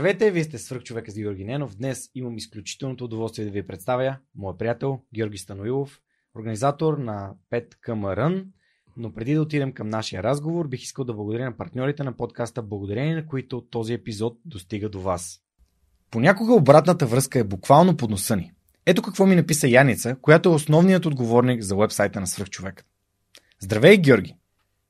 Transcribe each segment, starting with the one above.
Здравейте, вие сте свърх човека с Георги Ненов. Днес имам изключителното удоволствие да ви представя моя приятел Георги Станоилов, организатор на 5 КМРН. Но преди да отидем към нашия разговор, бих искал да благодаря на партньорите на подкаста, благодарение на които този епизод достига до вас. Понякога обратната връзка е буквално под носа ни. Ето какво ми написа Яница, която е основният отговорник за вебсайта на свръхчовек. Здравей, Георги!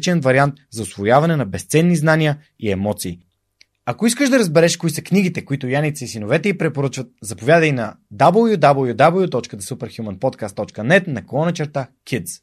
различен вариант за освояване на безценни знания и емоции. Ако искаш да разбереш кои са книгите, които Яница и синовете й препоръчват, заповядай на www.thesuperhumanpodcast.net на колона черта Kids.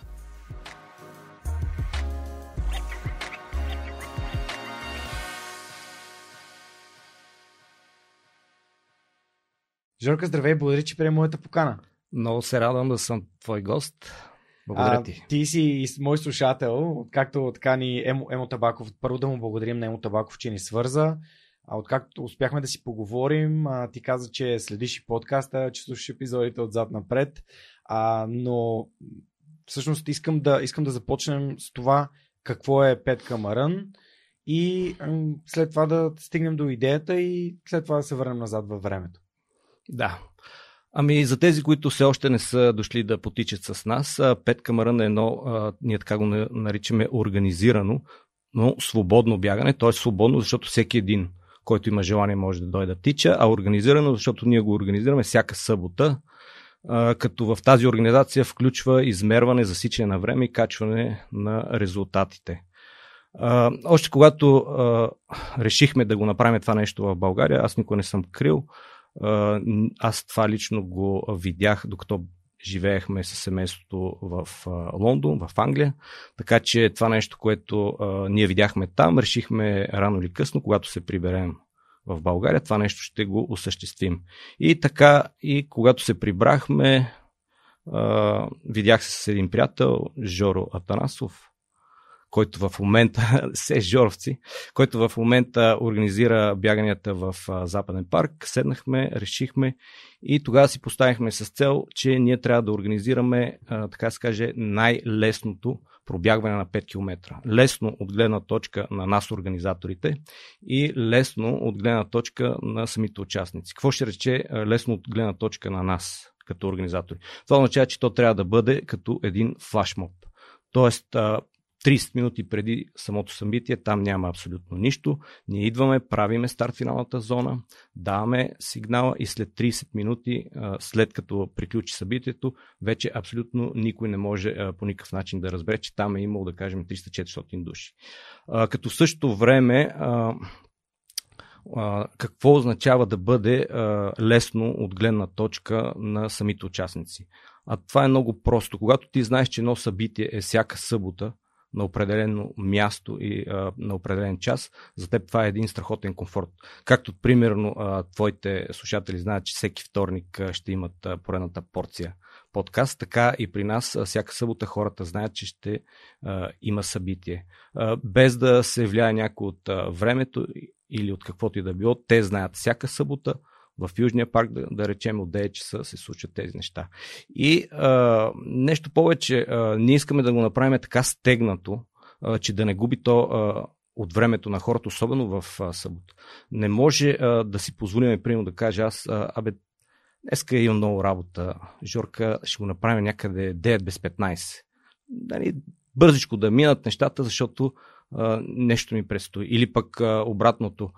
Жорка, здравей, благодаря, че приема моята покана. Много се радвам да съм твой гост. Благодаря а, ти. Ти си мой слушател, както така ни Емо, Емо Табаков. Първо да му благодарим на Емо Табаков, че ни свърза. А откакто успяхме да си поговорим, а, ти каза, че следиш и подкаста, че слушаш епизодите отзад напред. А, но всъщност искам да, искам да започнем с това какво е Пет Камарън и след това да стигнем до идеята и след това да се върнем назад във времето. Да. Ами за тези, които все още не са дошли да потичат с нас, Пет Камарън е едно, ние така го наричаме организирано, но свободно бягане, т.е. свободно, защото всеки един, който има желание, може да дойде да тича, а организирано, защото ние го организираме всяка събота, като в тази организация включва измерване, засичане на време и качване на резултатите. още когато решихме да го направим това нещо в България, аз никога не съм крил, аз това лично го видях, докато живеехме с семейството в Лондон, в Англия. Така че това нещо, което ние видяхме там, решихме рано или късно, когато се приберем в България, това нещо ще го осъществим. И така, и когато се прибрахме, видях се с един приятел, Жоро Атанасов, който в момента, се жоровци, който в момента организира бяганията в Западен парк. Седнахме, решихме и тогава си поставихме с цел, че ние трябва да организираме, така се каже, най-лесното пробягване на 5 км. Лесно от гледна точка на нас, организаторите, и лесно от гледна точка на самите участници. Какво ще рече лесно от гледна точка на нас, като организатори? Това означава, че то трябва да бъде като един флашмоб. Тоест, 30 минути преди самото събитие, там няма абсолютно нищо. Ние идваме, правиме старт финалната зона, даваме сигнала и след 30 минути, след като приключи събитието, вече абсолютно никой не може по никакъв начин да разбере, че там е имало, да кажем, 300-400 души. Като в същото време какво означава да бъде лесно от гледна точка на самите участници. А това е много просто. Когато ти знаеш, че едно събитие е всяка събота, на определено място и а, на определен час, за теб това е един страхотен комфорт. Както, примерно, а, твоите слушатели знаят, че всеки вторник а, ще имат а, поредната порция подкаст, така и при нас а, всяка събота хората знаят, че ще а, има събитие. А, без да се влияе някой от а, времето или от каквото и да било, те знаят всяка събота в Южния парк, да, да речем от 9 часа се случват тези неща. И а, нещо повече, а, ние искаме да го направим така стегнато, а, че да не губи то а, от времето на хората, особено в събота. Не може а, да си позволим, примерно, да кажа аз, а, абе, днеска имам много работа, Жорка, ще го направим някъде 9 без 15. Дали, бързичко да минат нещата, защото а, нещо ми предстои. Или пък а, обратното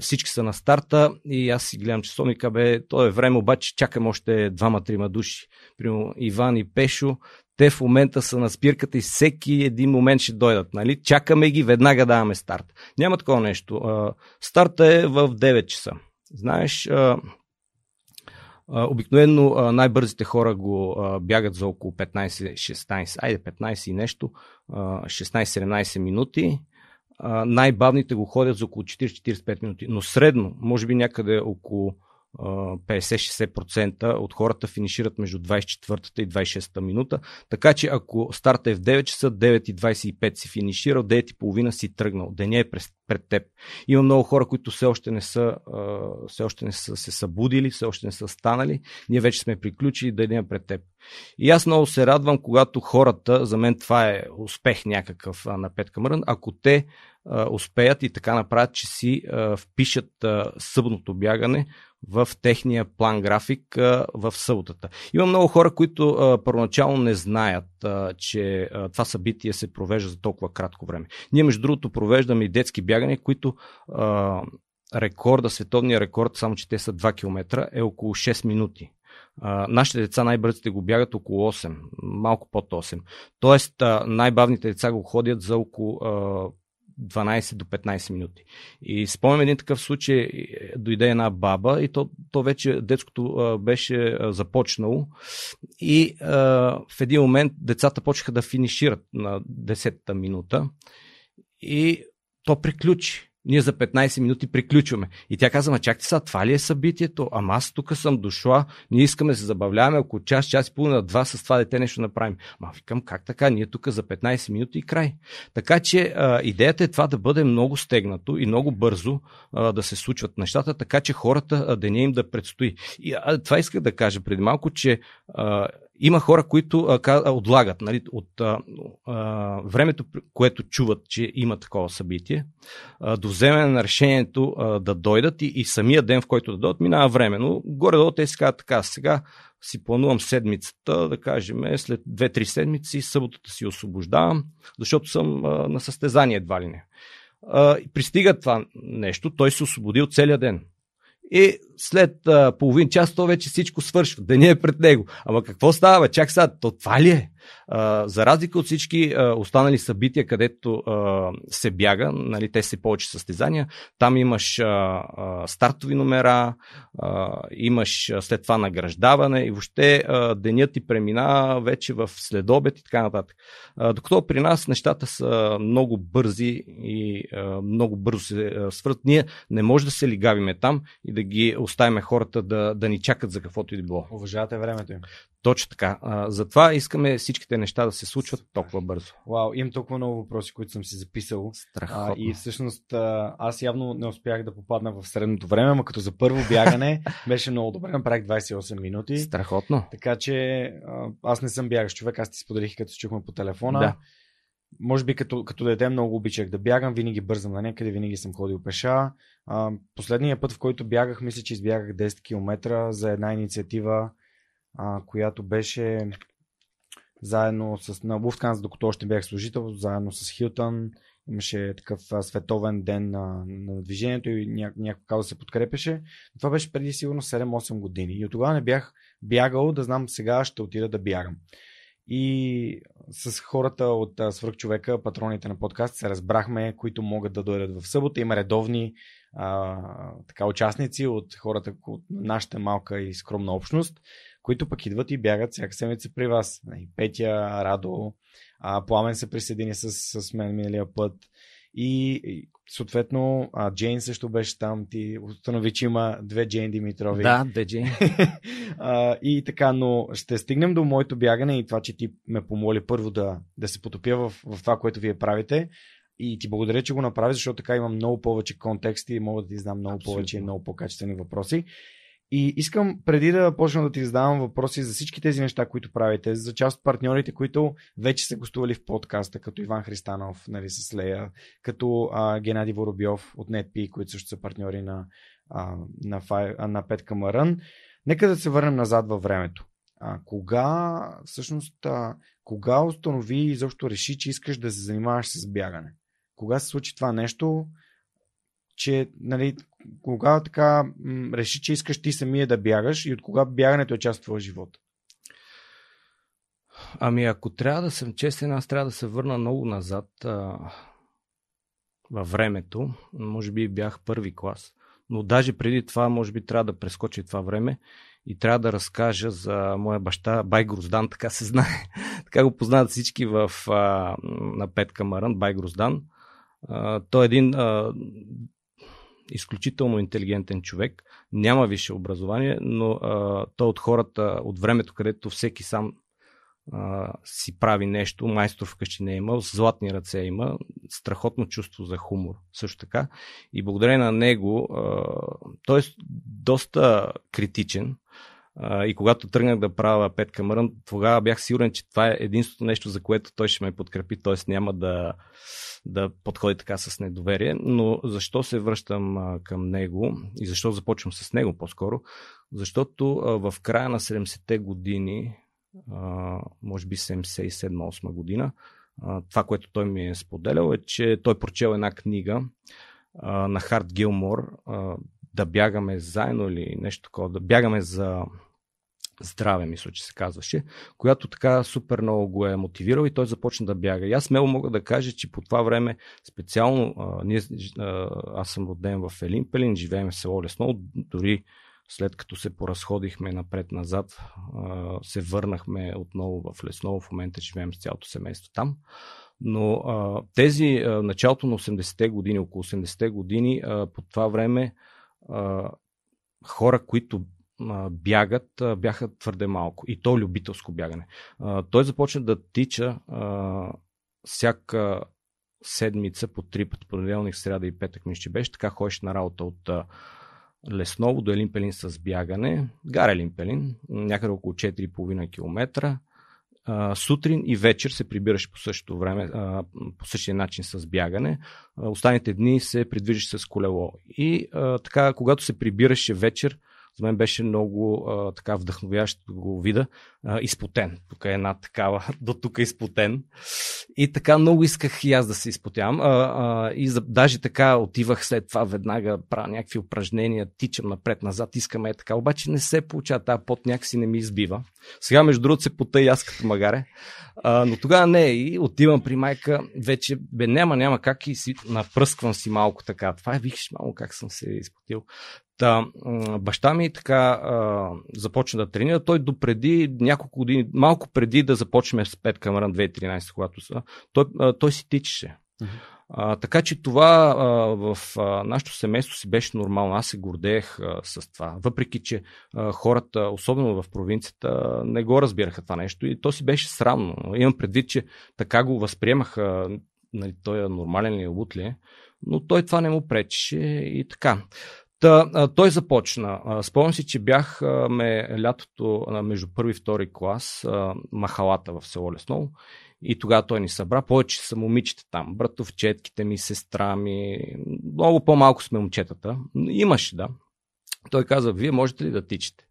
всички са на старта и аз си гледам часовника, бе, то е време, обаче чакам още двама-трима души. Примерно Иван и Пешо, те в момента са на спирката и всеки един момент ще дойдат. Нали? Чакаме ги, веднага даваме старт. Няма такова нещо. А, старта е в 9 часа. Знаеш, а, Обикновено най-бързите хора го бягат за около 15-16, айде 15 и нещо, 16-17 минути. Най-бавните го ходят за около 40-45 минути, но средно, може би някъде около 50-60% от хората финишират между 24-та и 26-та минута. Така че ако старта е в 9 часа, 9.25 си финиширал, 9.30 си тръгнал. Деня е пред теб. Има много хора, които все още не са, все още не са се събудили, все още не са станали. Ние вече сме приключили деня е пред теб. И аз много се радвам, когато хората, за мен това е успех някакъв на Пет Камърън, ако те успеят и така направят, че си впишат събното бягане в техния план график в съботата. Има много хора, които първоначално не знаят, че това събитие се провежда за толкова кратко време. Ние, между другото, провеждаме и детски бягания, които рекорда, световния рекорд, само че те са 2 км, е около 6 минути. Нашите деца най-бързите го бягат около 8, малко под 8. Тоест, най-бавните деца го ходят за около 12 до 15 минути. И спомням един такъв случай, е, дойде една баба и то, то вече детското а, беше а, започнало и а, в един момент децата почнаха да финишират на 10-та минута и то приключи. Ние за 15 минути приключваме. И тя каза, ма чакайте сега, това ли е събитието? Ама аз тук съм дошла, ние искаме да се забавляваме около час, час и половина, два с това дете нещо направим. Ма викам, как така? Ние тук за 15 минути и край. Така че а, идеята е това да бъде много стегнато и много бързо а, да се случват нещата, така че хората а, деня им да предстои. И а, това исках да кажа преди малко, че а, има хора, които а, отлагат нали, от а, а, времето, което чуват, че има такова събитие, а, до вземане на решението а, да дойдат и, и самия ден, в който да дойдат, минава време. Но горе-долу те си казват така, сега си планувам седмицата, да кажем, след 2-3 седмици, съботата си освобождавам, защото съм а, на състезание едва ли не. А, пристига това нещо, той се освободи от целия ден. И след а, половин час то вече всичко свършва. Деня е пред него. Ама какво става? Чак сега, то това ли е? За разлика от всички останали събития, където се бяга, нали, те са повече състезания, там имаш стартови номера, имаш след това награждаване и въобще денят ти премина вече в следобед и така нататък. Докато при нас нещата са много бързи и много бързо се свърт, ние не може да се лигавиме там и да ги оставим хората да, да ни чакат за каквото и да било. Уважавате времето им. Точно така. А, затова искаме всичките неща да се случват толкова бързо. Вау, имам толкова много въпроси, които съм си записал. Страхотно. А, и всъщност а, аз явно не успях да попадна в средното време, но като за първо бягане беше много добре. Направих 28 минути. Страхотно. Така че а, аз не съм бягащ човек, аз ти споделих като чухме по телефона. Да. Може би като, като дете много обичах да бягам, винаги бързам на някъде, винаги съм ходил пеша. А, последния път, в който бягах, мисля, че избягах 10 км за една инициатива, а, която беше заедно с на Lufthansa, докато още бях служител, заедно с Хилтън. Имаше такъв световен ден на, на движението и ня, някакво каза се подкрепеше. Това беше преди сигурно 7-8 години. И от тогава не бях бягал да знам сега ще отида да бягам. И с хората от свръхчовека, патроните на подкаст, се разбрахме, които могат да дойдат в събота. Има редовни а, така, участници от хората от нашата малка и скромна общност, които пък идват и бягат всяка седмица при вас. И Петя, Радо, а, Пламен се присъедини с, с мен миналия път. И, и съответно, а, Джейн също беше там. Ти установи, че има две Джейн Димитрови. Да, две Джейн. а, и така, но ще стигнем до моето бягане и това, че ти ме помоли първо да, да се потопя в, в това, което вие правите. И ти благодаря, че го направи, защото така имам много повече контексти и мога да ти знам много Абсолютно. повече и много по-качествени въпроси. И искам преди да почна да ти задавам въпроси за всички тези неща, които правите, за част от партньорите, които вече са гостували в подкаста, като Иван Христанов, нали, с Лея, като а, Геннади Воробьов от NetP, които също са партньори на, а, на, а, на Пет Камарън. Нека да се върнем назад във времето. А, кога, всъщност, а, кога установи и защо реши, че искаш да се занимаваш с бягане? Кога се случи това нещо? Че нали, кога така м- реши, че искаш ти самия да бягаш и от кога бягането е част от твоя живот? Ами ако трябва да съм честен, аз трябва да се върна много назад а, във времето. Може би бях първи клас. Но даже преди това, може би трябва да прескочи това време и трябва да разкажа за моя баща Бай Груздан, така се знае. така го познават всички в, а, на Петка Маран, Бай Груздан. А, той е един а, изключително интелигентен човек, няма висше образование, но а, той от хората, от времето, където всеки сам а, си прави нещо, майстор вкъщи не е имал, златни ръце има, страхотно чувство за хумор също така. И благодарение на него, а, той е доста критичен, и когато тръгнах да правя Петка Мърън, тогава бях сигурен, че това е единственото нещо, за което той ще ме подкрепи, т.е. няма да, да подходи така с недоверие. Но защо се връщам а, към него и защо започвам с него по-скоро? Защото а, в края на 70-те години, а, може би 77-8 година, а, това, което той ми е споделял е, че той прочел една книга а, на Харт Гилмор а, да бягаме заедно или нещо такова, да бягаме за здраве, мисля, че се казваше, която така супер много го е мотивирал и той започна да бяга. И аз смело мога да кажа, че по това време специално а, ние, а, аз съм роден в Елимпелин, живеем в село Лесно, дори след като се поразходихме напред-назад, а, се върнахме отново в Лесново, в момента живеем с цялото семейство там. Но а, тези а, началото на 80-те години, около 80-те години, а, по това време а, хора, които бягат, бяха твърде малко. И то любителско бягане. Той започна да тича всяка седмица по три пъти, понеделник, сряда и петък, мисля, беше. Така ходиш на работа от Лесново до Елимпелин с бягане. Гара Елимпелин, някъде около 4,5 км. сутрин и вечер се прибираш по същото време, по същия начин с бягане. останите дни се придвижиш с колело. И така, когато се прибираше вечер, за мен беше много а, така вдъхновящо го вида. А, изпотен. Тук е една такава, до тук е изпотен. И така много исках и аз да се изпотявам. А, а, и за, даже така отивах след това веднага, правя някакви упражнения, тичам напред-назад, искаме е така. Обаче не се получава, тази пот някакси не ми избива. Сега, между другото, се пота и аз като магаре. А, но тогава не. И отивам при майка, вече бе, няма, няма как и си напръсквам си малко така. Това е, виждаш малко как съм се изпотил. Та, баща ми така а, започна да тренира. Той допреди няколко години, малко преди да започнем с Пет Камеран 2013, когато са, той, а, той си тичаше. Uh-huh. А, така че това а, в а, нашето семейство си беше нормално. Аз се гордеех а, с това. Въпреки, че а, хората, особено в провинцията, не го разбираха това нещо и то си беше срамно. Имам предвид, че така го възприемаха. Нали, той е нормален ли, лут ли е, но той това не му пречеше и така. Та, той започна. Спомням си, че бях а, ме лятото между първи и втори клас, махалата в село Лесново. И тогава той ни събра. Повече са момичета там. Братовчетките ми, сестра ми. Много по-малко сме момчетата. Имаше, да. Той каза, вие можете ли да тичате?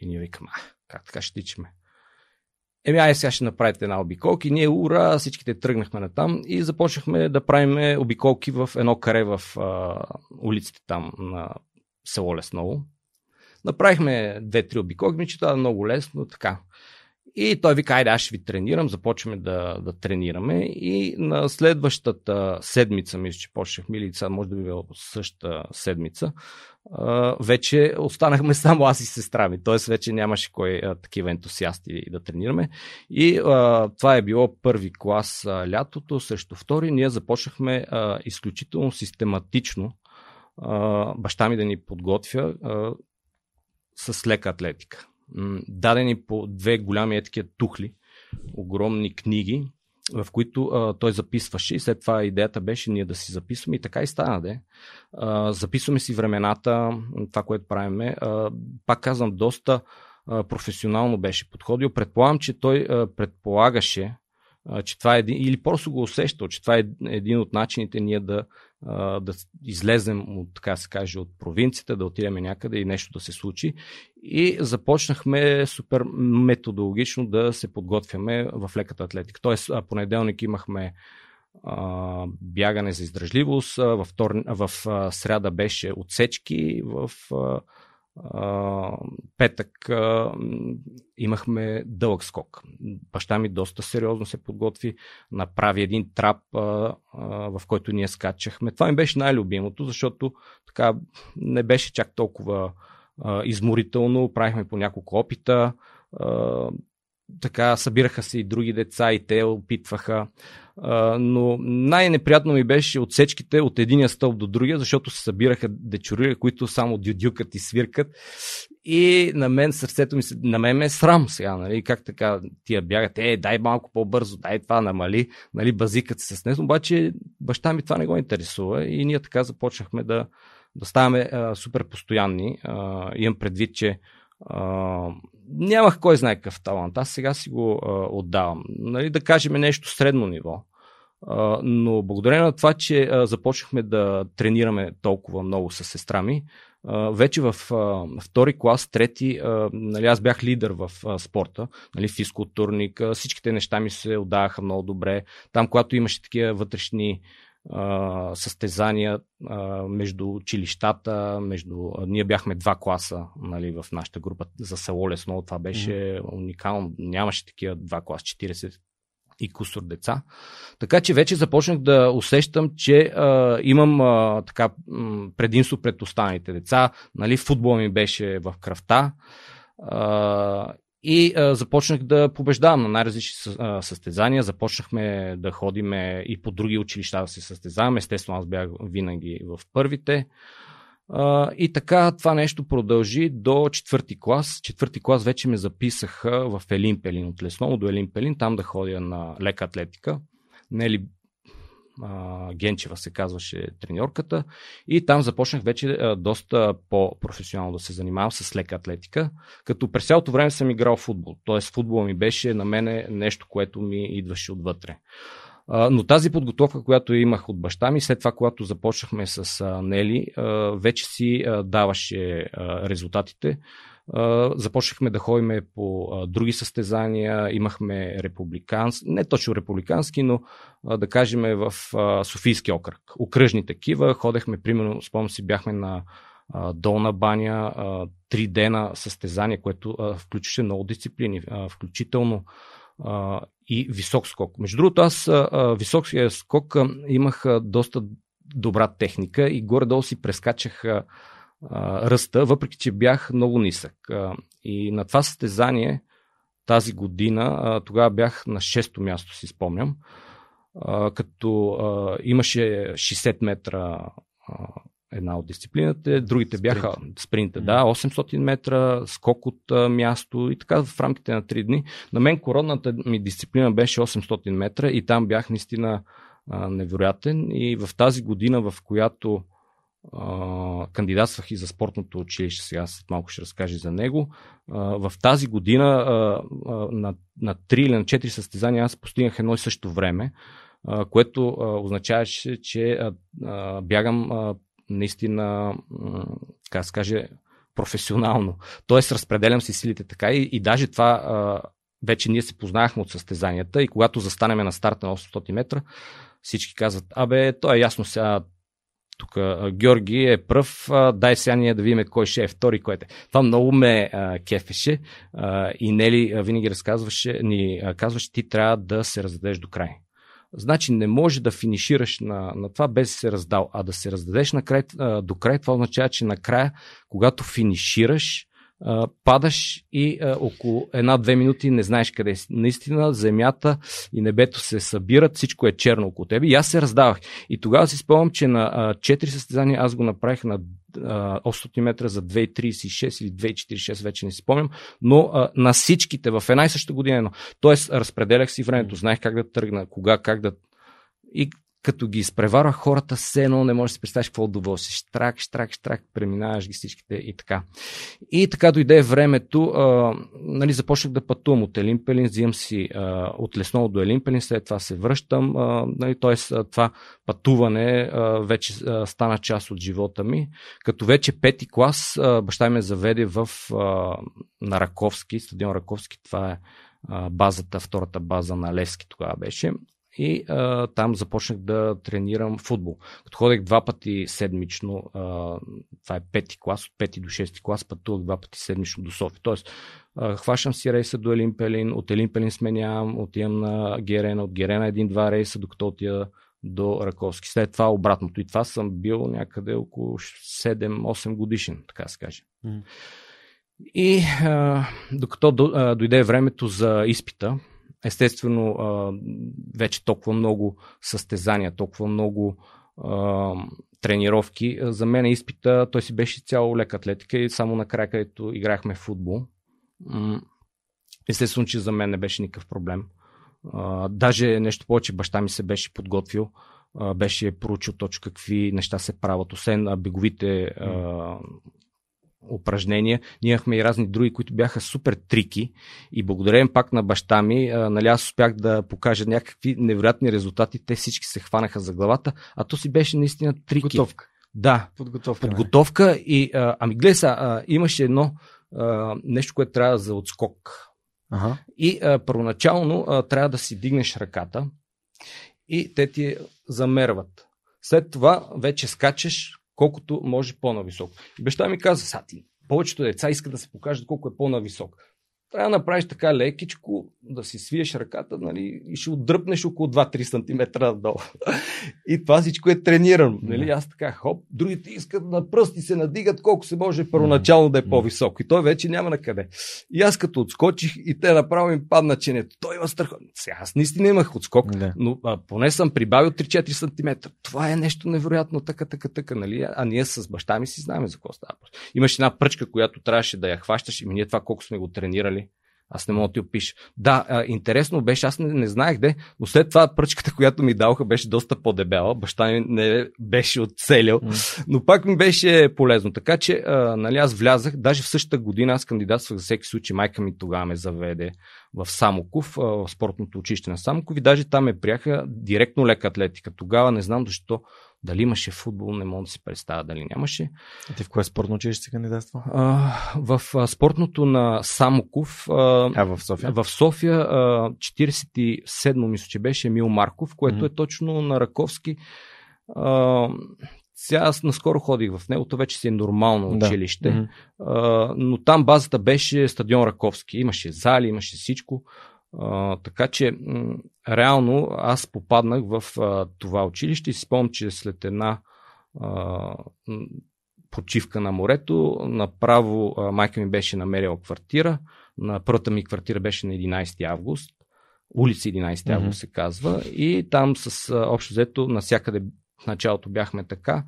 И ние викаме, а, как така ще тичаме? Еми, ай сега ще направите една обиколка. И ние, ура, всичките тръгнахме на там и започнахме да правим обиколки в едно каре в а, улиците там на село Лесново. Направихме две-три обиколки, ми че това е много лесно, така. И той вика, айде, аз ще ви тренирам, започваме да, да тренираме. И на следващата седмица, мисля, че почнахме, или сега може да би било същата седмица, вече останахме само аз и сестра ми. Т.е. вече нямаше кой такива ентусиасти да тренираме. И това е било първи клас а, лятото, срещу втори. Ние започнахме изключително систематично а, баща ми да ни подготвя а, с лека атлетика дадени по две голями такива тухли, огромни книги, в които а, той записваше и след това идеята беше ние да си записваме и така и стана, де. А, записваме си времената, това, което правиме. Пак казвам, доста а, професионално беше подходил. Предполагам, че той а, предполагаше, а, че това е един, или просто го усещал, че това е един от начините ние да да излезем от, така се каже, от провинцията, да отидем някъде и нещо да се случи. И започнахме супер методологично да се подготвяме в леката атлетика. Тоест, понеделник имахме бягане за издръжливост, във, втор... в сряда беше отсечки, в петък а, имахме дълъг скок. Баща ми доста сериозно се подготви, направи един трап, а, а, в който ние скачахме. Това ми беше най-любимото, защото така не беше чак толкова а, изморително. Правихме по няколко опита. А, така събираха се и други деца и те опитваха. Но най-неприятно ми беше отсечките от единия стълб до другия, защото се събираха дечури, които само дюдюкат и свиркат. И на мен сърцето ми се, на мен ме е срам сега, нали, как така тия бягат, е, дай малко по-бързо, дай това намали, нали, базикат се с него, обаче баща ми това не го интересува и ние така започнахме да, да ставаме а, супер постоянни. А, имам предвид, че а, нямах кой знае какъв талант. Аз сега си го а, отдавам. Нали, да кажем нещо средно ниво. А, но благодарение на това, че а, започнахме да тренираме толкова много с сестра ми, а, вече в а, втори клас, трети, а, нали, аз бях лидер в спорта, нали, физкултурник, всичките неща ми се отдаваха много добре. Там, когато имаше такива вътрешни а, състезания а, между училищата, между... Ние бяхме два класа нали, в нашата група за село Лесно. Това беше mm-hmm. уникално. Нямаше такива два класа, 40 и кусор деца. Така че вече започнах да усещам, че а, имам а, така предимство пред останалите деца. Нали, футбол ми беше в кръвта. А, и а, започнах да побеждавам на най-различни състезания. Започнахме да ходиме и по други училища да се състезаваме. Естествено, аз бях винаги в първите. А, и така това нещо продължи до четвърти клас. Четвърти клас вече ме записаха в Елин Пелин, от Лесново до Елин Пелин, там да ходя на лека атлетика. Нели Генчева се казваше треньорката. И там започнах вече доста по-професионално да се занимавам с лека атлетика, като през цялото време съм играл футбол. Тоест футбол ми беше на мене нещо, което ми идваше отвътре. Но тази подготовка, която имах от баща ми, след това, когато започнахме с Нели, вече си даваше резултатите започнахме да ходим по други състезания, имахме републикански, не точно републикански, но да кажем в Софийски окръг. Окръжни такива, ходехме, примерно, спомням си, бяхме на долна баня, три дена състезание, което включваше много дисциплини, включително и висок скок. Между другото, аз високия скок имах доста добра техника и горе-долу си прескачах а, ръста, въпреки че бях много нисък. А, и на това състезание тази година, а, тогава бях на 6-то място, си спомням, а, като а, имаше 60 метра а, една от дисциплината, другите Спринт. бяха спринта, да, 800 метра, скок от а, място и така в рамките на 3 дни. На мен коронната ми дисциплина беше 800 метра и там бях наистина а, невероятен и в тази година, в която кандидатствах и за спортното училище, сега след малко ще разкажа за него. В тази година на, на 3 или на 4 състезания аз постигнах едно и също време, което означаваше, че бягам наистина, така се каже, професионално. Тоест, разпределям си силите така и, и даже това вече ние се познахме от състезанията и когато застанеме на старта на 800 метра, всички казват, абе, то е ясно сега, тук Георги е пръв, дай сега ние да видим кой ще е втори, което е. Това много ме а, кефеше а, и Нели винаги разказваше, ни а, казваше, ти трябва да се раздадеш до край. Значи не може да финишираш на, на това без да се раздал, а да се раздадеш на край, а, до край, това означава, че накрая, когато финишираш, а, падаш и а, около една-две минути не знаеш къде си. Наистина земята и небето се събират, всичко е черно около тебе и аз се раздавах. И тогава си спомням, че на четири състезания аз го направих на 800 метра за 2,36 или 2,46, вече не си спомням, но а, на всичките в една и съща година. Тоест, разпределях си времето, знаех как да тръгна, кога, как да. И като ги изпреварва хората, все едно не можеш да си представиш какво удоволствие. Штрак, штрак, штрак, преминаваш ги всичките и така. И така дойде времето, а, нали, започнах да пътувам от Елимпелин, взимам си а, от Лесново до Елимпелин, след това се връщам, а, нали, т.е. това пътуване а, вече а, стана част от живота ми. Като вече пети клас, а, баща ме заведе в, а, на Раковски, стадион Раковски, това е базата, втората база на Левски тогава беше и а, там започнах да тренирам футбол. Като ходех два пъти седмично, а, това е пети клас, от пети до шести клас, пътувах два пъти седмично до София. Тоест, а, хващам си рейса до Елимпелин, от Елимпелин сменявам, отивам на Герена, от Герена един-два рейса, докато отида до Раковски. След това обратното. И това съм бил някъде около 7-8 годишен, така се каже. Mm. И а, докато до, а, дойде времето за изпита, естествено вече толкова много състезания, толкова много тренировки, за мен изпита, той си беше цяло лека атлетика и само накрая, където играхме в футбол. Естествено, че за мен не беше никакъв проблем. Даже нещо повече, баща ми се беше подготвил, беше проучил точно какви неща се правят, освен беговите упражнения. Ние имахме и разни други, които бяха супер трики и благодарение пак на баща ми, а, нали, аз успях да покажа някакви невероятни резултати. Те всички се хванаха за главата, а то си беше наистина трики. Подготовка. Да. Подготовка. Подготовка и, а, ами гледай са, а, имаше едно а, нещо, което трябва за отскок. Ага. И а, първоначално а, трябва да си дигнеш ръката и те ти замерват. След това вече скачаш колкото може по-нависоко. И баща ми каза, са ти, повечето деца искат да се покажат колко е по-нависок трябва да направиш така лекичко, да си свиеш ръката нали, и ще отдръпнеш около 2-3 см надолу. и това всичко е тренирано. Нали? Аз така, хоп, другите искат на пръсти се надигат колко се може първоначално да е по-висок. И той вече няма на къде. И аз като отскочих и те направо им падна ченето. Той има страх. Сега аз наистина имах отскок, да. но а, поне съм прибавил 3-4 см. Това е нещо невероятно, така, така, така. Нали? А ние с баща ми си знаем за какво става. Имаше една пръчка, която трябваше да я хващаш и ние това колко сме го тренирали аз не мога да ти опиша. Да, а, интересно беше, аз не, не знаех де, но след това пръчката, която ми даваха, беше доста по-дебела. Баща ми не беше оцелил, mm. но пак ми беше полезно. Така че, а, нали, аз влязах, даже в същата година аз кандидатствах за всеки случай. Майка ми тогава ме заведе в Самоков, а, в спортното училище на Самоков и даже там ме прияха директно лека атлетика. Тогава не знам защо дали имаше футбол, не мога да си представя дали нямаше. А ти в кое спортно училище си кандидатства? в а, спортното на Самоков. А, а в София? В София а, 47 мисля, че беше Емил Марков, което mm-hmm. е точно на Раковски. А, сега аз наскоро ходих в него, то вече си е нормално училище, да. mm-hmm. а, но там базата беше стадион Раковски. Имаше зали, имаше всичко. А, така че, м- реално аз попаднах в а, това училище и си спомням, че след една а, почивка на морето, направо а, майка ми беше намерила квартира. На първата ми квартира беше на 11 август. Улица 11 август mm-hmm. се казва. И там с а, общо взето навсякъде в началото бяхме така.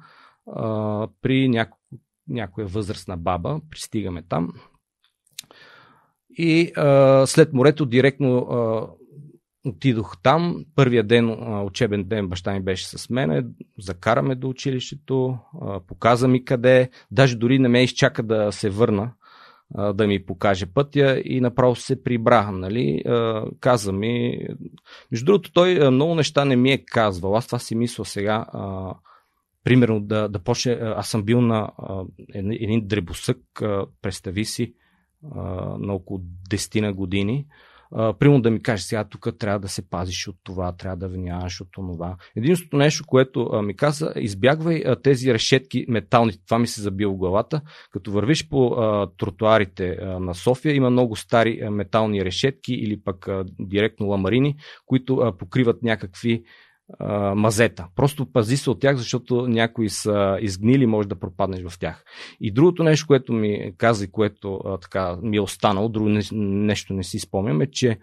А, при няко, някоя възрастна баба пристигаме там и а, след морето директно а, отидох там. Първия ден, а, учебен ден, баща ми беше с мене. Закараме до училището, а, показа ми къде. Даже дори не ме изчака да се върна а, да ми покаже пътя и направо се прибра. Нали? А, каза ми. Между другото, той много неща не ми е казвал. Аз това си мисля сега. А, примерно да, да почне. Аз съм бил на а, един дребосък, а, представи си на около 10 на години. Примерно да ми каже, сега тук трябва да се пазиш от това, трябва да внимаваш от това. Единственото нещо, което ми каза, избягвай тези решетки метални. Това ми се забива в главата. Като вървиш по тротуарите на София, има много стари метални решетки или пък директно ламарини, които покриват някакви мазета. Просто пази се от тях, защото някои са изгнили, може да пропаднеш в тях. И другото нещо, което ми каза и което а, така ми е останало, друго нещо не си спомням, е, че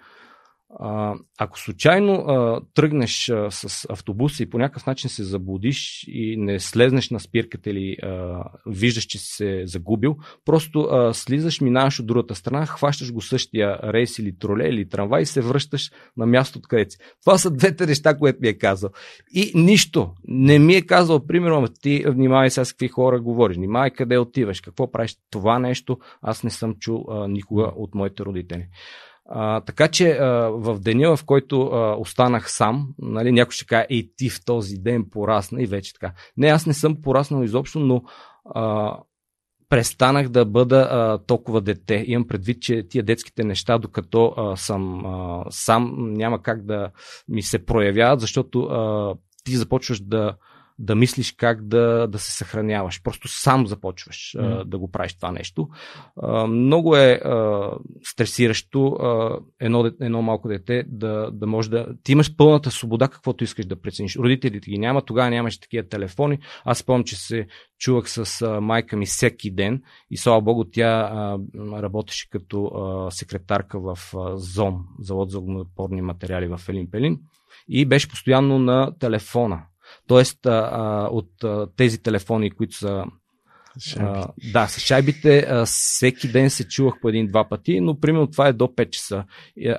а, ако случайно а, тръгнеш а, с автобуса и по някакъв начин се заблудиш и не слезнеш на спирката или а, виждаш, че си се загубил, просто а, слизаш, минаваш от другата страна, хващаш го същия рейс или троле или трамвай и се връщаш на място, откъдето си. Това са двете неща, което ми е казал. И нищо. Не ми е казал, примерно, ти внимавай сега с какви хора говориш, внимавай къде отиваш, какво правиш. Това нещо аз не съм чул а, никога от моите родители. А, така че а, в деня, в който а, останах сам, нали, някой ще каже, ей ти в този ден порасна и вече така. Не, аз не съм пораснал изобщо, но а, престанах да бъда а, толкова дете. Имам предвид, че тия детските неща, докато а, съм а, сам, няма как да ми се проявяват, защото а, ти започваш да да мислиш как да, да се съхраняваш. Просто сам започваш mm. а, да го правиш това нещо. А, много е а, стресиращо а, едно, едно малко дете да, да може да... Ти имаш пълната свобода каквото искаш да прецениш. Родителите ги няма, тогава нямаше такива телефони. Аз спомням, че се чувах с а, майка ми всеки ден и слава богу тя а, работеше като а, секретарка в а, ЗОМ, завод за огнепорни материали в Елин Пелин и беше постоянно на телефона. Тоест, а, а, от а, тези телефони, които са. А, да, с шайбите а, всеки ден се чувах по един-два пъти, но примерно това е до 5 часа.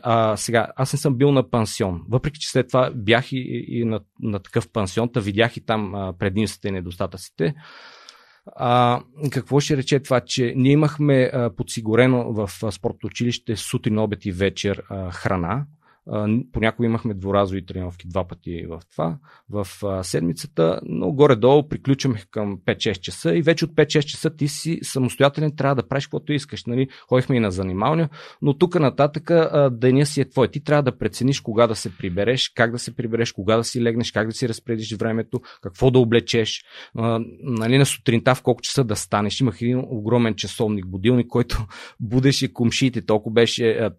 А, сега, аз не съм бил на пансион. Въпреки, че след това бях и, и на, на такъв пансион, та видях и там а, предимствата и недостатъците. А, какво ще рече това, че ние имахме а, подсигурено в спортното училище сутрин, обед и вечер а, храна, Понякога имахме дворазови тренировки два пъти в това, в седмицата, но горе-долу приключваме към 5-6 часа и вече от 5-6 часа ти си самостоятелен, трябва да правиш каквото искаш. Нали? Ходихме и на занималния, но тук нататък деня си е твой. Ти трябва да прецениш кога да се прибереш, как да се прибереш, кога да си легнеш, как да си разпредиш времето, какво да облечеш, нали, на сутринта в колко часа да станеш. Имах един огромен часовник, будилник, който будеше комшиите, толкова беше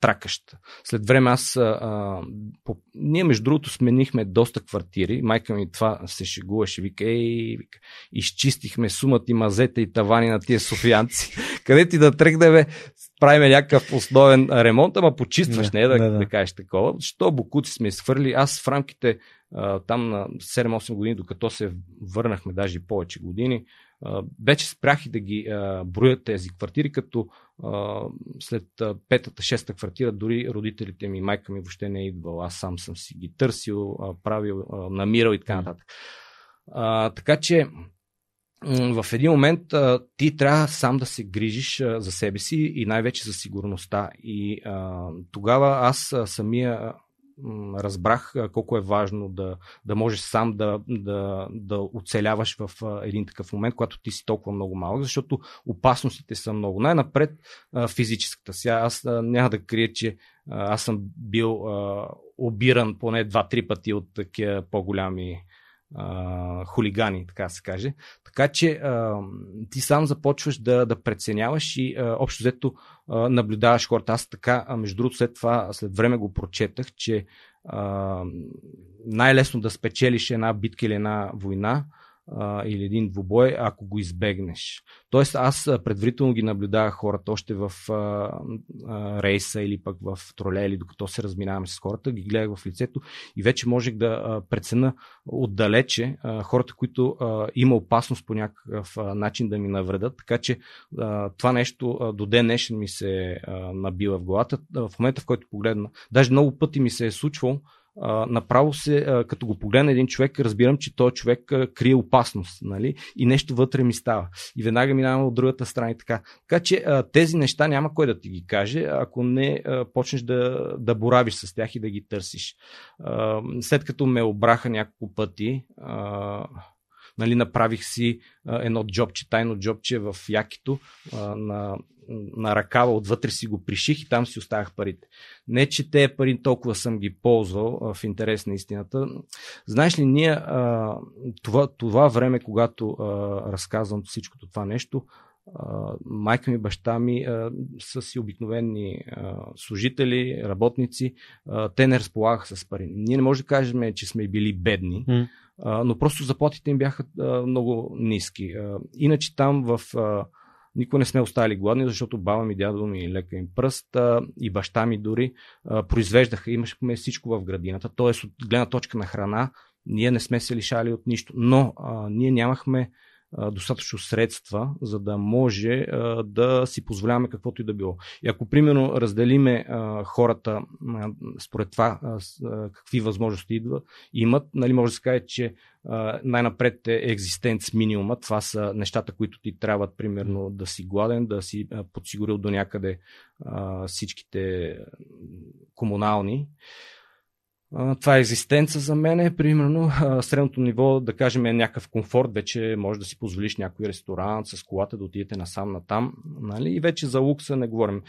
тракащ. След време аз а, по... ние между другото сменихме доста квартири. Майка ми това се шегуваше. Вика, ей, вика, изчистихме сумата и мазета и тавани на тия софиянци. Къде ти да тръгнем, правиме някакъв основен ремонт, ама почистваш, не, не да, да, да. да кажеш такова. Що букуци сме изхвърли. Аз в рамките там на 7-8 години, докато се върнахме даже повече години, вече спрях и да ги броя тези квартири, като след петата, шеста квартира дори родителите ми, майка ми въобще не е идвала. Аз сам съм си ги търсил, правил, намирал и така нататък. така че в един момент ти трябва сам да се грижиш за себе си и най-вече за сигурността. И тогава аз самия разбрах колко е важно да, да можеш сам да, да, да оцеляваш в един такъв момент, когато ти си толкова много малък, защото опасностите са много. Най-напред физическата. Сега аз няма да крия, че аз съм бил обиран поне 2-3 пъти от такива по-голями хулигани, така се каже. Така че а, ти сам започваш да, да преценяваш и а, общо взето а, наблюдаваш хората. Аз така, а, между другото, след това, след време го прочетах, че а, най-лесно да спечелиш една битка или една война а, или един двубой, ако го избегнеш. Тоест аз предварително ги наблюдавах хората още в а, а, рейса или пък в троле или докато се разминаваме с хората, ги гледах в лицето и вече можех да а, прецена отдалече а, хората, които а, има опасност по някакъв а, начин да ми навредят. Така че а, това нещо а, до ден днешен ми се а, набива в главата. В момента, в който погледна, даже много пъти ми се е случвало направо се, като го погледна един човек, разбирам, че този човек крие опасност, нали? И нещо вътре ми става. И веднага минаваме от другата страна и така. Така че тези неща няма кой да ти ги каже, ако не почнеш да, да боравиш с тях и да ги търсиш. След като ме обраха няколко пъти, нали, направих си а, едно джобче, тайно джобче в якито а, на на ръкава отвътре си го приших и там си оставях парите. Не, че те пари толкова съм ги ползвал в интерес на истината. Знаеш ли, ние това, това време, когато разказвам всичкото това нещо, майка ми, баща ми са си обикновени служители, работници, те не разполагаха с пари. Ние не можем да кажем, че сме били бедни, mm. Но просто заплатите им бяха много ниски. Иначе там в Никога не сме оставили гладни, защото баба ми, дядо ми лека им пръст а, и баща ми дори а, произвеждаха. Имахме всичко в градината. т.е. от гледна точка на храна, ние не сме се лишали от нищо. Но а, ние нямахме достатъчно средства, за да може да си позволяваме каквото и да било. И ако, примерно, разделиме хората според това какви възможности идва, имат, нали, може да се каже, че най-напред е екзистенц минимума. Това са нещата, които ти трябват, примерно, да си гладен, да си подсигурил до някъде всичките комунални. Това е екзистенца за мен. Примерно, средното ниво, да кажем, е някакъв комфорт. Вече може да си позволиш някой ресторант с колата да отидете насам натам. Нали? И вече за лукса не говорим.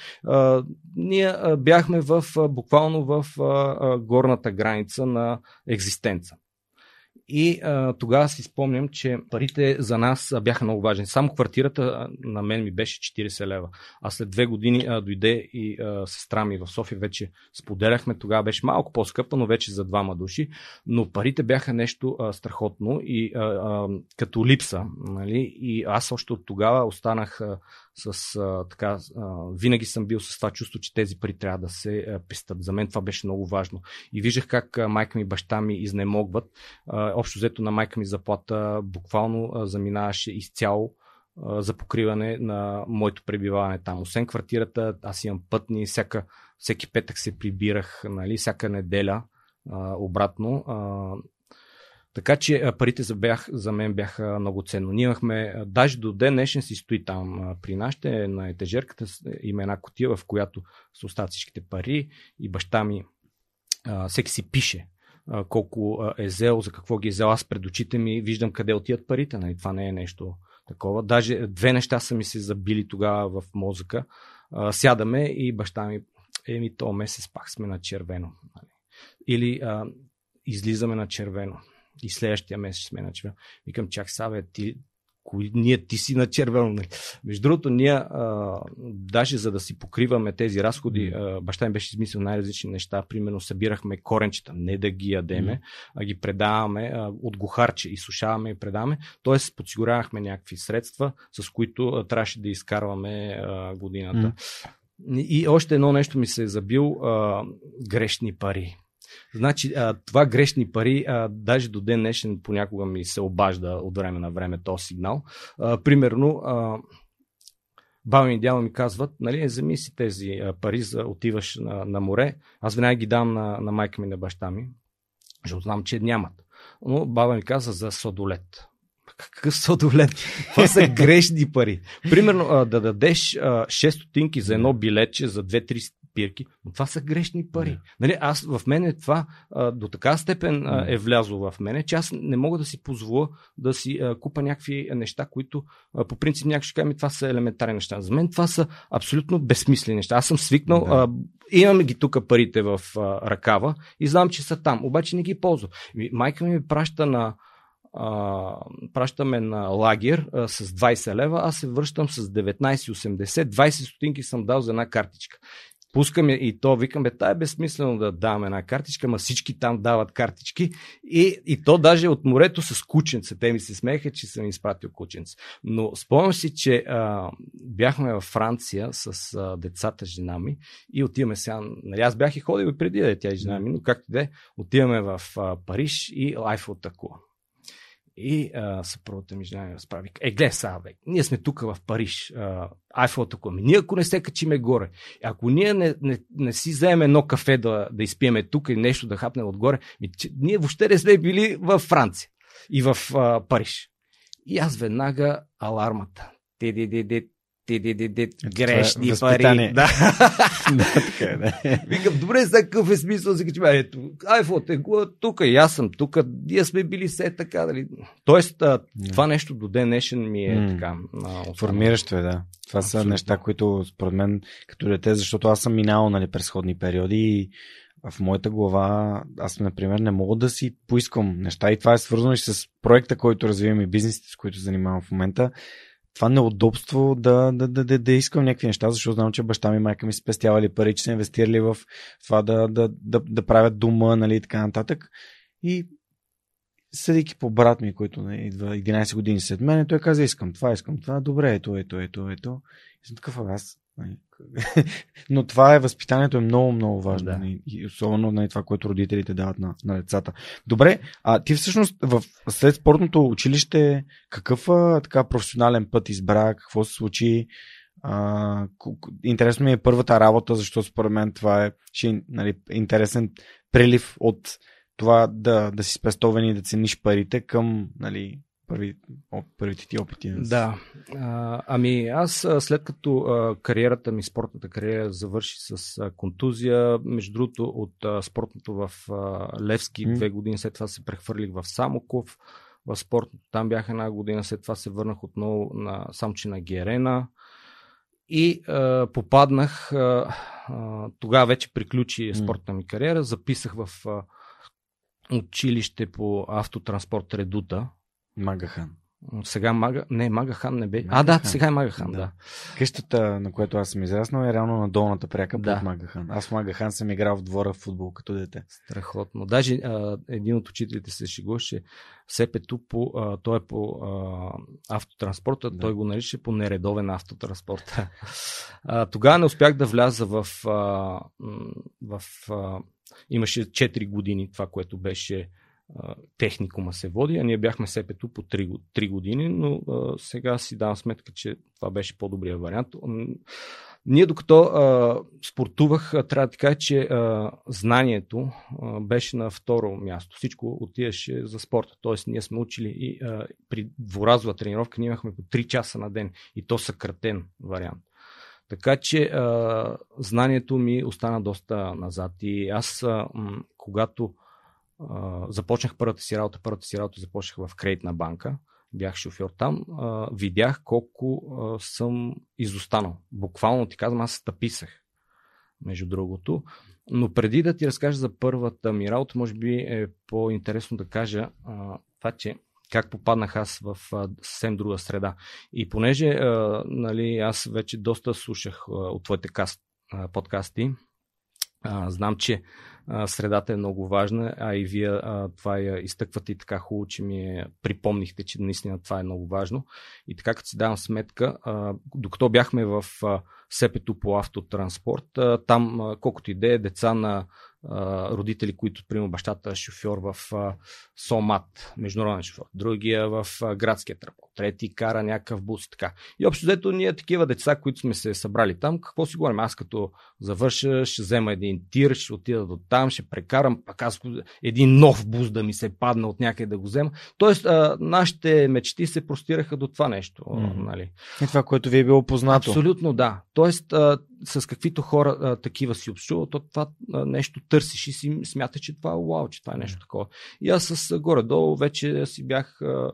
Ние бяхме в, буквално в горната граница на екзистенца. И а, тогава си спомням, че парите за нас бяха много важни. Само квартирата на мен ми беше 40 лева. А след две години а, дойде и а, сестра ми в София, вече споделяхме. Тогава беше малко по-скъпа, но вече за двама души. Но парите бяха нещо а, страхотно и а, а, като липса. Нали? И аз още от тогава останах а, с а, така, а, винаги съм бил с това чувство, че тези пари трябва да се а, пестат. За мен това беше много важно. И виждах как а, майка ми и баща ми изнемогват. А, общо взето на майка ми заплата буквално а, заминаваше изцяло а, за покриване на моето пребиваване там. Освен квартирата, аз имам пътни, всяка, всеки петък се прибирах, нали, всяка неделя а, обратно. А, така че парите за, бях, за мен бяха много ценно. Ние имахме, даже до ден днешен си стои там при нашите, на етажерката има една котия, в която са остават всичките пари и баща ми, всеки си пише колко е взел, за какво ги е взел. Аз пред очите ми виждам къде отиват парите. Нали? Това не е нещо такова. Даже две неща са ми се забили тогава в мозъка. Сядаме и баща ми, еми, то месец пак сме на червено. Нали? Или а, излизаме на червено и следващия месец сме на червено. Викам, чак сега, ти, кои, ние ти си на червено. Нали? Между другото, ние а, даже за да си покриваме тези разходи, а, баща ми беше измислил най-различни неща. Примерно събирахме коренчета, не да ги ядеме, mm. а ги предаваме а, от гохарче, изсушаваме и предаваме. Тоест, подсигурявахме някакви средства, с които а, трябваше да изкарваме а, годината. Mm. И още едно нещо ми се е забил а, грешни пари. Значи, а, това грешни пари, а, даже до ден днешен понякога ми се обажда от време на време този сигнал. А, примерно, а, баба ми и дядо ми казват, нали, вземи си тези пари, за отиваш на, на море. Аз винаги ги дам на, на майка ми и на баща ми, защото знам, че нямат. Но баба ми каза за содолет. Какъв содолет? Това са грешни пари. Примерно да дадеш 6 стотинки за едно билетче за 2-3 спирки, но това са грешни пари. Yeah. Нали, аз в мене това а, до така степен а, е влязло в мене, че аз не мога да си позволя да си а, купа някакви неща, които а, по принцип някой ще каже, това са елементарни неща. За мен това са абсолютно безсмислени неща. Аз съм свикнал, yeah. а, имаме ги тук парите в а, ръкава и знам, че са там, обаче не ги ползвам. Майка ми ми праща на а, пращаме на лагер а, с 20 лева, аз се връщам с 19,80, 20 стотинки съм дал за една картичка. Пускаме и то, викаме, тая е безсмислено да даваме една картичка, ма всички там дават картички. И, и то даже от морето с кученце. Те ми се смеха, че съм изпратил кученце. Но спомням си, че а, бяхме във Франция с а, децата, жена ми и отиваме сега. Нали, аз бях и ходил и преди да е тя жена ми, но както де, отиваме в а, Париж и Айфелта кула. И а, съпругата ми жена ми разправи. Е, гледай сега, бе, ние сме тук в Париж, Айфелата кула. Ние ако не се качиме горе, ако ние не, не, не си вземем едно кафе да, да изпиеме тук и нещо да хапнем отгоре, ми, че, ние въобще не сме били в Франция и в а, Париж. И аз веднага алармата. Те, де, де, де, грешни пари. Да. да, така е, да. Викам, добре, за какъв е смисъл? Си че, ето, айфот е тук и аз съм тук, ние сме били все така. Дали? Тоест, това нещо до ден днешен ми е mm. така. А, Формиращо е, да. Това Абсолютно. са неща, които според мен като дете, защото аз съм минал нали, през сходни периоди и в моята глава аз, например, не мога да си поискам неща и това е свързано и с проекта, който развивам и бизнесите, с които занимавам в момента това неудобство да, да, да, да, да искам някакви неща, защото знам, че баща ми и майка ми спестявали пари, че са инвестирали в това да, да, да, да правят дома, нали, и така нататък. И съдейки по брат ми, който не, идва 11 години след мен, той каза, искам това, искам това, добре, ето, ето, ето, ето. И съм такъв, аз Нали, но това е, възпитанието е много, много важно. Да. Нали, и особено на нали, това, което родителите дават на, на децата. Добре, а ти всъщност в, след спортното училище какъв а, така професионален път избра, какво се случи? А, интересно ми е първата работа, защото според мен това е ще, нали, интересен прилив от това да, да си и да цениш парите към нали, първи, първите ти опити? Да. А, ами аз след като а, кариерата ми, спортната кариера завърши с а, контузия, между другото от а, спортното в а, Левски mm. две години, след това се прехвърлих в Самоков, в спортното там бях една година, след това се върнах отново на Самчина Герена и а, попаднах, а, а, тогава вече приключи спортната ми кариера, записах в а, училище по автотранспорт Редута. Магахан. Сега Мага... Не, Магахан не бе. А, да, сега е Магахан, да. да. Къщата, на която аз съм израснал, е реално на долната пряка да. под Магахан. Аз в Магахан съм играл в двора в футбол като дете. Страхотно. Даже а, един от учителите се шегуваше Сепето по, а, той е по а, автотранспорта, да. той го нарича по нередовен автотранспорт. а, тогава не успях да вляза в, а, в а, имаше 4 години това, което беше техникума се води, а ние бяхме СПТ по 3, 3 години, но а, сега си давам сметка, че това беше по-добрия вариант. Ние докато а, спортувах, трябва да кажа, че а, знанието а, беше на второ място. Всичко отиваше за спорта. Тоест, ние сме учили и а, при дворазова тренировка ние имахме по 3 часа на ден и то съкратен вариант. Така че а, знанието ми остана доста назад. И аз, а, м- когато започнах първата си работа, първата си работа започнах в кредитна банка, бях шофьор там, а, видях колко а, съм изостанал. Буквално ти казвам, аз стъписах, между другото. Но преди да ти разкажа за първата ми работа, може би е по-интересно да кажа а, това, че как попаднах аз в съвсем друга среда. И понеже а, нали, аз вече доста слушах а, от твоите каст, а, подкасти, а, знам, че средата е много важна, а и вие а, това я изтъквате и така хубаво, че ми е, припомнихте, че наистина това е много важно. И така, като си давам сметка, а, докато бяхме в а, Сепето по автотранспорт, а, там, а, колкото и е, деца на родители, които, примерно, бащата е шофьор в Сомат, международен шофьор, другия в градския транспорт, трети кара някакъв бус и така. И общо взето ние такива деца, които сме се събрали там, какво си говорим? Аз като завърша, ще взема един тир, ще отида до там, ще прекарам, пак аз един нов бус да ми се падне от някъде да го взема. Тоест, а, нашите мечти се простираха до това нещо. Mm. Нали? И това, което ви е било познато. Абсолютно, да. Тоест, а, с каквито хора а, такива си общува, то това а, нещо търсиш и си смята, че това е вау, че това е нещо такова. И аз с горе-долу вече си бях а,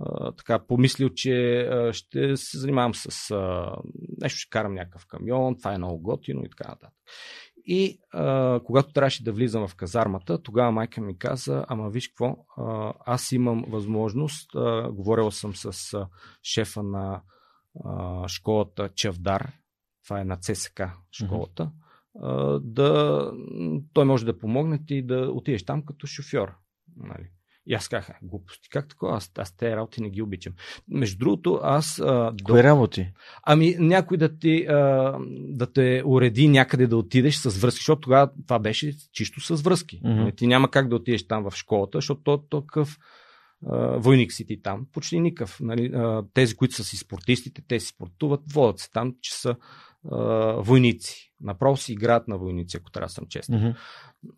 а, така помислил, че а, ще се занимавам с а, нещо, ще карам някакъв камион, това е много готино и така нататък. И а, когато трябваше да влизам в казармата, тогава майка ми каза, ама виж какво, а, аз имам възможност, а, говорила съм с а, шефа на а, школата Чавдар, това е на ЦСК школата, mm-hmm. да, той може да помогне ти да отидеш там като шофьор. Нали? И аз казах, глупости, как такова? Аз, аз тези работи не ги обичам. Между другото, аз... А, Кои до... работи? Ами някой да, ти, а, да те уреди някъде да отидеш с връзки, защото тогава това беше чисто с връзки. Mm-hmm. Ти няма как да отидеш там в школата, защото то такъв войник си ти там. Почти никакъв. Нали? Тези, които са си спортистите, те си спортуват, водят се там, че са войници. Направо си играят на войници, ако трябва да съм честен. Mm-hmm.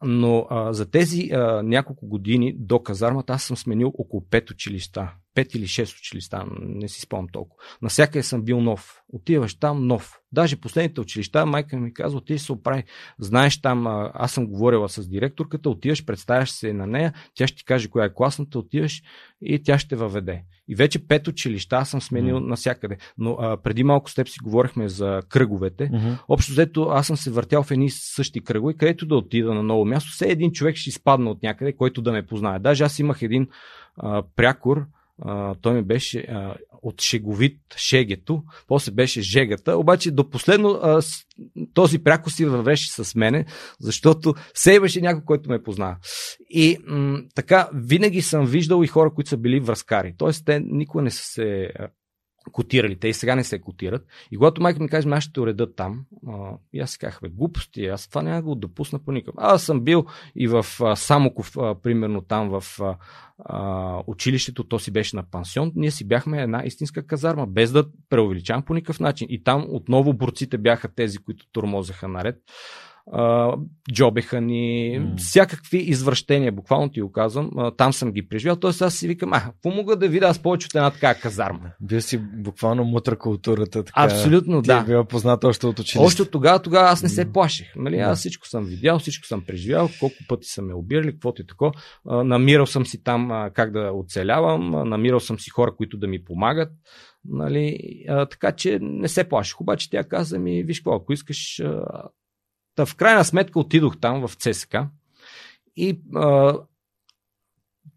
Но а, за тези а, няколко години до казармата аз съм сменил около 5 училища. 5 или 6 училища, не си спомням толкова. Насякъде съм бил нов. Отиваш там нов. Даже последните училища, майка ми казва, ти се оправи. Знаеш там, аз съм говорила с директорката, отиваш, представяш се на нея, тя ще ти каже коя е класната, отиваш и тя ще въведе. И вече пет училища съм сменил mm-hmm. насякъде. Но а, преди малко с теб си говорихме за кръговете. Mm-hmm. Общо взето аз съм се въртял в едни същи кръгове, където да отида на ново място. Все един човек ще изпадне от някъде, който да ме познае. Даже аз имах един а, прякор, а, той ми беше а, от шеговит шегето, после беше жегата, обаче до последно а, този пряко си вървеше с мене, защото се имаше някой, който ме познава. И м- така, винаги съм виждал и хора, които са били връзкари. Тоест, те никога не са се котирали. Те и сега не се котират. И когато майка ми каже, аз ще те уредат там, а, и аз си казах, бе, глупости, аз това няма да го допусна по никакъв. Аз съм бил и в а, Самоков, а, примерно там в а, училището, то си беше на пансион. Ние си бяхме една истинска казарма, без да преувеличавам по никакъв начин. И там отново борците бяха тези, които тормозеха наред. А, джобеха ни, М. всякакви извращения, буквално ти го казвам, а, там съм ги преживял. Тоест аз си викам, а, какво мога да видя аз повече от една така казарма? Бил си буквално мутра културата. Така, Абсолютно, ти да. е била позната още от училище. Още от тогава, тогава аз не се плаших. Нали? Аз всичко съм видял, всичко съм преживял, колко пъти са ме обирали, каквото и тако. А, Намирал съм си там а, как да оцелявам, а, намирал съм си хора, които да ми помагат. Нали? А, така че не се плаших. Обаче тя каза ми, виж какво, ако искаш... А... Та в крайна сметка отидох там в ЦСК и а,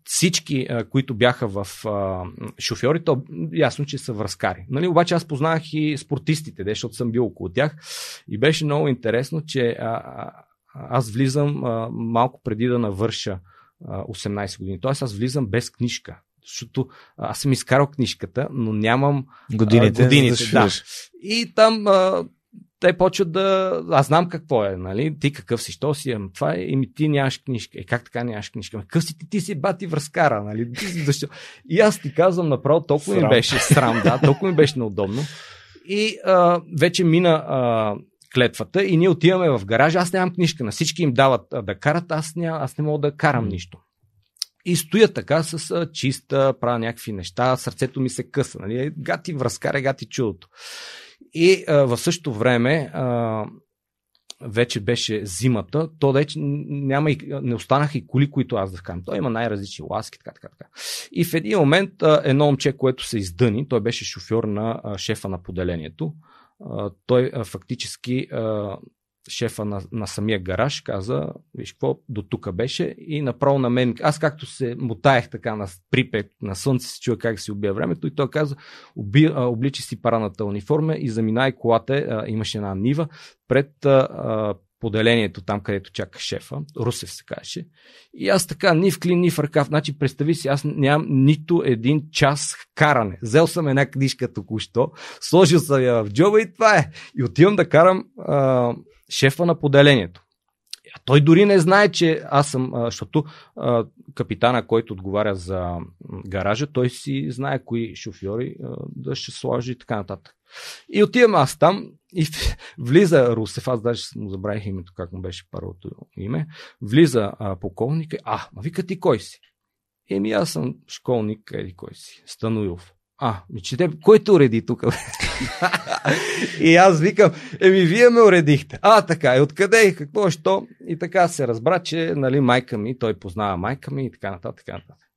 всички, а, които бяха в а, шофьори, то ясно, че са връзкари. Нали? Обаче аз познах и спортистите, защото съм бил около тях и беше много интересно, че а, аз влизам а, малко преди да навърша а, 18 години. Тоест аз влизам без книжка. Защото аз съм изкарал книжката, но нямам Годините, а, годините да и там а, те почват да... Аз знам какво е, нали? Ти какъв си, що си, ами това е, еми ти нямаш книжка. Е, как така нямаш книжка? Какъв си ти, ти си бати връзкара, нали? Ти си защо? И аз ти казвам направо, толкова ми Срам. беше срам, да, толкова ми беше неудобно. И а, вече мина а, клетвата и ние отиваме в гаража. Аз нямам книжка, на всички им дават а, да карат, аз, ня, аз не мога да карам нищо. И стоя така с а, чиста, правя някакви неща, сърцето ми се къса. Нали? Гати връзкаре, гати чудото. И а, в същото време а, вече беше зимата, то вече няма и, не останаха и коли, които аз да вкарам. Той има най-различни ласки, така, така, така. И в един момент едно момче, което се издъни, той беше шофьор на шефа на поделението. Той фактически шефа на, на самия гараж каза, виж какво, до тук беше и направо на мен, аз както се мутаех така на припек, на слънце се чуя как се убия времето и той каза, оби, а, обличи си параната униформа и заминай колата, а, имаше една нива пред а, поделението там, където чака шефа, Русев се казваше. И аз така, ни в клин, ни в ръкав. Значи, представи си, аз нямам нито един час каране. Взел съм една книжка току-що, сложил съм я в джоба и това е. И отивам да карам а, шефа на поделението. Той дори не знае, че аз съм, защото капитана, който отговаря за гаража, той си знае кои шофьори да ще сложи и така нататък. И отивам аз там и влиза Русев, аз даже му забравих името, как му беше първото име, влиза а, а, ма вика ти кой си? Еми аз съм школник, еди кой си, Стануилов. А, ми че те, кой те уреди тук? и аз викам, еми вие ме уредихте. А, така, и откъде и какво, що? И така се разбра, че нали, майка ми, той познава майка ми и така нататък. Така нататък.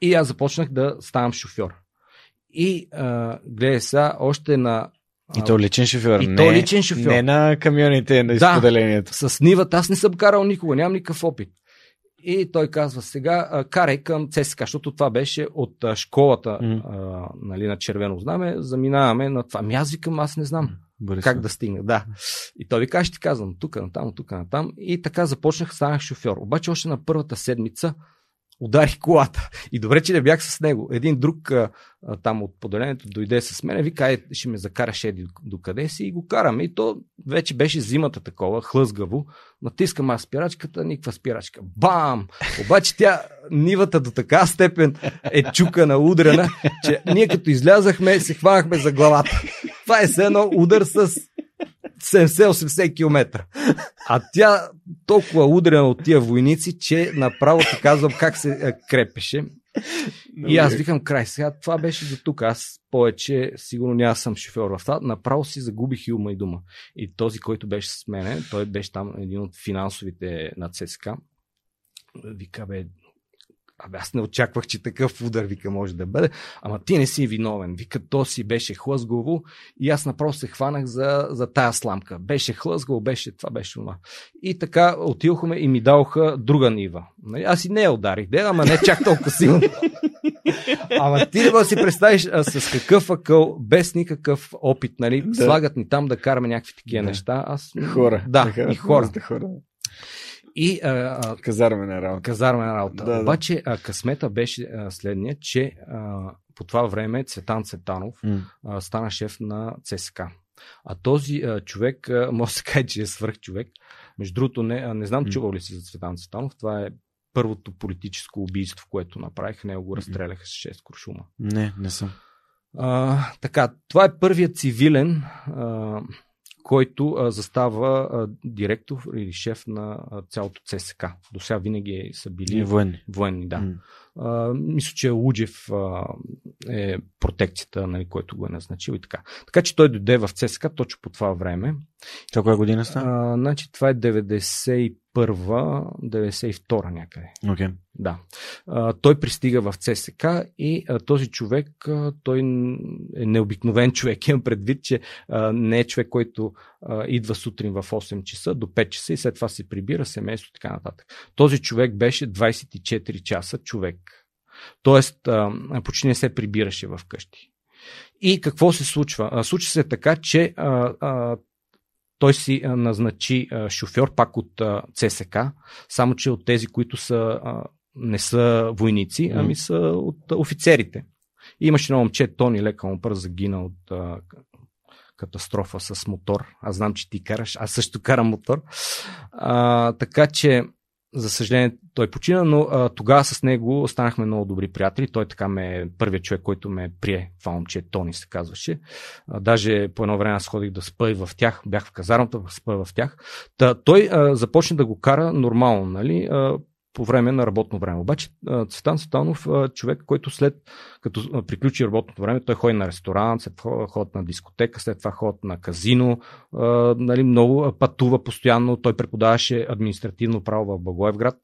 И аз започнах да ставам шофьор. И а, гледай сега, още на И то личен шофьор. И не, то личен шофьор. Не на камионите на Да. изподелението. с нивата аз не съм карал никога, нямам никакъв опит. И той казва сега, а, карай към ЦСКА, защото това беше от а, школата М. а, нали, на червено знаме, заминаваме на това. Ами аз викам, аз не знам Борисов. как да стигна. Да. И той вика, аз ще ти казвам, тук на там, тук на там. И така започнах, станах шофьор. Обаче още на първата седмица ударих колата. И добре, че не бях с него. Един друг а, там от поделението дойде с мен, вика, е, ще ме закараш еди до къде си и го караме. И то вече беше зимата такова, хлъзгаво. Натискам аз спирачката, никаква спирачка. Бам! Обаче тя, нивата до така степен е чукана, удрена, че ние като излязахме, се хванахме за главата. Това е все едно удар с 70-80 км. А тя толкова удрена от тия войници, че направо ти казвам как се а, крепеше. И аз викам край. Сега това беше до тук. Аз повече сигурно няма съм шофьор в това. Направо си загубих и ума и дума. И този, който беше с мене, той беше там един от финансовите на ЦСКА. Вика, бе, Абе, аз не очаквах, че такъв удар, вика, може да бъде. Ама ти не си виновен. Вика, то си беше хлъзгово и аз направо се хванах за, за тая сламка. Беше хлъзгово, беше това, беше това. И така отидохме и ми даваха друга нива. Нали, Аз и не я ударих, де, ама не чак толкова силно. Ама ти да си представиш а, с какъв акъл, без никакъв опит, нали? Да. Слагат ни там да караме някакви такива Да. неща. Аз... Хора. Да, Така, и хора. хора. И а, а, Казармена работа. казармена работа. Да. Обаче а, късмета беше а, следния, че а, по това време Цветан Цветанов М. а, стана шеф на ЦСКА. А този а, човек, а, може да се каже, че е свръх човек. Между другото, не, а, не знам М. чувал ли си за Цветан Цветанов. Това е първото политическо убийство, което направих. Него го разстреляха с 6 куршума. Не, не съм. А, така, това е първият цивилен, а, който а, застава а, директор или шеф на а, цялото ЦСК. До сега винаги са били И военни. военни, да. М. А, мисля, че Луджев а, е протекцията, нали, който го е назначил и така. Така че той дойде в ЦСК точно по това време. Това коя година стана? Значи това е 91-92 някъде. Окей. Да. А, той пристига в ЦСК и а, този човек, а, той е необикновен човек. Имам предвид, че а, не е човек, който идва сутрин в 8 часа до 5 часа и след това се прибира семейство и така нататък. Този човек беше 24 часа човек. Тоест, почти не се прибираше в къщи. И какво се случва? Случва се така, че а, а, той си назначи а, шофьор пак от а, ЦСК, само че от тези, които са, а, не са войници, ами са от а, офицерите. И имаше едно момче, Тони Лека Мопър, загина от а, катастрофа с мотор. Аз знам, че ти караш, аз също карам мотор. А, така че, за съжаление, той почина, но а, тогава с него станахме много добри приятели. Той така ме е първият човек, който ме прие. Това момче Тони се казваше. А, даже по едно време аз ходих да спа и в тях. Бях в казармата, спа в тях. Та, той а, започна да го кара нормално, нали? А, по време на работно време. Обаче Цветан Цветанов, човек, който след като приключи работното време, той ходи на ресторант, след ходят на дискотека, след това ходят на казино, нали, много пътува постоянно. Той преподаваше административно право в Благоевград.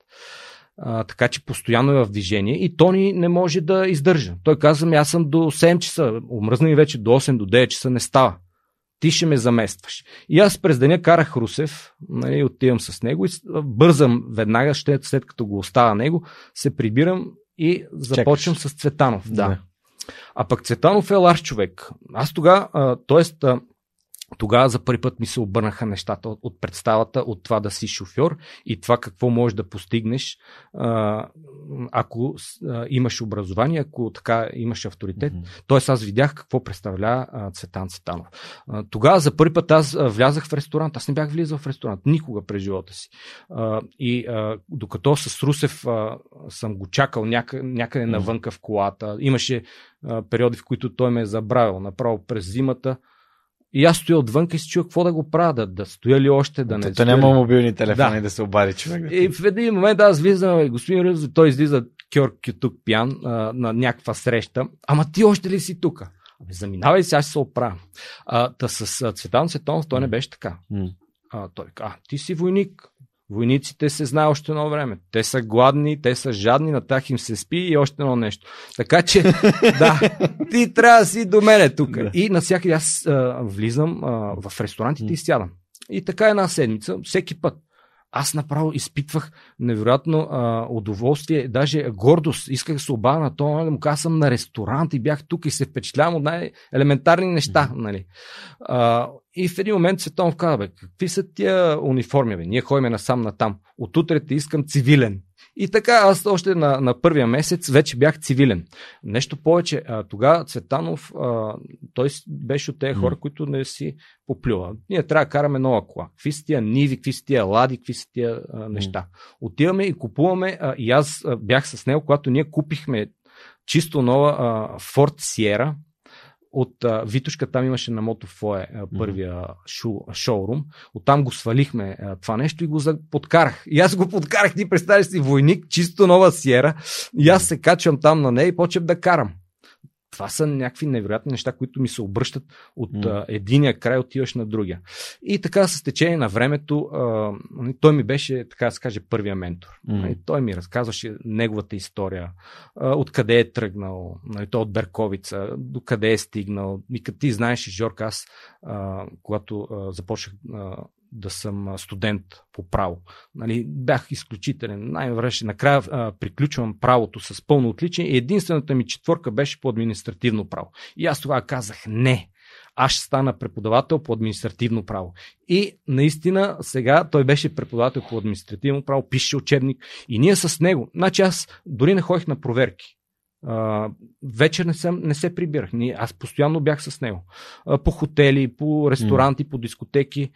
А, така че постоянно е в движение и Тони не може да издържа. Той каза ми, аз съм до 7 часа, омръзна ми вече до 8, до 9 часа не става. Ти ще ме заместваш. И аз през деня карах Русев, нали, отивам с него и бързам веднага, ще, след като го оставя него, се прибирам и започвам с Цветанов. Да. Да. А пък Цветанов е ларш човек. Аз тогава, т.е. тогава за първи път ми се обърнаха нещата от, от представата, от това да си шофьор и това какво можеш да постигнеш, а, ако а, имаш образование, ако така имаш авторитет. Мгм. Тоест аз видях какво представлява а, Цветан Цветанов. А, тогава за първи път аз а, влязах в ресторант. Аз не бях влизал в ресторант никога през живота си. А, и а, докато с Русев а, съм го чакал някъде, някъде навънка в колата, имаше а, периоди, в които той ме е забравил направо през зимата. И аз стоя отвън и си чуя какво да го правя, да, да стоя ли още, да не То стоя няма ли. мобилни телефони Да. да. се обади човек. И в един момент аз влизам, и господин Ръз, той излиза Кьор тук пиян а, на някаква среща. Ама ти още ли си тук? Ами заминавай аз ще се оправям. А, та с Цветан Цветанов той не беше така. А, той каза, ти си войник. Войниците се знае още едно време. Те са гладни, те са жадни, на тях им се спи и още едно нещо. Така че, да, ти трябва да си до мене тук. Да. И навсякъде аз а, влизам а, в ресторантите и сядам. И така една седмица, всеки път. Аз направо изпитвах невероятно а, удоволствие, даже гордост. Исках да се обадя на това, да му кажа, съм на ресторант и бях тук и се впечатлявам от най-елементарни неща. Нали. А, и в един момент Светонов каза, бе, какви са тия униформи, бе? Ние ходим насам натам. От утре те искам цивилен. И така, аз още на, на първия месец вече бях цивилен. Нещо повече, тогава Цветанов, а, той беше от тези хора, които не си поплюва. Ние трябва да караме нова кола. Какви са тия ниви, какви са тия лади, какви са тия а, неща. Отиваме и купуваме, а, и аз бях с него, когато ние купихме чисто нова а, Ford Sierra, от а, Витушка, там имаше на Мотофое първия шу, шоурум. Оттам го свалихме а, това нещо и го за- подкарах. И аз го подкарах, ти представяш си войник, чисто нова сиера. И аз се качвам там на нея и почвам да карам. Това са някакви невероятни неща, които ми се обръщат от а, единия край, отиваш на другия. И така с течение на времето, нали, той ми беше, така да се каже, първия ментор. Нали, той ми разказваше неговата история, откъде е тръгнал, нали, той от Берковица, до къде е стигнал. И като ти знаеш, Жорка, аз, когато започнах да съм студент по право, нали, бях изключителен. Най-връщи, накрая а, приключвам правото с пълно отличие и единствената ми четворка беше по административно право. И аз тогава казах не. Аз ще стана преподавател по административно право. И наистина сега той беше преподавател по административно право, пише учебник и ние с него. Значи аз дори не ходих на проверки. А, вечер не, съм, не се прибирах. Аз постоянно бях с него. По хотели, по ресторанти, по дискотеки.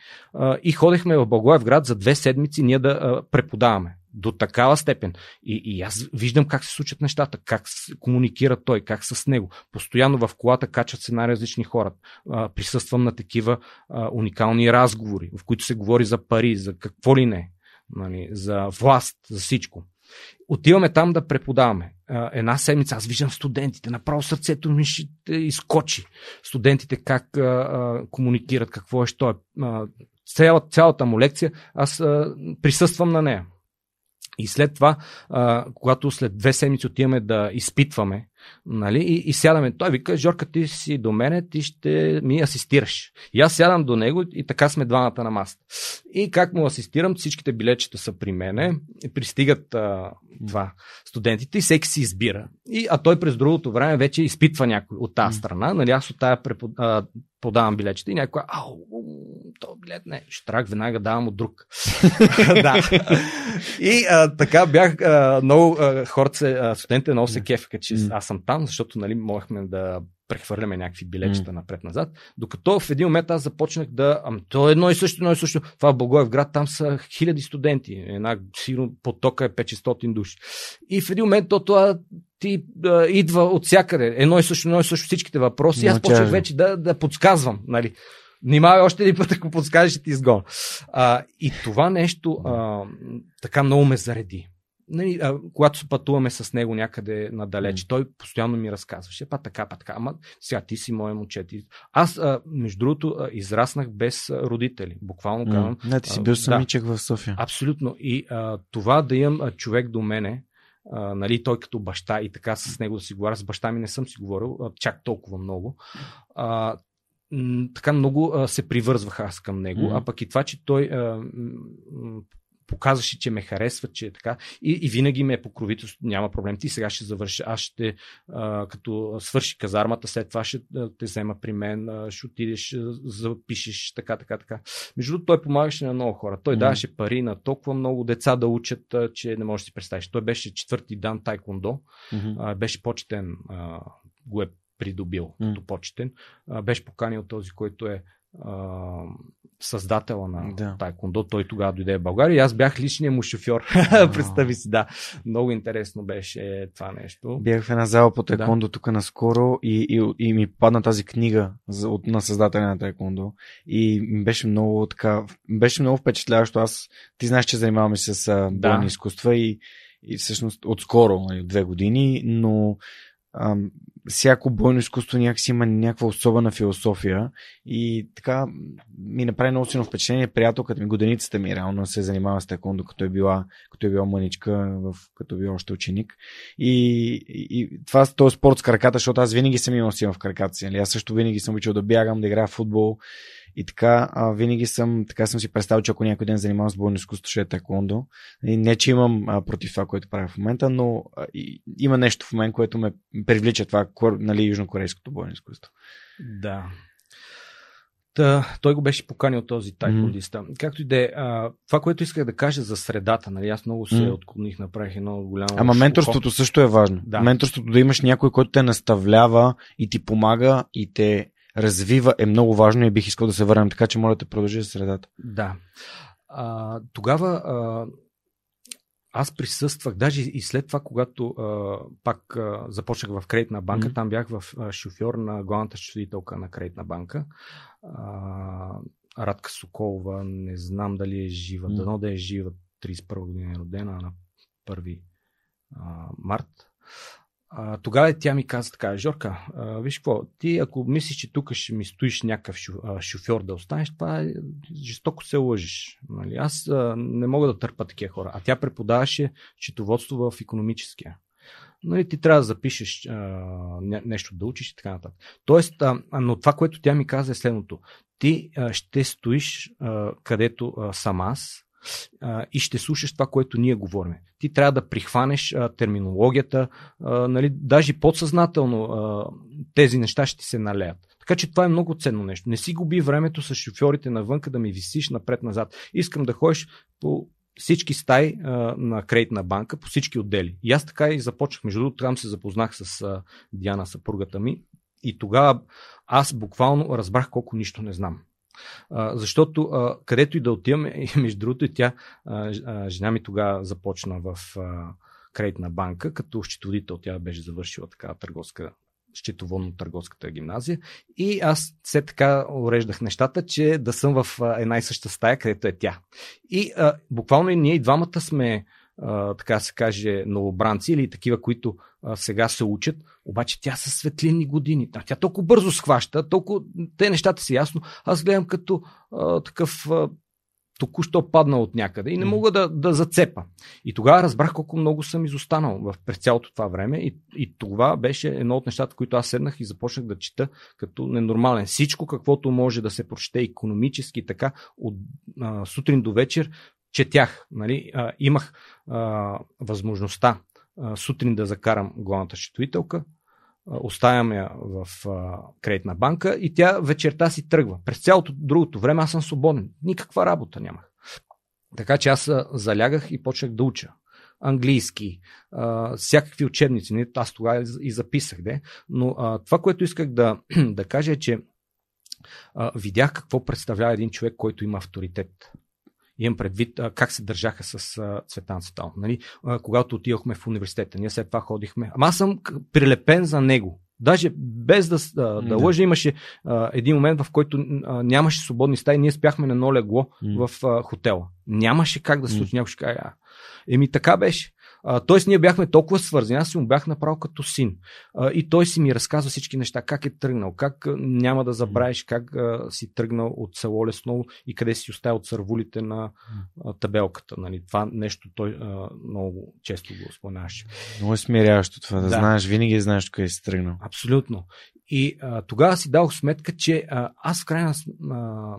И ходехме в Благоевград за две седмици ние да преподаваме. До такава степен. И, и аз виждам как се случат нещата, как комуникира той, как с него. Постоянно в колата качат се най-различни хора. Присъствам на такива уникални разговори, в които се говори за пари, за какво ли не, нали, за власт, за всичко. Отиваме там да преподаваме. Една седмица аз виждам студентите, направо сърцето ми ще изкочи. Студентите как комуникират, какво е, що е. Цяла, цялата му лекция, аз присъствам на нея. И след това, когато след две седмици отиваме да изпитваме, нали, и, и сядаме, той вика, Жорка, ти си до мене, ти ще ми асистираш. И аз сядам до него и така сме двамата на масата. И как му асистирам, всичките билечета са при мене, пристигат а, два студентите и всеки си избира. И, а той през другото време вече изпитва някой от тази страна. Нали, аз от тая препод... а, подавам билечета и някой, ау, то билет не, ще трак веднага давам от друг. да. И а, така бях, а, много хората, студентите много се кефаха, че аз съм там, защото нали, можехме да прехвърляме някакви билечета mm. напред-назад. Докато в един момент аз започнах да. Ам, то е едно и също, едно и също. Това в Благоев град, там са хиляди студенти. Една, сигурно, потока е 500 души. И в един момент то това ти а, идва от всякъде. Едно и също, едно и също всичките въпроси. аз почнах вече да, да подсказвам. Нали. Внимавай още един път, ако подскажеш, ще ти изгоня. А, и това нещо а, така много ме зареди нали, а, когато пътуваме с него някъде надалеч, mm. той постоянно ми разказваше, па така, па така, ама сега ти си мое момче. Ти... Аз, а, между другото, а, израснах без родители. Буквално казвам. Mm. Не, ти си бил самичък да, в София. Абсолютно. И а, това да имам а, човек до мене, а, нали, той като баща и така с него да си говоря, с баща ми не съм си говорил а, чак толкова много. А, така много а, се привързвах аз към него, mm-hmm. а пък и това, че той а, показваше, че ме харесва, че е така. И, и винаги ме е покровителство, няма проблем. Ти сега ще завърши, аз ще, а, като свърши казармата, след това ще те взема при мен, а, ще отидеш, запишеш, така, така, така. Между другото, той помагаше на много хора. Той mm-hmm. даваше пари на толкова много деца да учат, а, че не можеш да си представиш. Той беше четвърти дан тайкондо, mm-hmm. а, беше почетен, а, го е придобил mm-hmm. като почетен. А, беше поканил този, който е а, създателя на да. Тайкондо. Той тогава дойде в България и аз бях личният му шофьор. Представи си, да. Много интересно беше това нещо. Бях в една зала по Тайкондо да. тук наскоро и, и, и ми падна тази книга от, на създателя на Тайкондо и беше много така, беше много впечатляващо. Аз, ти знаеш, че занимаваме се с бойни да. изкуства и, и всъщност отскоро, нали, две години, но всяко бойно изкуство някакси има някаква особена философия и така ми направи много силно впечатление. Приятелката ми, годеницата ми, реално се занимава с такондо, като е била, като е била мъничка, в, като е била още ученик. И, и, и това този спорт с краката, защото аз винаги съм имал силно в краката си. Нали? Аз също винаги съм учил да бягам, да играя в футбол. И така, а, винаги съм, така съм си представил, че ако някой ден занимавам с бойно изкуство, ще е такондо. И не, че имам а, против това, което правя в момента, но а, и, има нещо в момента, което ме привлича това, нали, южнокорейското бойно изкуство. Да. Та, той го беше поканил този тайкондиста. Mm. Както и да е, това, което исках да кажа за средата, нали, аз много се mm. отклоних, направих едно голямо. Ама шуко. менторството също е важно. Да. Менторството да имаш някой, който те наставлява и ти помага и те развива е много важно и бих искал да се върнем, така че моля да продължи за средата. Да. А, тогава а, аз присъствах, даже и след това, когато а, пак а, започнах в кредитна банка, mm-hmm. там бях в а, шофьор на главната счетоводителка на кредитна банка. А, Радка Соколова, не знам дали е жива, mm-hmm. дано да е жива, 31 година е родена на 1 а, март. А, тогава тя ми каза така, Жорка, а, виж какво, ти ако мислиш, че тук ще ми стоиш някакъв шофьор да останеш, това е, жестоко се лъжиш. Нали? Аз а, не мога да търпа такива хора. А тя преподаваше счетоводство в економическия. Нали, ти трябва да запишеш а, нещо да учиш и така нататък. Тоест, а, но това, което тя ми каза е следното. Ти а, ще стоиш а, където а, съм аз, а, и ще слушаш това, което ние говорим. Ти трябва да прихванеш а, терминологията, а, нали, даже подсъзнателно а, тези неща ще ти се налеят. Така че това е много ценно нещо. Не си губи времето с шофьорите навънка да ми висиш напред-назад. Искам да ходиш по всички стаи а, на кредитна банка, по всички отдели. И аз така и започнах. Между другото, там се запознах с а, Диана, съпругата ми. И тогава аз буквално разбрах колко нищо не знам. Защото където и да отиваме, и между другото и тя, жена ми тогава започна в кредитна банка, като счетоводител тя беше завършила такава търговска счетоводно-търговската гимназия. И аз все така уреждах нещата, че да съм в една и съща стая, където е тя. И а, буквално и ние и двамата сме а, така се каже, новобранци или такива, които а, сега се учат, обаче тя са светлинни години. Тя толкова бързо схваща, толкова те нещата са ясно. Аз гледам като а, такъв а, току-що паднал от някъде и не мога да, да зацепа. И тогава разбрах колко много съм изостанал в, през цялото това време и, и това беше едно от нещата, които аз седнах и започнах да чета като ненормален. Всичко, каквото може да се прочете економически така, от а, сутрин до вечер, четях. Нали? А, имах а, възможността а, сутрин да закарам главната счетовителка, оставям я в а, кредитна банка и тя вечерта си тръгва. През цялото другото време аз съм свободен. Никаква работа нямах. Така че аз залягах и почнах да уча. Английски, а, всякакви учебници. Аз тогава и записах, де. но а, това, което исках да, да кажа е, че а, видях какво представлява един човек, който има авторитет. Имам предвид а, как се държаха с а, Цветан Цветан. Нали? А, когато отидохме в университета, ние след това ходихме. Ама аз съм прилепен за него. Даже без да, да, да лъжа, имаше а, един момент, в който а, нямаше свободни стаи. Ние спяхме на едно легло mm. в а, хотела. Нямаше как да се случи. Mm. Някой ще каже, Еми така беше. Тоест ние бяхме толкова свързани, аз си му бях направил като син. А, и той си ми разказва всички неща, как е тръгнал, как няма да забравиш, как а, си тръгнал от село Лесново и къде си оставил цървулите на а, табелката. Нали? Това нещо той а, много често го споменаваше. Много е смиряващо това, да, да. знаеш, винаги знаеш къде си тръгнал. Абсолютно. И а, тогава си дадох сметка, че а, аз в крайна а,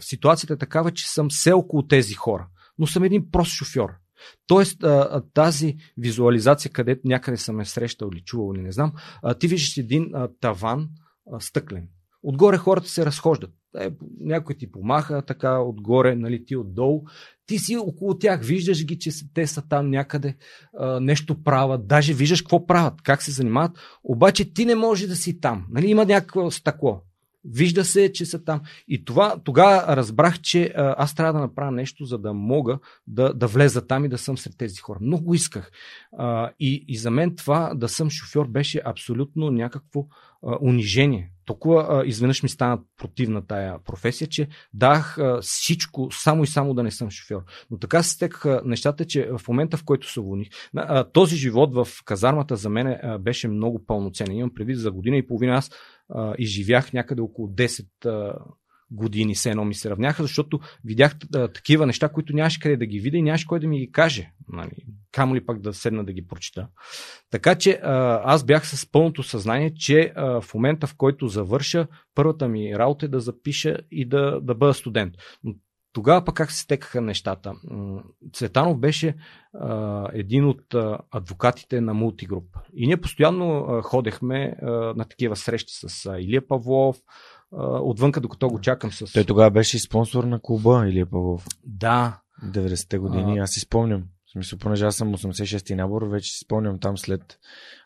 ситуацията е такава, че съм се около тези хора, но съм един прост шофьор. Тоест, тази визуализация, където някъде съм е срещал или чувал, или не знам, ти виждаш един таван стъклен. Отгоре хората се разхождат. Е, някой ти помаха така отгоре, нали, ти отдолу. Ти си около тях, виждаш ги, че те са там някъде, нещо правят, даже виждаш какво правят, как се занимават, обаче ти не можеш да си там. Нали, има някакво стъкло. Вижда се, че са там. И това, тогава разбрах, че аз трябва да направя нещо, за да мога да, да влеза там и да съм сред тези хора. Много исках. А, и, и за мен това да съм шофьор беше абсолютно някакво а, унижение. Толкова изведнъж ми стана противна тая професия, че дах а, всичко, само и само да не съм шофьор. Но така се стекаха нещата, че в момента, в който се уволних, този живот в казармата за мен беше много пълноценен. Имам предвид за година и половина аз а, изживях някъде около 10 а, години, се едно ми се равняха, защото видях а, такива неща, които нямаше къде да ги видя и нямаше кой да ми ги каже. Нали, камо ли пак да седна да ги прочита. Така че а, аз бях с пълното съзнание, че а, в момента, в който завърша, първата ми работа е да запиша и да, да бъда студент. Но тогава пък как се стекаха нещата? Цветанов беше а, един от а, адвокатите на мултигруп. И ние постоянно а, ходехме а, на такива срещи с а, Илия Павлов, отвънка, докато го чакам с... Той тогава беше и спонсор на клуба Илия Павлов. Да. 90-те години, а... аз си спомням. В смисъл, понеже аз съм 86-ти набор, вече си спомням там след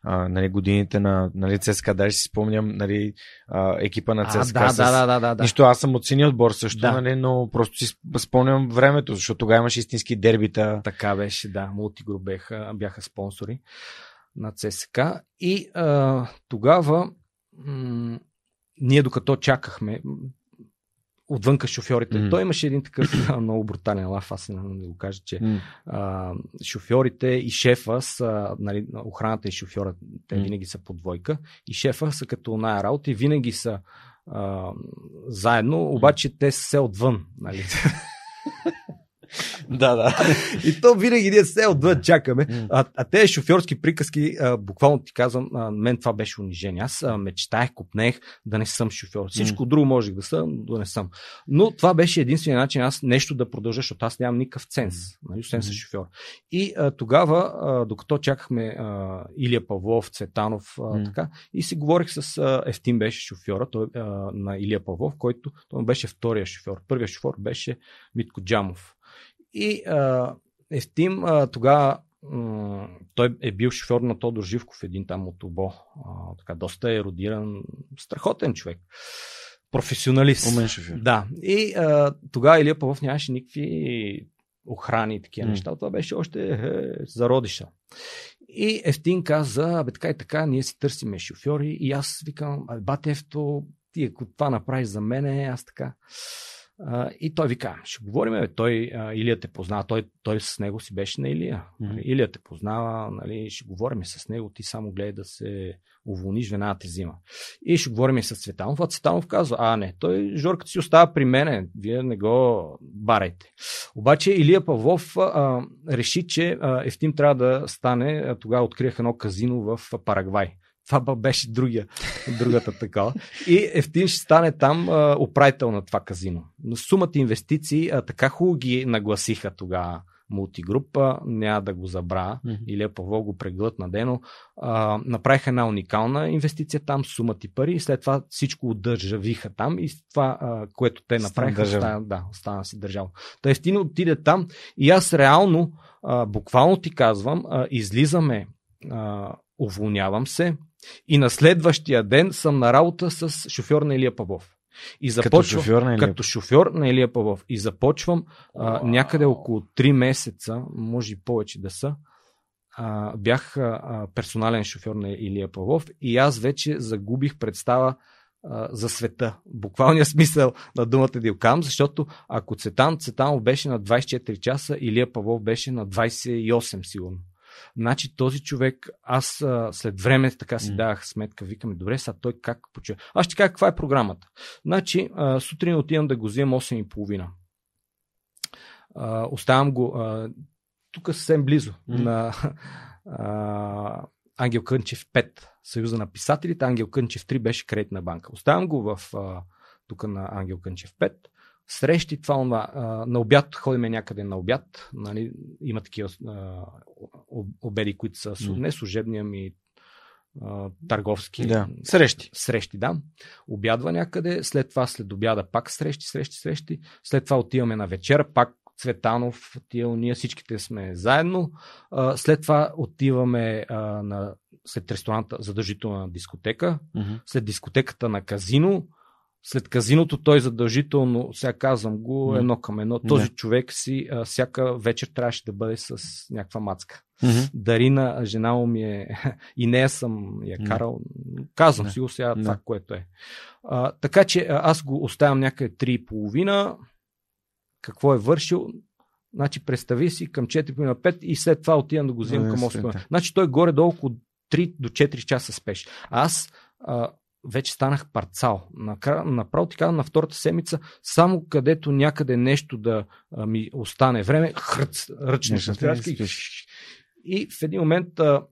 а, нали, годините на нали, ЦСКА, даже си спомням нали, а, екипа на ЦСКА. А, да, с... да, да, да, да. Нищо, аз съм оценил отбор също, да. нали, но просто си спомням времето, защото тогава имаше истински дербита. Така беше, да. Мултигруп бяха, бяха спонсори на ЦСКА. И а, тогава м- ние докато чакахме, отвънка шофьорите. Mm. Той имаше един такъв много брутален лав, аз не да го кажа, че mm. а, шофьорите и шефа са, нали, охраната и шофьора, те mm. винаги са по двойка, и шефа са като оная работа и винаги са а, заедно, обаче те са се отвън. Нали. да, да. И то винаги ние се отвън чакаме. А, а те шофьорски приказки, а, буквално ти казвам, а, мен това беше унижение. Аз а, мечтаях, купнех да не съм шофьор. Всичко друго можех да съм, да не съм. Но това беше единствения начин аз нещо да продължа, защото аз нямам никакъв ценз. Нали, освен съм шофьор. И а, тогава, а, докато чакахме а, Илия Павлов, Цветанов, а, така, и си говорих с а, Ефтин беше шофьора той, а, на Илия Павлов, който той беше втория шофьор. Първият шофьор беше Митко Джамов. И а, Ефтим а, тогава м- той е бил шофьор на Тодор Живков, един там от Обо. А, така, доста еродиран, страхотен човек. професионалист. Умен шофьор. Да. И а, тогава Илия Павлов нямаше никакви охрани и такива неща. Това беше още е, зародиша. И Ефтин каза, абе така и така, ние си търсиме шофьори и аз викам, абе бате Ефто, ти ако това направиш за мене, аз така. А, и той вика, ще говорим, бе, той а, Илия те познава, той, той с него си беше на Илия. Нали, Илия те познава, нали, ще говорим с него, ти само гледай да се уволниш, веднага те взима. И ще говорим с Цветанов, а Цветанов казва, а не, той Жорката си остава при мене, вие не го барайте. Обаче Илия Павлов а, реши, че а, Ефтим трябва да стане, тогава откриех едно казино в Парагвай. Това беше другия, другата такава. И Ефтин ще стане там а, управител на това казино. Но сумата инвестиции а, така хубаво ги нагласиха тогава мултигрупа, няма да го забравя. Мгм. Илия Павлов го преглътна дено. А, направиха една уникална инвестиция там, сума ти пари и след това всичко удържавиха там и това, а, което те направиха, остана, да, остана си държавно. Та Ефтин отиде там и аз реално, а, буквално ти казвам, а, излизаме, а, уволнявам се и на следващия ден съм на работа с шофьор на Илия Павлов. И Като започвам, шофьор на Илия. като шофьор на Илия Павлов. И започвам а, някъде около 3 месеца, може и повече да са, а, бях а, персонален шофьор на Илия Павлов и аз вече загубих представа а, за света. Буквалният смисъл на думата Дилкам, защото ако Цветан Цветанов беше на 24 часа, Илия Павлов беше на 28 сигурно. Значи този човек, аз а, след време така си М. давах сметка, викаме, добре, сега той как почва. Аз ще кажа каква е програмата. Значи, а, сутрин отивам да го вземам 8.30. А, оставам го а, тук съвсем близо М. на а, Ангел Кънчев 5, Съюза на писателите, Ангел Кънчев 3 беше кредитна банка. Оставям го в а, тук на Ангел Кънчев 5. Срещи, това, това на обяд, ходиме някъде на обяд. Нали, има такива а, об- обеди, които са не служебни, ами а, търговски Да. Срещи. срещи, да. Обядва някъде, след това след обяда пак срещи, срещи, срещи. След това отиваме на вечера, пак Цветанов, тия, ние всичките сме заедно. А, след това отиваме а, на, след ресторанта задължително на дискотека, Мгм. след дискотеката на казино, след казиното той задължително, сега казвам го едно към едно, този Да. човек си а, всяка вечер трябваше да бъде с някаква мацка. Мгм. Дарина, жена му ми е, и нея съм я карал, казвам Да. си го сега Да. това, което е. А, така че аз го оставям някъде 3,5, какво е вършил, значи представи си към 4,5 и след това отивам да го вземам Да, към сутринта. 8. Значи той горе-долу около 3 до 4 часа спеше. А аз а, вече станах парцал. Направо ти казвам, на втората седмица, само където някъде нещо да ми остане време, хръц, ръчно Нещо се стряска и, спиш. и в един момент а,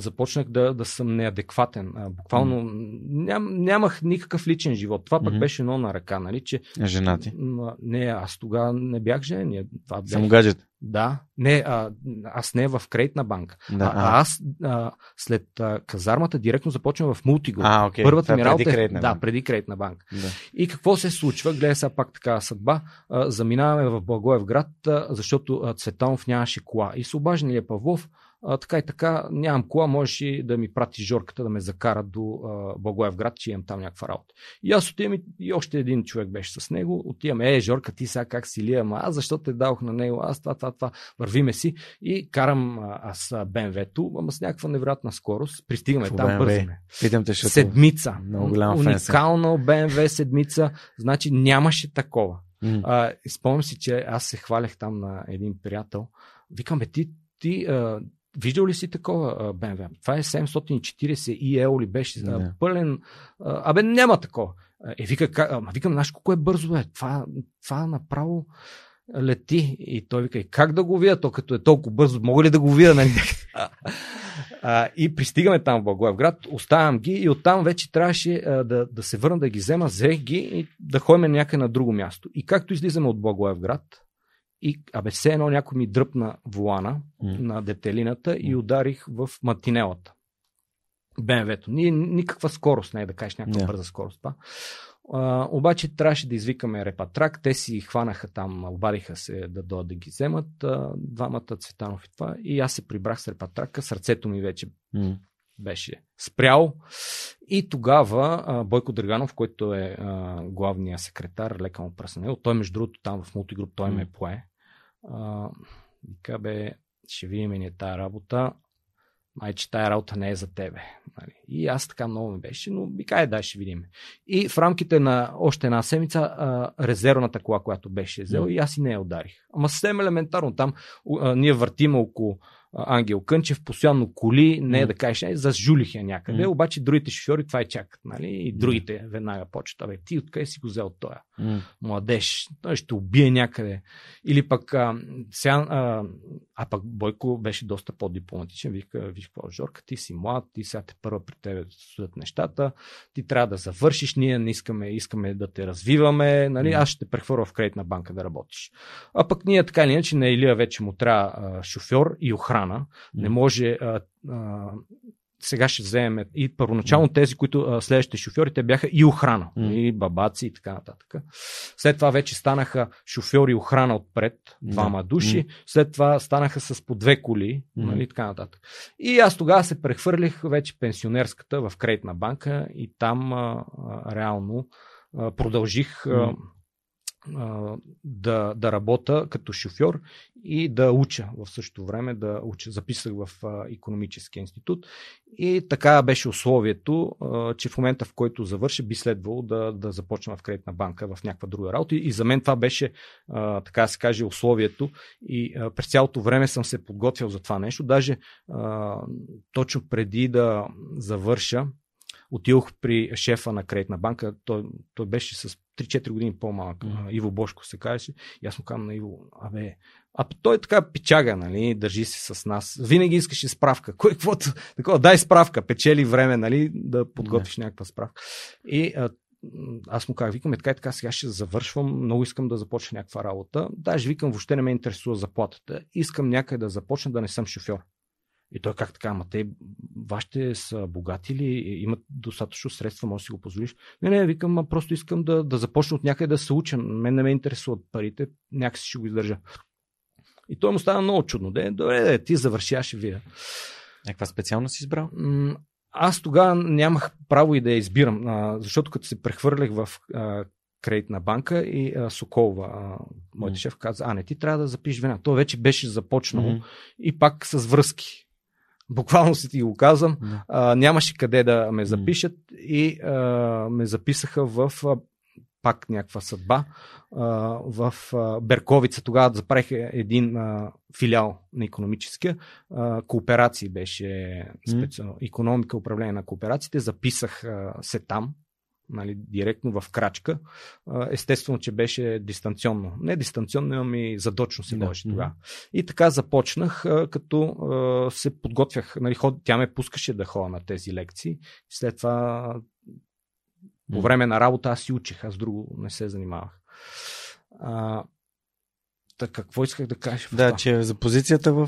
започнах да, да съм неадекватен. А, буквално ням, нямах никакъв личен живот. Това пък беше едно на ръка, нали, че А Жена ти. М, Не, аз тогава не бях женен. Това бях... Само гаджет. Да. Не, а, аз не в кредитна банка. Да. а, а аз а, след а, казармата директно започвам в мултигруп. А, окей. Първата Това ми е преди работа е кредитна да, банка. преди кредитна банка. Да. И какво се случва? Гледай сега пак така съдба. А, заминаваме в Благоевград, а, защото а, Цветанов нямаше кола. И се обажда Павлов, а, така и така, нямам кола, можеш и да ми прати Жорката да ме закара до а, Благоевград, че имам там някаква работа. И аз отивам и, и още един човек беше с него. Отиваме, е, Жорка, ти сега как си Илия, ама аз защо те дадох на него, аз това, това, това. Вървиме си и карам а, аз БМВ-то, ама с някаква невероятна скорост. Пристигаме Какво там, бързаме. Питам те, защото... Седмица. много голям. Уникално БМВ седмица. Значи нямаше такова. М. А, спомням си, че аз се хвалях там на един приятел. Викам, бе, ти, ти а, виждал ли си такова BMW? Това е 740 EL ли беше? Да. пълен. Абе, няма такова. Е, вика, ама викам, знаеш колко е бързо, бе? Това, това направо лети. И той вика, и как да го видя, то като е толкова бързо, мога ли да го видя? Нали? А, и пристигаме там в Благоевград, оставям ги и оттам вече трябваше а, да, да се върна да ги взема, взех ги и да ходим някъде на друго място. И както излизаме от Благоевград, и абе все едно някой ми дръпна волана М. на детелината и ударих в матинелата. БМВ-то. Ние никаква скорост не е да кажеш някаква Да. бърза скорост. Това. А, обаче трябваше да извикаме репатрак. Те си хванаха там, обадиха се да дойдат да ги вземат. А, двамата Цветанов и това. И аз се прибрах с репатрака. Сърцето ми вече М. беше спрял. И тогава а, Бойко Драганов, който е а, главният секретар, лека му пръснел, той между другото там в мултигруп, той ме пое. А, вика бе, ще видим ние тази работа май, че тая работа не е за тебе. Нали? И аз така много ми беше, но ми кай, дай ще видим. И в рамките на още една седмица а, резервната кола, която беше взел, mm. и аз и не я ударих. Ама съвсем елементарно. Там а, ние въртим около Ангел Кънчев, постоянно коли, не mm. да кажеш, не, зажулих я някъде, mm. обаче другите шофьори това и чакат, нали? И другите mm. веднага почват, абе, ти откъде си го взел тоя? Mm. Младеж, той ще убие някъде. Или пък, а, сега, а, а пък Бойко беше доста по-дипломатичен, вика, виж какво, Жорка, ти си млад, ти сега те първа при тебе стоят нещата, ти трябва да завършиш, ние не искаме, искаме да те развиваме, нали? Mm. Аз ще те прехвърля в кредитна банка да работиш. А пък ние така или иначе на Илия вече му трябва а, шофьор и охрана охрана. Не може. А, а, сега ще вземем и първоначално тези, които следващите шофьори, те бяха и охрана, mm. и бабаци и така нататък. След това вече станаха шофьори и охрана отпред, двама mm. души, mm. след това станаха с по две коли, mm. нали, така нататък. И аз тогава се прехвърлих вече пенсионерската в кредитна банка и там а, а, реално а, продължих mm да, да работя като шофьор и да уча в същото време, да уча. Записах в економическия институт и така беше условието, че в момента в който завърша би следвало да, да започна в кредитна банка в някаква друга работа и за мен това беше, така да се каже, условието и през цялото време съм се подготвил за това нещо. Даже точно преди да завърша, отидох при шефа на кредитна банка, той, той беше с 3-4 години по-малък, mm. Иво Бошко се казваше, и аз му казвам на Иво, абе, а той така печага, нали, държи се с нас. Винаги искаше справка. Кой каквото, такова, дай справка, печели време, нали, да подготвиш yeah. някаква справка. И а, аз му казах, викам, е така и така, сега ще завършвам, много искам да започна някаква работа. Даже викам, въобще не ме интересува заплатата. Искам някъде да започна да не съм шофьор. И той как така, ама те, вашите са богати ли, имат достатъчно средства, може да си го позволиш? Не, не, викам, а просто искам да, да започна от някъде да се уча. Мен не ме интересуват парите, някакси ще го издържа. И той му стана много чудно. Де, добре, де, ти завършиш вие. Някаква специално си избрал? Аз тогава нямах право и да я избирам, защото като се прехвърлях в кредитна банка и а, Соколова, а, моят mm. шеф, каза, а не, ти трябва да запишеш вина. То вече беше започнало mm-hmm. и пак с връзки. Буквално си ти го казвам. А, нямаше къде да ме запишат и а, ме записаха в а, пак някаква съдба а, в а, Берковица. Тогава запрех един а, филиал на економическия. А, кооперации беше специално. Економика, управление на кооперациите. Записах а, се там нали, директно в крачка. Естествено, че беше дистанционно. Не дистанционно, ами задочно се да. тогава. И така започнах, като се подготвях. Нали, тя ме пускаше да ходя на тези лекции. След това по време на работа аз си учих, аз друго не се занимавах. Та, какво исках да кажа? Да, това? че за позицията в,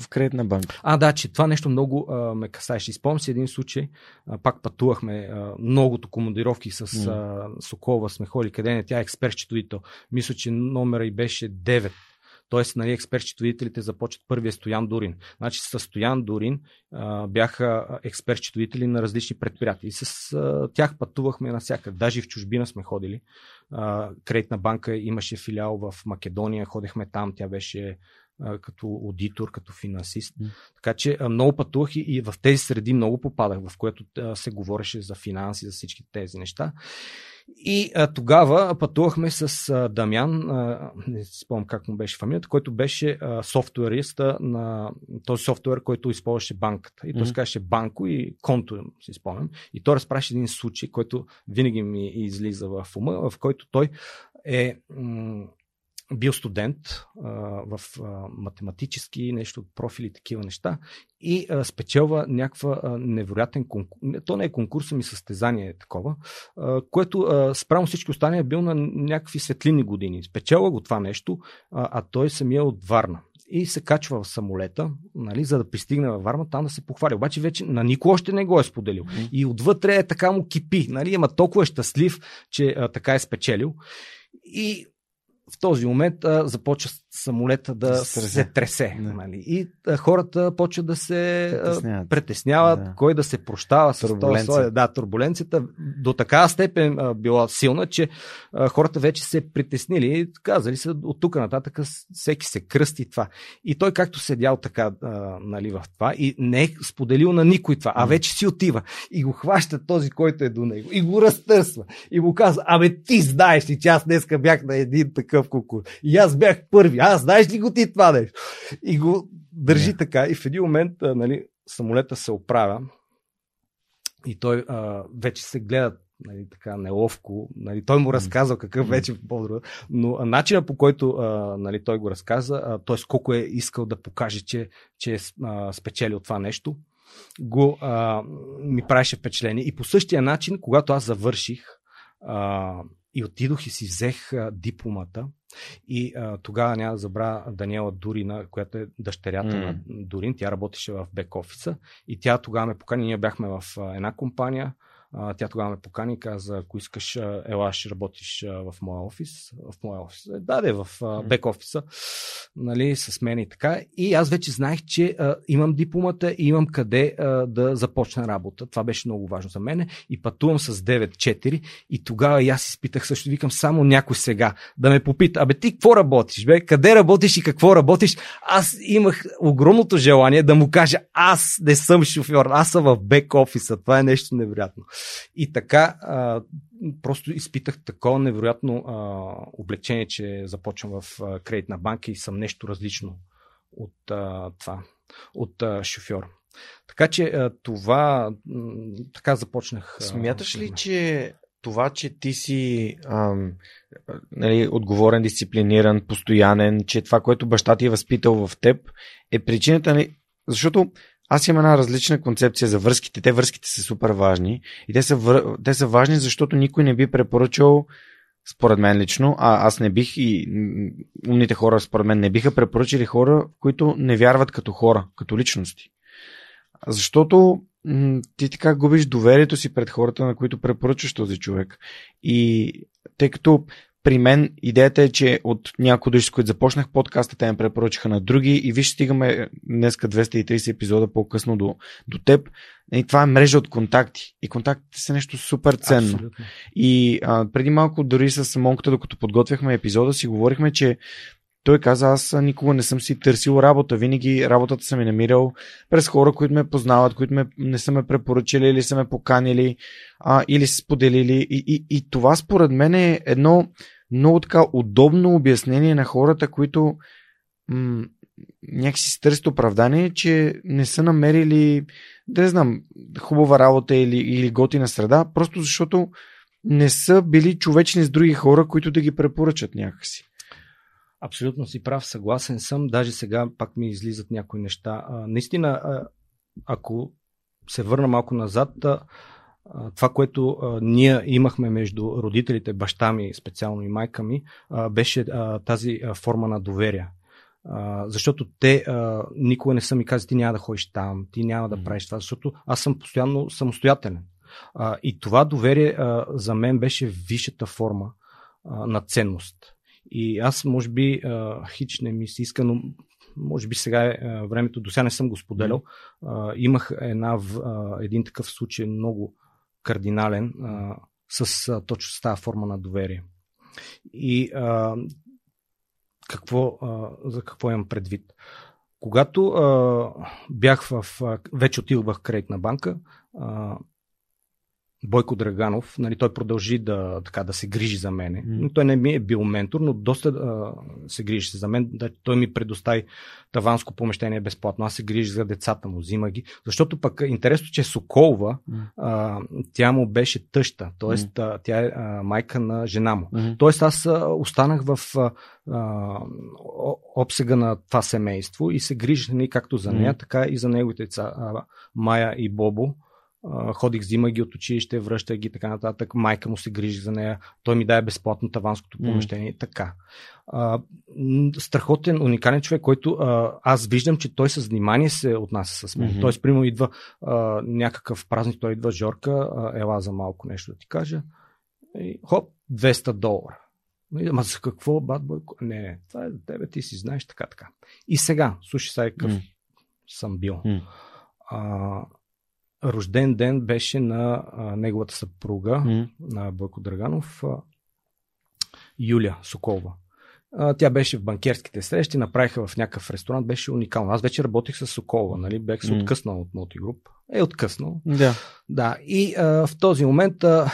в кредитна банка. А, да, че това нещо много а, ме касаеше. Изпомням си един случай, а, пак пътувахме а, многото командировки с mm. а, Сокова, сме ходили къде не, тя е експерт-счетовител. Мисля, че номера и беше 9 Тоест, нали, експерт-счетовителите започват първия Стоян Дурин. Значи с Стоян Дурин а, бяха експерт-счетовители на различни предприятия. И с а, тях пътувахме навсякъде. Даже и в чужбина сме ходили. А, кредитна банка имаше филиал в Македония. Ходехме там. Тя беше като аудитор, като финансист. Mm. Така че много пътувах и, и в тези среди много попадах, в което се говореше за финанси, за всички тези неща. И а, тогава пътувахме с а, Дамян, а, не спомням как му беше фамилията, който беше а, софтуериста на този софтуер, който използваше банката. И той mm-hmm. се казваше Банко и Конто, си спомням. И той разпраше един случай, който винаги ми излиза в ума, в който той е м- бил студент а, в а, математически нещо, профили, такива неща и а, спечелва някаква а, невероятен конкурс. То не е конкурс, ами състезание е такова, а, което а, спрямо всички останали е бил на някакви светлини години. Спечелва го това нещо, а, а той самия от Варна и се качва в самолета, нали, за да пристигне във Варна, там да се похвали. Обаче вече на никой още не го е споделил. Mm-hmm. И отвътре е така му кипи. Нали, ама толкова е щастлив, че а, така е спечелил. И в този момент а, започва самолета да се се тресе. Да. Нали? И а, хората почват да се Притесняват. притесняват, Да. кой да се прощава с този. Да, турбуленцията до такава степен а, била силна, че а, хората вече се притеснили и казали са от тук нататък всеки се кръсти това. И той както седял така а, нали, в това и не е споделил на никой това, а вече си отива и го хваща този, който е до него и го разтърсва и му казва, абе ти знаеш ли, че аз днеска бях на един такъв конкурс и аз бях първи, аз знаеш ли го ти това нещо? И го държи Не. така и в един момент а, нали, самолета се оправя и той а, вече се гледа нали, така неловко. Нали, той му разказал какъв вече по но а, начина по който а, нали, той го разказа, т.е. колко е искал да покаже, че, че е а, спечелил това нещо, го а, ми правеше впечатление. И по същия начин, когато аз завърших а, и отидох и си взех а, дипломата, и а, тогава няма да забравя Даниела Дурина, която е дъщерята М. на Дорин. Тя работеше в бек офиса и тя тогава ме покани. Ние бяхме в а, една компания. А, тя тогава ме покани и каза, ако искаш, ела, ще работиш в моя офис. В моя офис. Е, даде в а, бек офиса, нали, с мен и така. И аз вече знаех, че а, имам дипломата и имам къде а, да започна работа. Това беше много важно за мен. И пътувам с 9-4 и тогава и аз изпитах също. Викам само някой сега да ме попита, абе ти какво работиш, бе? Къде работиш и какво работиш? Аз имах огромното желание да му кажа, аз не съм шофьор, аз съм в бек офиса. Това е нещо невероятно. И така, а, просто изпитах такова невероятно а, облегчение, че започвам в а, кредитна банка и съм нещо различно от а, това, от а, шофьор. Така че а, това, м, така започнах. Смяташ ли, че това, че ти си ам, нали, отговорен, дисциплиниран, постоянен, че това, което баща ти е възпитал в теб, е причината, нали, защото аз имам една различна концепция за връзките. Те връзките са супер важни. И те са, вър... те са важни, защото никой не би препоръчал, според мен лично, а аз не бих и умните хора, според мен, не биха препоръчали хора, които не вярват като хора, като личности. Защото ти така губиш доверието си пред хората, на които препоръчваш този човек. И тъй като при мен идеята е, че от някои души, с които започнах подкаста, те ме препоръчаха на други и виж, стигаме днеска 230 епизода по-късно до, до теб. И това е мрежа от контакти. И контактите са нещо супер ценно. Абсолютно. И а, преди малко дори с Монката, докато подготвяхме епизода, си говорихме, че той каза, аз никога не съм си търсил работа. Винаги работата съм е намирал през хора, които ме познават, които ме, не са ме препоръчали или са ме поканили а, или са споделили. И, и, и това според мен е едно много така удобно обяснение на хората, които м- някакси си търсят оправдание, че не са намерили, да не знам, хубава работа или, или готина среда, просто защото не са били човечни с други хора, които да ги препоръчат някакси. Абсолютно си прав, съгласен съм. Даже сега пак ми излизат някои неща. А, наистина, а, ако се върна малко назад, а, това, което а, ние имахме между родителите, баща ми, специално и майка ми, а, беше а, тази а, форма на доверие. А, защото те а, никога не са ми казали, ти няма да ходиш там, ти няма да правиш това, защото аз съм постоянно самостоятелен. А, и това доверие а, за мен беше висшата форма а, на ценност. И аз, може би, а, хич не ми се иска, но може би сега е а, времето, до сега не съм го споделял. А, имах една, а, един такъв случай много кардинален а, с а, точно с тази форма на доверие. И а, какво, а, за какво имам предвид? Когато а, бях в. А, вече отидох в кредитна банка, а, Бойко Драганов, нали, той продължи да, така, да се грижи за мене. Но той не ми е бил ментор, но доста а, се грижи за мен. Да, той ми предостави таванско помещение безплатно. Аз се грижи за децата му, взима ги. Защото пък интересно, че Соколова, а, тя му беше тъща, т.е. а, тя е а, майка на жена му. Мгм. Тоест аз останах в а, обсега на това семейство и се грижих нали, както за нея, Мгм. така и за неговите деца, а, Майя и Бобо. Ходих, взима ги от училище, връщах ги така нататък. Майка му се грижи за нея. Той ми даде безплатно таванското помещение и така. А, страхотен, уникален човек, който а, аз виждам, че той с внимание се отнася с мен. Мгм. Тоест, примерно, идва а, някакъв празник, той идва Жорка, а, ела за малко нещо да ти кажа. И, хоп, 200 долара. Ама за какво, бат Бойко? Не, не, това е за тебе, ти си знаеш така, така. И сега, слушай сега какъв М. съм бил. А, рожден ден беше на а, неговата съпруга, М. на Бойко Драганов, а, Юлия Соколова. А, тя беше в банкерските срещи, направиха в някакъв ресторант, беше уникално. Аз вече работих с Соколова, нали? бях се М. откъснал от Multigroup. Е, откъснал. Да. Да, и а, в този момент а,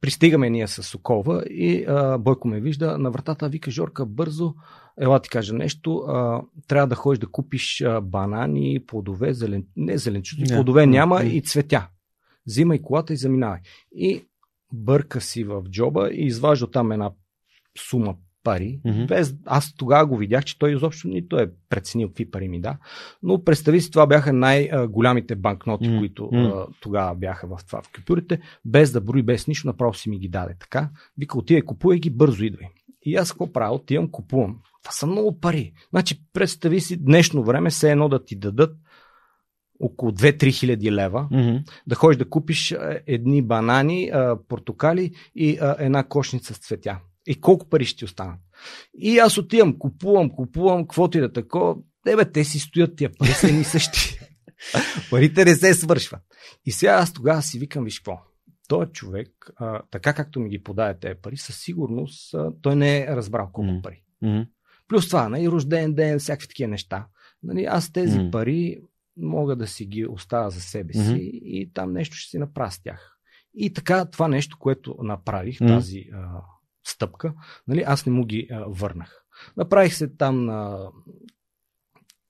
пристигаме ние с Соколова и а, Бойко ме вижда на вратата, вика Жорка, бързо, ела ти кажа нещо, а, трябва да ходиш да купиш а, банани, плодове, зелен... не зеленчуци, Да. плодове няма и цветя. Взимай колата и заминавай. И бърка си в джоба и изважда там една сума пари. Мгм. Без, аз тогава го видях, че той изобщо нито е преценил какви пари ми да. Но представи си, това бяха най-голямите банкноти, М, които а, тогава бяха в това в купюрите. Без да брои, без нищо, направо си ми ги даде. Така, вика, отивай, купувай ги, бързо идвай. И аз какво правя? Отивам, купувам. Това са много пари. Значи, представи си, днешно време все едно да ти дадат около 2-3 хиляди лева, Мгм. да ходиш да купиш едни банани, портокали и една кошница с цветя. И колко пари ще ти останат? И аз отивам, купувам, купувам, каквото и да тако. Те, бе, те си стоят тия пари, са едни същи. Парите не се свършват. И сега аз тогава си викам, виж какво, той човек, а, така както ми ги подае тези пари, със сигурност а, той не е разбрал колко М. пари. Мгм. Плюс това, нали, рожден ден, всякакви такива неща. Нали, аз тези М. пари мога да си ги оставя за себе си Мгм. и там нещо ще си направя с тях. И така, това нещо, което направих, М. тази а, стъпка, нали, аз не му ги а, върнах. Направих се там на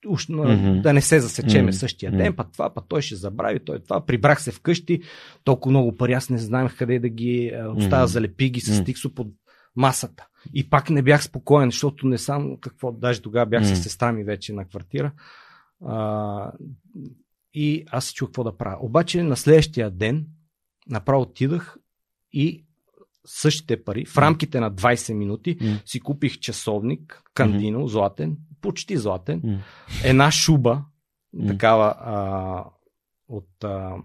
уж, Мгм. да не се засечеме Мгм. същия ден, път това, път той ще забрави, той това. Прибрах се вкъщи, толкова много пари, аз не знаех къде да ги оставя, Мгм. залепи ги с Мгм. стиксо под масата. И пак не бях спокоен, защото не сам какво, даже тогава бях М. с сестра ми вече на квартира. А, и аз се чух какво да правя. Обаче на следващия ден направо отидах и същите пари, в рамките на 20 минути, М. си купих часовник, кандино, златен, почти златен, М. една шуба, такава а, от, а,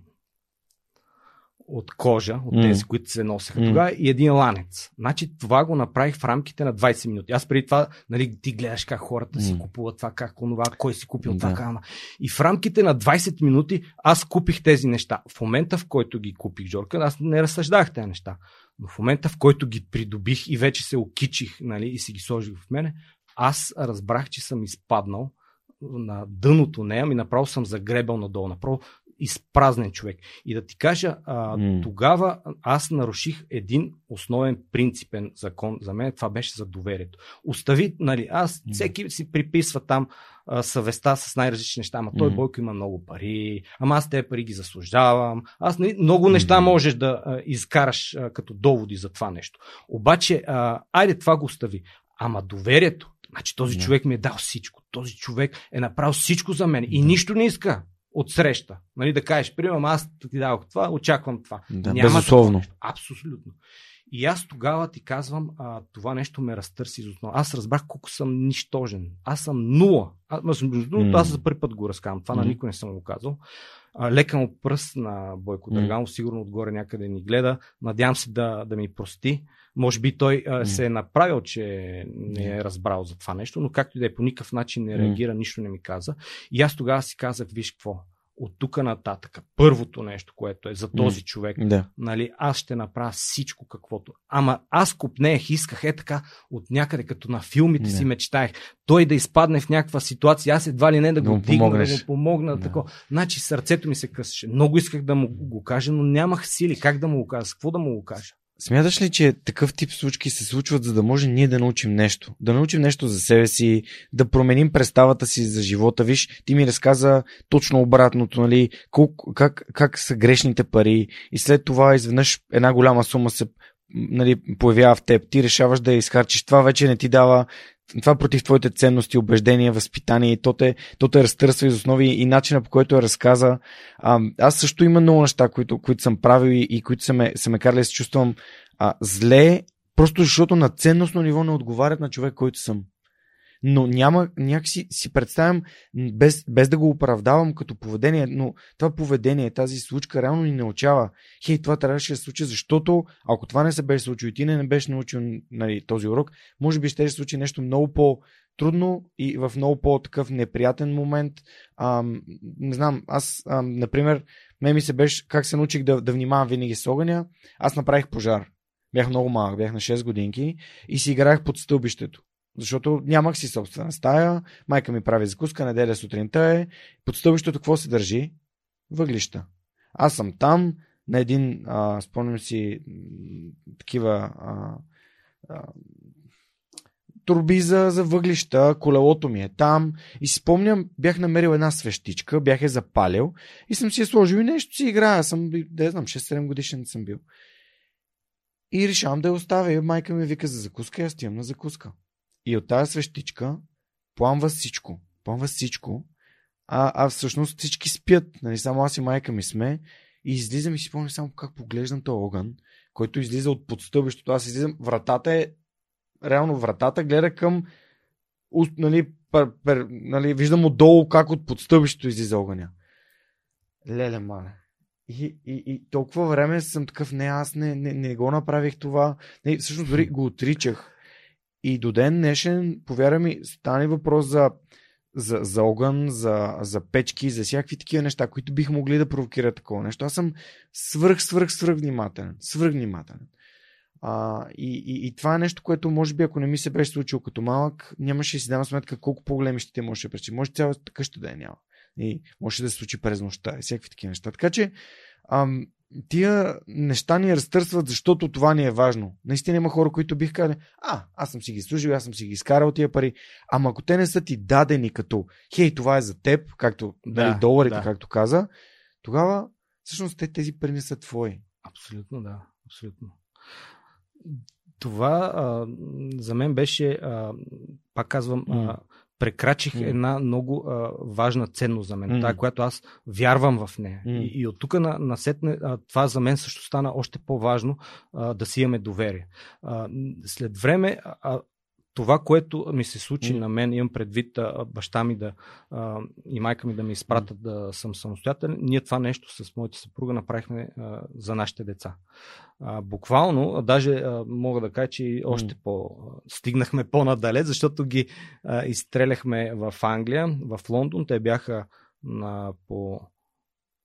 от кожа, от тези, които се носеха М. тогава, и един ланец. Значи това го направих в рамките на 20 минути. Аз преди това, нали, ти гледаш как хората си М. купуват това, как онова, кой си купил Да. това, как, ама. И в рамките на 20 минути аз купих тези неща. В момента, в който ги купих, Жорка, аз не разсъждах тези неща. Но в момента, в който ги придобих и вече се окичих нали, и си ги сложих в мене, аз разбрах, че съм изпаднал на дъното нея, ми направо съм загребал надолу, направо изпразнен човек. И да ти кажа, а, М. тогава аз наруших един основен принципен закон за мен, това беше за доверието. Остави, нали, аз всеки си приписва там а, съвестта с най-различни неща, ама той М. Бойко има много пари, ама аз тези пари ги заслужавам, аз нали, много неща Мгм. можеш да а, изкараш а, като доводи за това нещо. Обаче, а, айде това го остави. Ама доверието, значи този Да. човек ми е дал всичко, този човек е направил всичко за мен и Да. нищо не иска от среща. Нали, да кажеш, примерно, аз ти дадох това, очаквам това. Да, Няма безусловно. нещо. Абсолютно. И аз тогава ти казвам, а, това нещо ме разтърси из основа. Аз разбрах колко съм нищожен. Аз съм нула. Аз, между другото, аз за първи път го разказвам. Това на никой не съм го казал. А, лека му пръст на Бойко. Драганов, сигурно отгоре някъде ни гледа. Надявам се да, да ми прости. Може би той а, се е направил, че не е разбрал за това нещо, но както и да е, по никакъв начин не реагира, нищо не ми каза. И аз тогава си казах, виж какво, от тук нататък, първото нещо, което е за този човек, Да. нали, аз ще направя всичко каквото. Ама аз купнеех, исках е така от някъде, като на филмите Не. си мечтаех. Той да изпадне в някаква ситуация, аз едва ли не да го му дигна, да го помогна. Да. Тако. Значи сърцето ми се късаше. Много исках да му го кажа, но нямах сили. Как да му го кажа? С какво да му го кажа? Смяташ ли, че такъв тип случки се случват, за да може ние да научим нещо? Да научим нещо за себе си, да променим представата си за живота. Виж, ти ми разказа точно обратното, нали? Колко, как, как са грешните пари и след това изведнъж една голяма сума се нали, появява в теб. Ти решаваш да я изхарчиш. Това вече не ти дава това против твоите ценности, убеждения, възпитание и то те, то те разтърсва из основи и начина по който я разказа. А, аз също има много неща, които, които съм правил и които са ме, са ме карали да се чувствам а, зле, просто защото на ценностно ниво не отговарят на човек, който съм. Но няма, някакси си представям, без, без да го оправдавам като поведение, но това поведение, тази случка реално ни научава. Хей, това трябваше да се случи, защото ако това не се беше случило и ти не, не беше научил нали, този урок, може би ще се случи нещо много по- трудно и в много по-такъв неприятен момент. Ам, не знам, аз, ам, например, ме ми се беше, как се научих да, да внимавам винаги с огъня, аз направих пожар. Бях много малък, бях на 6 годинки и си играх под стълбището. Защото нямах си собствена стая, майка ми прави закуска, неделя сутринта е. Под какво се държи? Въглища. Аз съм там, на един, а, спомням си, такива а, а, турби за, за въглища, колелото ми е там и си спомням, бях намерил една свещичка, бях я запалил и съм си я сложил и нещо си играя. Съм, да знам, 6-7 годишен съм бил. И решавам да я оставя. И майка ми вика за закуска и аз стивам на закуска. И от тази свещичка пламва всичко. Пламва всичко. А, а всъщност всички спят. Нали? Само аз и майка ми сме. И излизам и си помня само как поглеждам този огън, който излиза от подстъбището. Аз излизам, вратата е, реално вратата гледа към, нали, пер, пер, нали, виждам отдолу как от подстъбището излиза огъня. Леле, мале. И, и, и толкова време съм такъв, не, аз не, не, не го направих това. Не, всъщност дори го отричах. И до ден днешен, повярвай ми, стане въпрос за, за, за огън, за, за печки, за всякакви такива неща, които бих могли да провокират такова нещо. Аз съм свръх, свръх, свръх внимателен. Свръх внимателен. А, и, и, и това е нещо, което може би, ако не ми се беше случило като малък, нямаше да си давам сметка колко по-големи ще те може да пречи. Може цялата къща да я няма. И може да се случи през нощта и всякакви такива неща. Така че, ам, тия неща ни разтърсват, защото това ни е важно. Наистина има хора, които бих казали, а, аз съм си ги служил, аз съм си ги изкарал тия пари, ама ако те не са ти дадени като, хей, това е за теб, както да, нали, доларите, да. както каза, тогава всъщност те тези пари не са твои. Абсолютно, да. Абсолютно. Това а, за мен беше, а, пак казвам, а, прекрачих mm. една много а, важна ценност за мен, mm. тая, която аз вярвам в нея. Mm. И, и от тук на, насетне а, това за мен също стана още по-важно а, да си имаме доверие. А, след време а, това, което ми се случи mm. на мен, имам предвид а, баща ми да, а, и майка ми да ми изпратят mm. да съм самостоятелен, ние това нещо с моята съпруга направихме а, за нашите деца. А, буквално, даже а, мога да кажа, че още по стигнахме по-надалеч, защото ги а, изстреляхме в Англия, в Лондон. Те бяха на по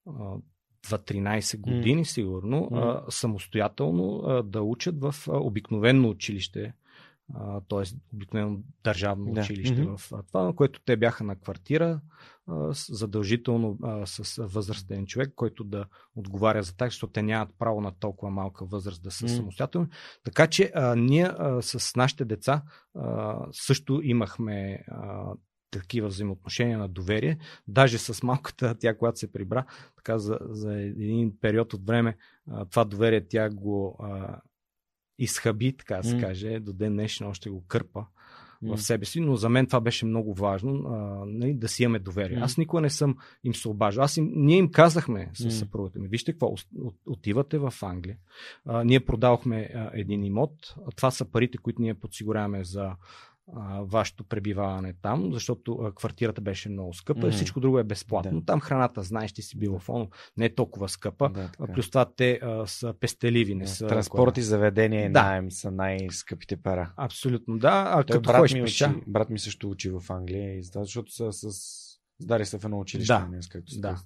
а, 13 години, mm. сигурно, mm. а, самостоятелно а, да учат в а, обикновено училище т.е. обикновено държавно да. училище mm-hmm. в това, на което те бяха на квартира, задължително с възрастен човек, който да отговаря за так, защото те нямат право на толкова малка възраст да са mm-hmm. самостоятелни. Така че а, ние а, с нашите деца а, също имахме а, такива взаимоотношения на доверие. Даже с малката, тя, когато се прибра, така за, за един период от време, а, това доверие тя го а, изхъби, така да се каже, до ден днешен още го кърпа в себе си, но за мен това беше много важно, а, нали, да си имаме доверие. Аз никога не съм им се обаждал. Аз им, ние им казахме с съпругата ми, вижте какво, отивате в Англия. А, ние продавахме а, един имот. А, това са парите, които ние подсигуряваме за а, вашето пребиваване там, защото а, квартирата беше много скъпа mm. и всичко друго е безплатно. Да. Там храната, знаеш, ти си бил в не е толкова скъпа. Да, така. плюс това те а, са пестеливи. Не да, са, транспорт и заведение и да. найем са най-скъпите пара. Абсолютно, да. А Той като брат, ми учи, брат ми също учи в Англия, защото са с Дари се в едно училище да. днес, както да.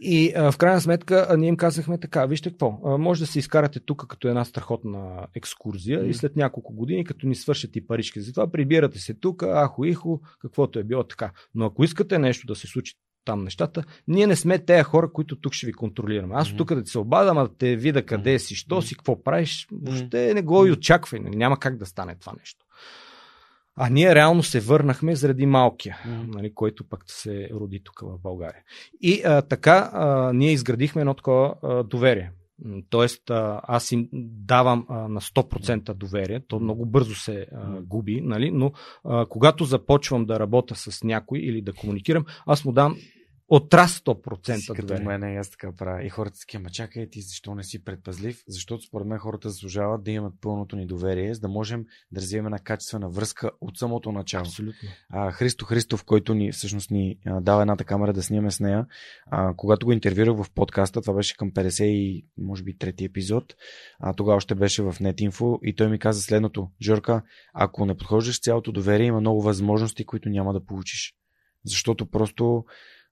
И а, в крайна сметка а, ние им казахме така, вижте какво, а, може да се изкарате тук като една страхотна екскурзия mm. и след няколко години, като ни свършат и парички за това, прибирате се тук, ахо ихо, каквото е било така. Но ако искате нещо да се случи там нещата, ние не сме тези хора, които тук ще ви контролираме. Аз mm-hmm. тук да ти се обадам, а да те видя къде си, що си, какво правиш, въобще не го и очаквай, нали? няма как да стане това нещо. А ние реално се върнахме заради малкия, mm. нали, който пък се роди тук в България. И а, така а, ние изградихме едно такова а, доверие. Тоест, а, аз им давам а, на 100% доверие, то много бързо се а, губи, нали? но а, когато започвам да работя с някой или да комуникирам, аз му дам отрас 100% си като доверие. и аз така правя. И хората такива, ма чакай ти, защо не си предпазлив? Защото според мен хората заслужават да имат пълното ни доверие, за да можем да развием една качествена връзка от самото начало. Абсолютно. А, Христо Христов, който ни всъщност ни а, дава едната камера да снимаме с нея, а, когато го интервюрах в подкаста, това беше към 50 и може би трети епизод, а, тогава още беше в NetInfo и той ми каза следното. Жорка, ако не подхождаш цялото доверие, има много възможности, които няма да получиш. Защото просто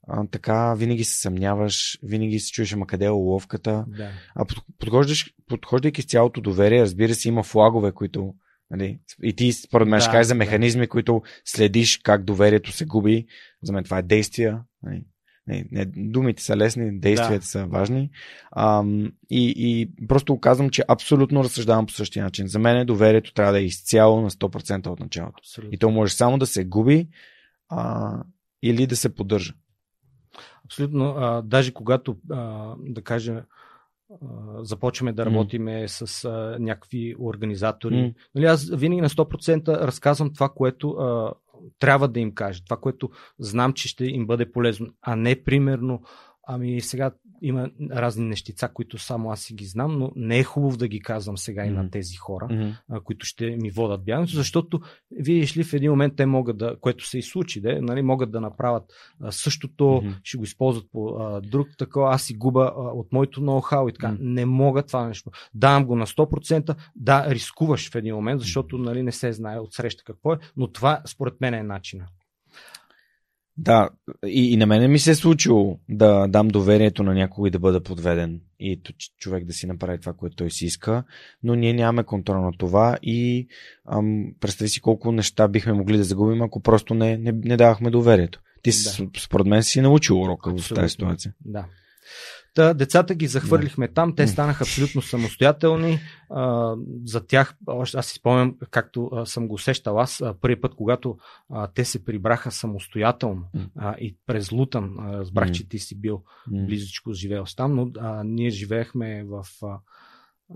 а, така винаги се съмняваш, винаги се чуеш, ама къде е уловката. Да. А под- подхождаш, подхождайки с цялото доверие, разбира се, има флагове, които. Нали, и ти, според мен, Да, ще кажеш за да. механизми, които следиш как доверието се губи. За мен това е действия. Нали, не, не, думите са лесни, действията Да. са важни. Ам, и, и просто казвам, че абсолютно разсъждавам по същия начин. За мен доверието трябва да е изцяло на 100% от началото. Абсолютно. И то може само да се губи а, или да се поддържа. Абсолютно. А, даже когато, а, да кажем, започваме да работиме с а, някакви организатори. М. Нали, аз винаги на 100% разказвам това, което а, трябва да им кажа, това, което знам, че ще им бъде полезно, а не примерно, ами сега има разни нещица, които само аз си ги знам, но не е хубаво да ги казвам сега и Мгм. на тези хора, Мгм. а, които ще ми водат бягането, защото видиш ли в един момент те могат да, което се и случи, де, нали, могат да направят а, същото, Мгм. ще го използват по а, друг такова, аз си губа а, от моето ноу-хау и така. М. Не мога това нещо. Давам го на 100%, да, рискуваш в един момент, защото нали, не се знае от среща какво е, но това според мен е начина. Да, и, и на мене ми се е случило да дам доверието на някого и да бъда подведен и човек да си направи това, което той си иска, но ние нямаме контрол на това и ам, представи си колко неща бихме могли да загубим, ако просто не, не, не давахме доверието. Ти да. според мен си научил урока в Абсолютно. тази ситуация. Да. Та, децата ги захвърлихме там, те станаха абсолютно самостоятелни. А, за тях, аз си спомням, както а, съм го усещал аз, първи път, когато а, те се прибраха самостоятелно а, и през Лутън, а, разбрах, че ти си бил М. близичко живеел там, но а, ние живеехме в а,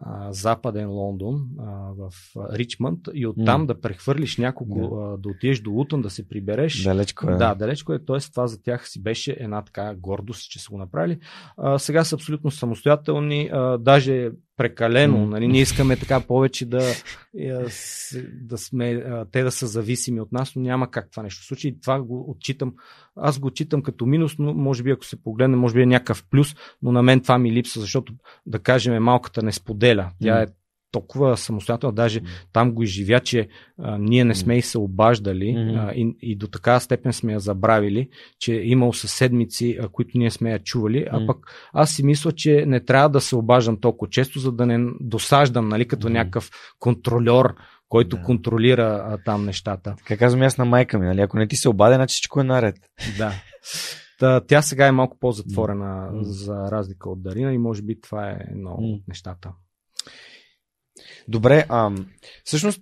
а, западен Лондон, а, в Ричмънд и оттам М. да прехвърлиш Да. а, да отидеш до Лутън, да се прибереш. Далечко е. Да, далечко е. Т.е. това за тях си беше една така гордост, че са го направили. А, сега са абсолютно самостоятелни, а, даже прекалено. М. Нали? Ние искаме така повече да, е, да сме, а, те да са зависими от нас, но няма как това нещо случи. И това го отчитам. Аз го отчитам като минус, но може би ако се погледне, може би е някакъв плюс, но на мен това ми липсва, защото да кажем малката не споделя. Тя е толкова самостоятелна, даже М. там го изживя, че а, ние не сме и се обаждали Мгм. а, и, и до така степен сме я забравили, че е имал със седмици, а, които ние сме я чували, а пък аз си мисля, че не трябва да се обаждам толкова често, за да не досаждам, нали, като Мгм. някакъв контролер, който Да. контролира а, там нещата. Така казвам аз на майка ми, нали? Ако не ти се обади, значи всичко е наред. Да. Та, тя сега е малко по-затворена, М. за разлика от Дарина и може би това е едно от нещата. Добре, ам, всъщност,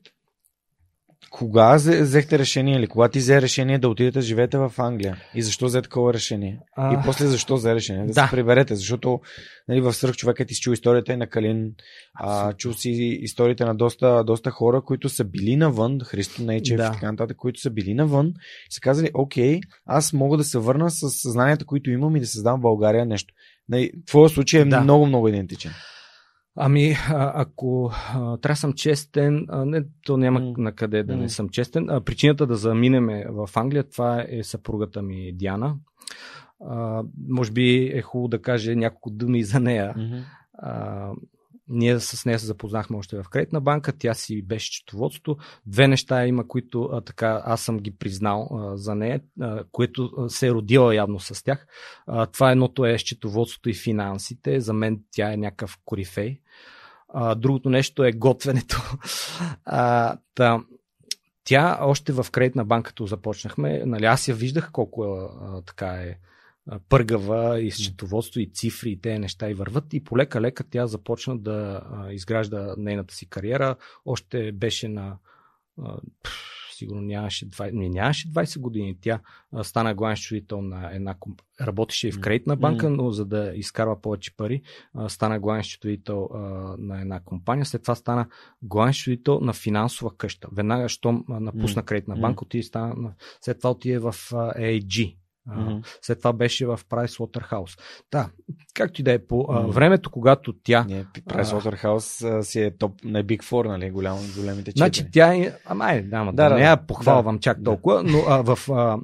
кога взе- взехте решение или кога ти взе решение да отидете да живеете в Англия? И защо взе такова решение? А, И после защо взе решение? Да, Да. се приберете, защото нали, в Сръх човека ти си чул историята и на Калин, а, чул си историите на доста, доста хора, които са били навън, Христо Нейчев Да. и така нататък, които са били навън и са казали, окей, аз мога да се върна с съзнанията, които имам и да създам в България нещо. Нали, твоя случай е Да. много, много идентичен. Ами, а, ако а, трябва да съм честен, а, не, то няма М. на къде да М. не съм честен. А, причината да заминеме в Англия, това е съпругата ми Диана. А, може би е хубаво да каже няколко думи за нея. А, ние с нея се запознахме още в кредитна банка, тя си беше счетоводство. Две неща има, които а, така аз съм ги признал а, за нея, а, което се е родила явно с тях. А, това едното е счетоводството и финансите. За мен тя е някакъв корифей. А, другото нещо е готвенето. А, та, тя още в кредитна банка, като започнахме, нали, аз я виждах колко а, така е пъргава и счетоводство и цифри и те неща и върват и полека-лека тя започна да изгражда нейната си кариера. Още беше на сигурно нямаше 20, не, нямаше 20 години. Тя а, стана главен счетоводител на една комп... работеше и в кредитна банка, но за да изкарва повече пари, а, стана главен счетоводител а, на една компания. След това стана главен счетоводител на финансова къща. Веднага, щом напусна кредитна банка, отиде стана, на- след това отиде в а, Мгм. След това беше в Pricewaterhouse. Да, както и да е, по Мгм. времето, когато тя Не, Pricewaterhouse а, си е топ на Big Four, нали? Голям, големите четири. Значи тя е... Ама е, да, да, Да, да, да, не я да. похвалвам Да. чак Да. толкова, но а, в а,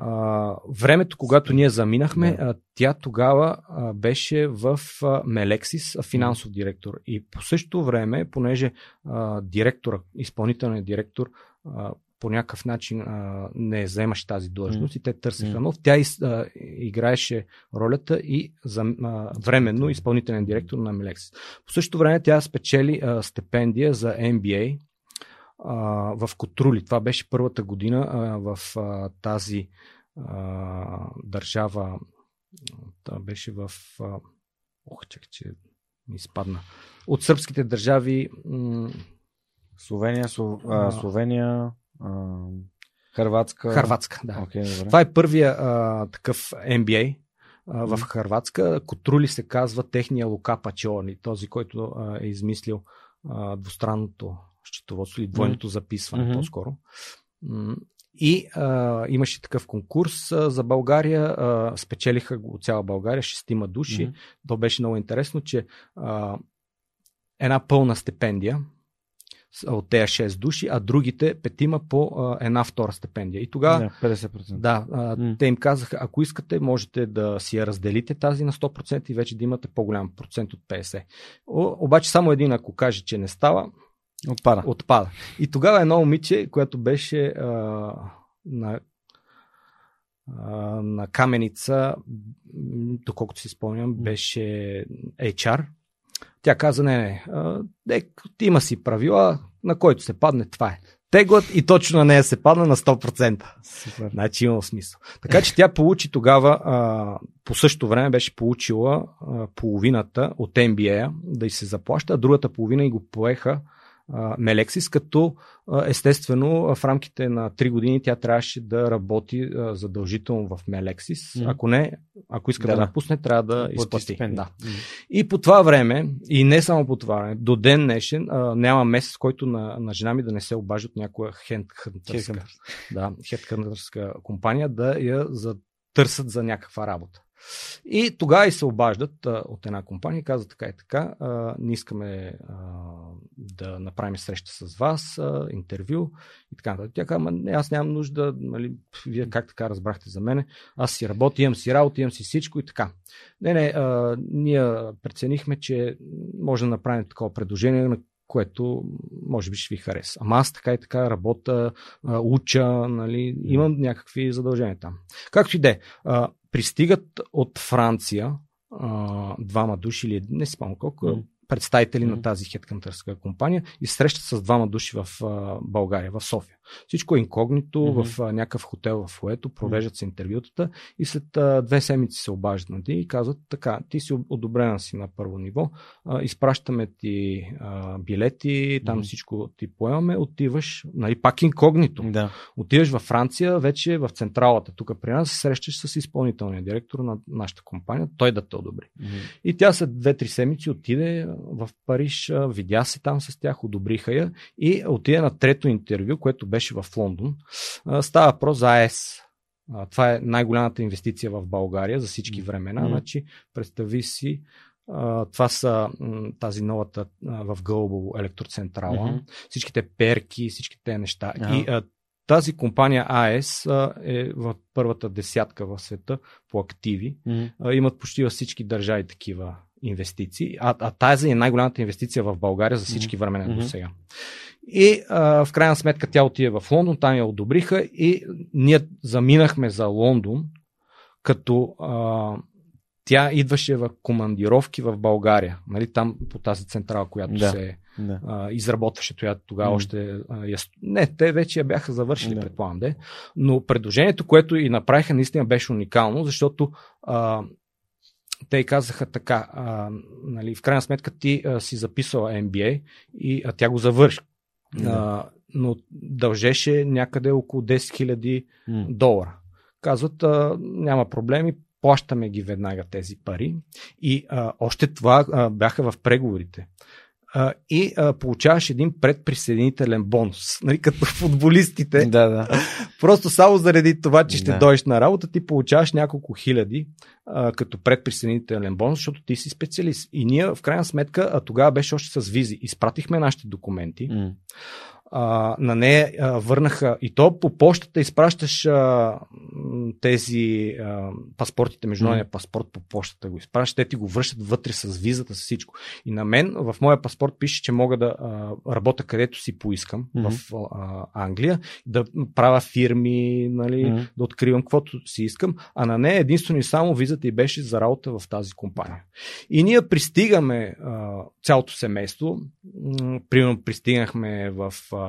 а, времето, когато ние заминахме, Да. а, тя тогава а, беше в а, Мелексис, а, финансов директор. И по същото време, понеже а, директора, изпълнителният директор а, по някакъв начин а, не заемаше тази длъжност и те търсеха М. нов. Тя из, а, играеше ролята и за, а, временно изпълнителен директор на Мелексис. По същото време тя спечели а, стипендия за MBA а, в Котрули. Това беше първата година а, в а, тази а, държава. Това беше в. А, ох, чак, че ми изпадна. От сръбските държави. М- Словения, Слов... А, Словения, а, Харватска. Харватска, да. Окей, добре. Това е първия а, такъв MBA а, в. Харватска. Котрули се казва техния Лука Пачони, този, който а, е измислил а, двустранното счетоводство или двойното записване Мгм. по-скоро. И а, имаше такъв конкурс а, за България. А, спечелиха го от цяла България, шестима души. Мгм. То беше много интересно, че а, една пълна стипендия от тези 6 души, а другите петима по а, една втора стипендия. И тогава Да, 50%. да, а, те им казаха, ако искате, можете да си я разделите тази на 100% и вече да имате по-голям процент от 50%. О, обаче само един, ако каже, че не става, Отпада. отпада. И тогава едно момиче, което беше а, на, на каменица, доколкото си спомням, беше HR. Тя каза, не, не, дек, има си правила, на който се падне, това е. Теглът и точно на нея се падна на 100%. Супер. Значи има смисъл. Така че тя получи тогава, а, по същото време беше получила а, половината от MBA да й се заплаща, а другата половина и го поеха Мелексис, като естествено в рамките на 3 години тя трябваше да работи задължително в Мелексис. Ако не, ако иска да, Да, напусне, трябва да Плати изплати. Да. И по това време, и не само по това време, до ден днешен а, няма месец, който на, на жена ми да не се обажда от някоя хендхънтърска, да, компания да я за, търсят за някаква работа. И тогава и се обаждат а, от една компания и казват така и така, а, не искаме а, да направим среща с вас, а, интервю и така нататък. Тя казва, «Ма не, аз нямам нужда, нали, вие как така разбрахте за мене, аз си работя, имам си работа, имам си всичко и така. Не, не, а, ние преценихме, че може да направим такова предложение, на което може би ще ви хареса. Ама аз така и така работя, уча, нали, имам някакви задължения там. Както и да е, а, пристигат от Франция а, двама души или не си спомням колко, представители Мгм. на тази хедкантърска компания и срещат с двама души в а, България, в София. Всичко е инкогнито, Мгм. в а, някакъв хотел в Уето, провеждат се интервютата и след а, две седмици се обаждат на ти и казват така, ти си одобрена си на първо ниво, а, изпращаме ти а, билети, там Мгм. всичко ти поемаме, отиваш, нали, пак инкогнито. Да. Отиваш във Франция, вече в централата, тук при нас, срещаш с изпълнителния директор на нашата компания, той да те одобри. М. И тя след 2-3 седмици отиде в Париж, видя се там с тях, одобриха я и отиде на трето интервю, което беше в Лондон. Става въпрос за АЕС. Това е най-голямата инвестиция в България за всички времена. Мгм. Значи, представи си, това са тази новата в Гълбово електроцентрала, Мгм. всичките перки, всички тези неща. Ага. И тази компания АЕС е в първата десятка в света по активи а, имат почти във всички държави такива инвестиции. А, а тази е най-голямата инвестиция в България за всички времена Мгм. до сега. И а, в крайна сметка тя отиде в Лондон, там я одобриха и ние заминахме за Лондон, като а, тя идваше в командировки в България, нали, там по тази централа, която Да. се Да. а, изработваше тогава, тогава М. още. А, яс... Не, те вече я бяха завършили, Да. предполагам, де. Но предложението, което и направиха, наистина беше уникално, защото а, те казаха така, а, нали, в крайна сметка ти а, си записала MBA и а, тя го завърши. Да. А, но дължеше някъде около 10 000 М. долара. Казват, а, няма проблеми, плащаме ги веднага тези пари. И а, още това а, бяха в преговорите. А, и а, получаваш един предприсъединителен бонус. Нали, като футболистите Да, да. Просто само заради това, че ще Да. дойдеш на работа, ти получаваш няколко хиляди а, като предприсъединителен бонус, защото ти си специалист. И ние, в крайна сметка, а тогава беше още с визи. Изпратихме нашите документи. М. А, на нея а, върнаха и то по почтата изпращаш а, тези а, паспортите, международния паспорт по почтата го изпращаш, те ти го връщат вътре с визата, с всичко. И на мен в моя паспорт пише, че мога да а, работя където си поискам Мгм. в а, Англия, да правя фирми, нали, Мгм. да откривам каквото си искам, а на нея единствено и само визата и беше за работа в тази компания. И ние пристигаме а, цялото семейство, примерно пристигнахме в а,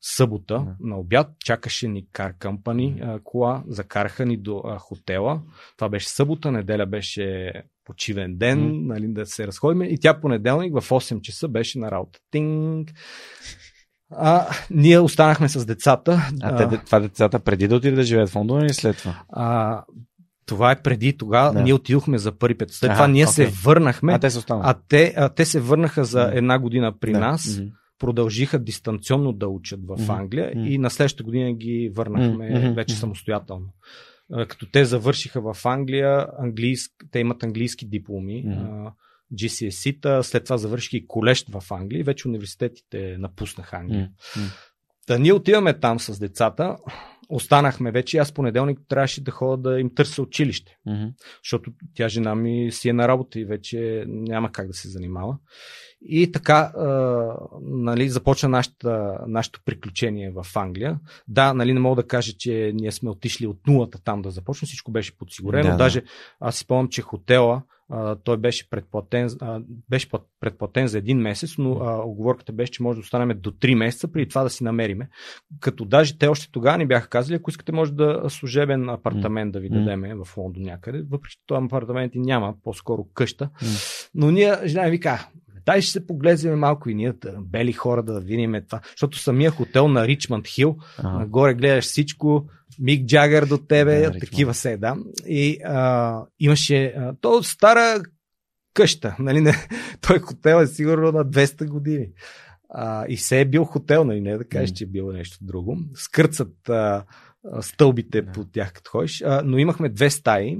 събота Да. на обяд, чакаше ни Car Company а, кола, закараха ни до а, хотела. Това беше събота, неделя беше почивен ден, М. нали, да се разходим. И тя понеделник в 8 часа беше на работа. Тинг! А, ние останахме с децата. А те, това децата преди да отидат да живеят в Лондон или след това? а, това е преди тогава. Да. Ние отидохме за първи път. След Аха, това ние окей. се върнахме. А, те останали. А те, а те се върнаха за една година при Да. нас, Мгм. Продължиха дистанционно да учат в. Англия Мгм. и на следващата година ги върнахме Мгм. вече самостоятелно. Като те завършиха в Англия, английск, те имат английски дипломи, а, GCSE-та, след това завършиха и колеж в Англия и вече университетите напуснаха Англия. М. Та ние отиваме там с децата, останахме вече, аз понеделник трябваше да ходя да им търся училище Мгм. защото тя жена ми си е на работа и вече няма как да се занимава. И така, а, нали, започна нашата, нашето приключение в Англия. Да, нали, не мога да кажа, че ние сме отишли от нулата там да започнем, всичко беше подсигурено. Да, Да, да. Даже аз си спомням, че хотела, а, той беше предплатен, а, беше плат- предплатен за един месец, но а, оговорката беше, че може да останем до 3 месеца преди това да си намериме. Като даже те още тогава ни бяха казали, ако искате може да служебен апартамент да ви М. дадеме в Лондон някъде, въпреки че този апартамент и няма, по-скоро къща. Но ние, жена вика, дай ще се поглеземе малко и ние, бели хора, да видим това. Защото самия хотел на Ричмонд Хил, Ага. нагоре гледаш всичко, Мик Джагър до тебе, Да, такива се, да. И а, имаше, а, то стара къща, нали, не, той хотел е сигурно на 200 години. А, и се е бил хотел, нали, не да кажеш, че е било нещо друго. Скърцат а, стълбите Да. по тях, като ходиш. А, но имахме две стаи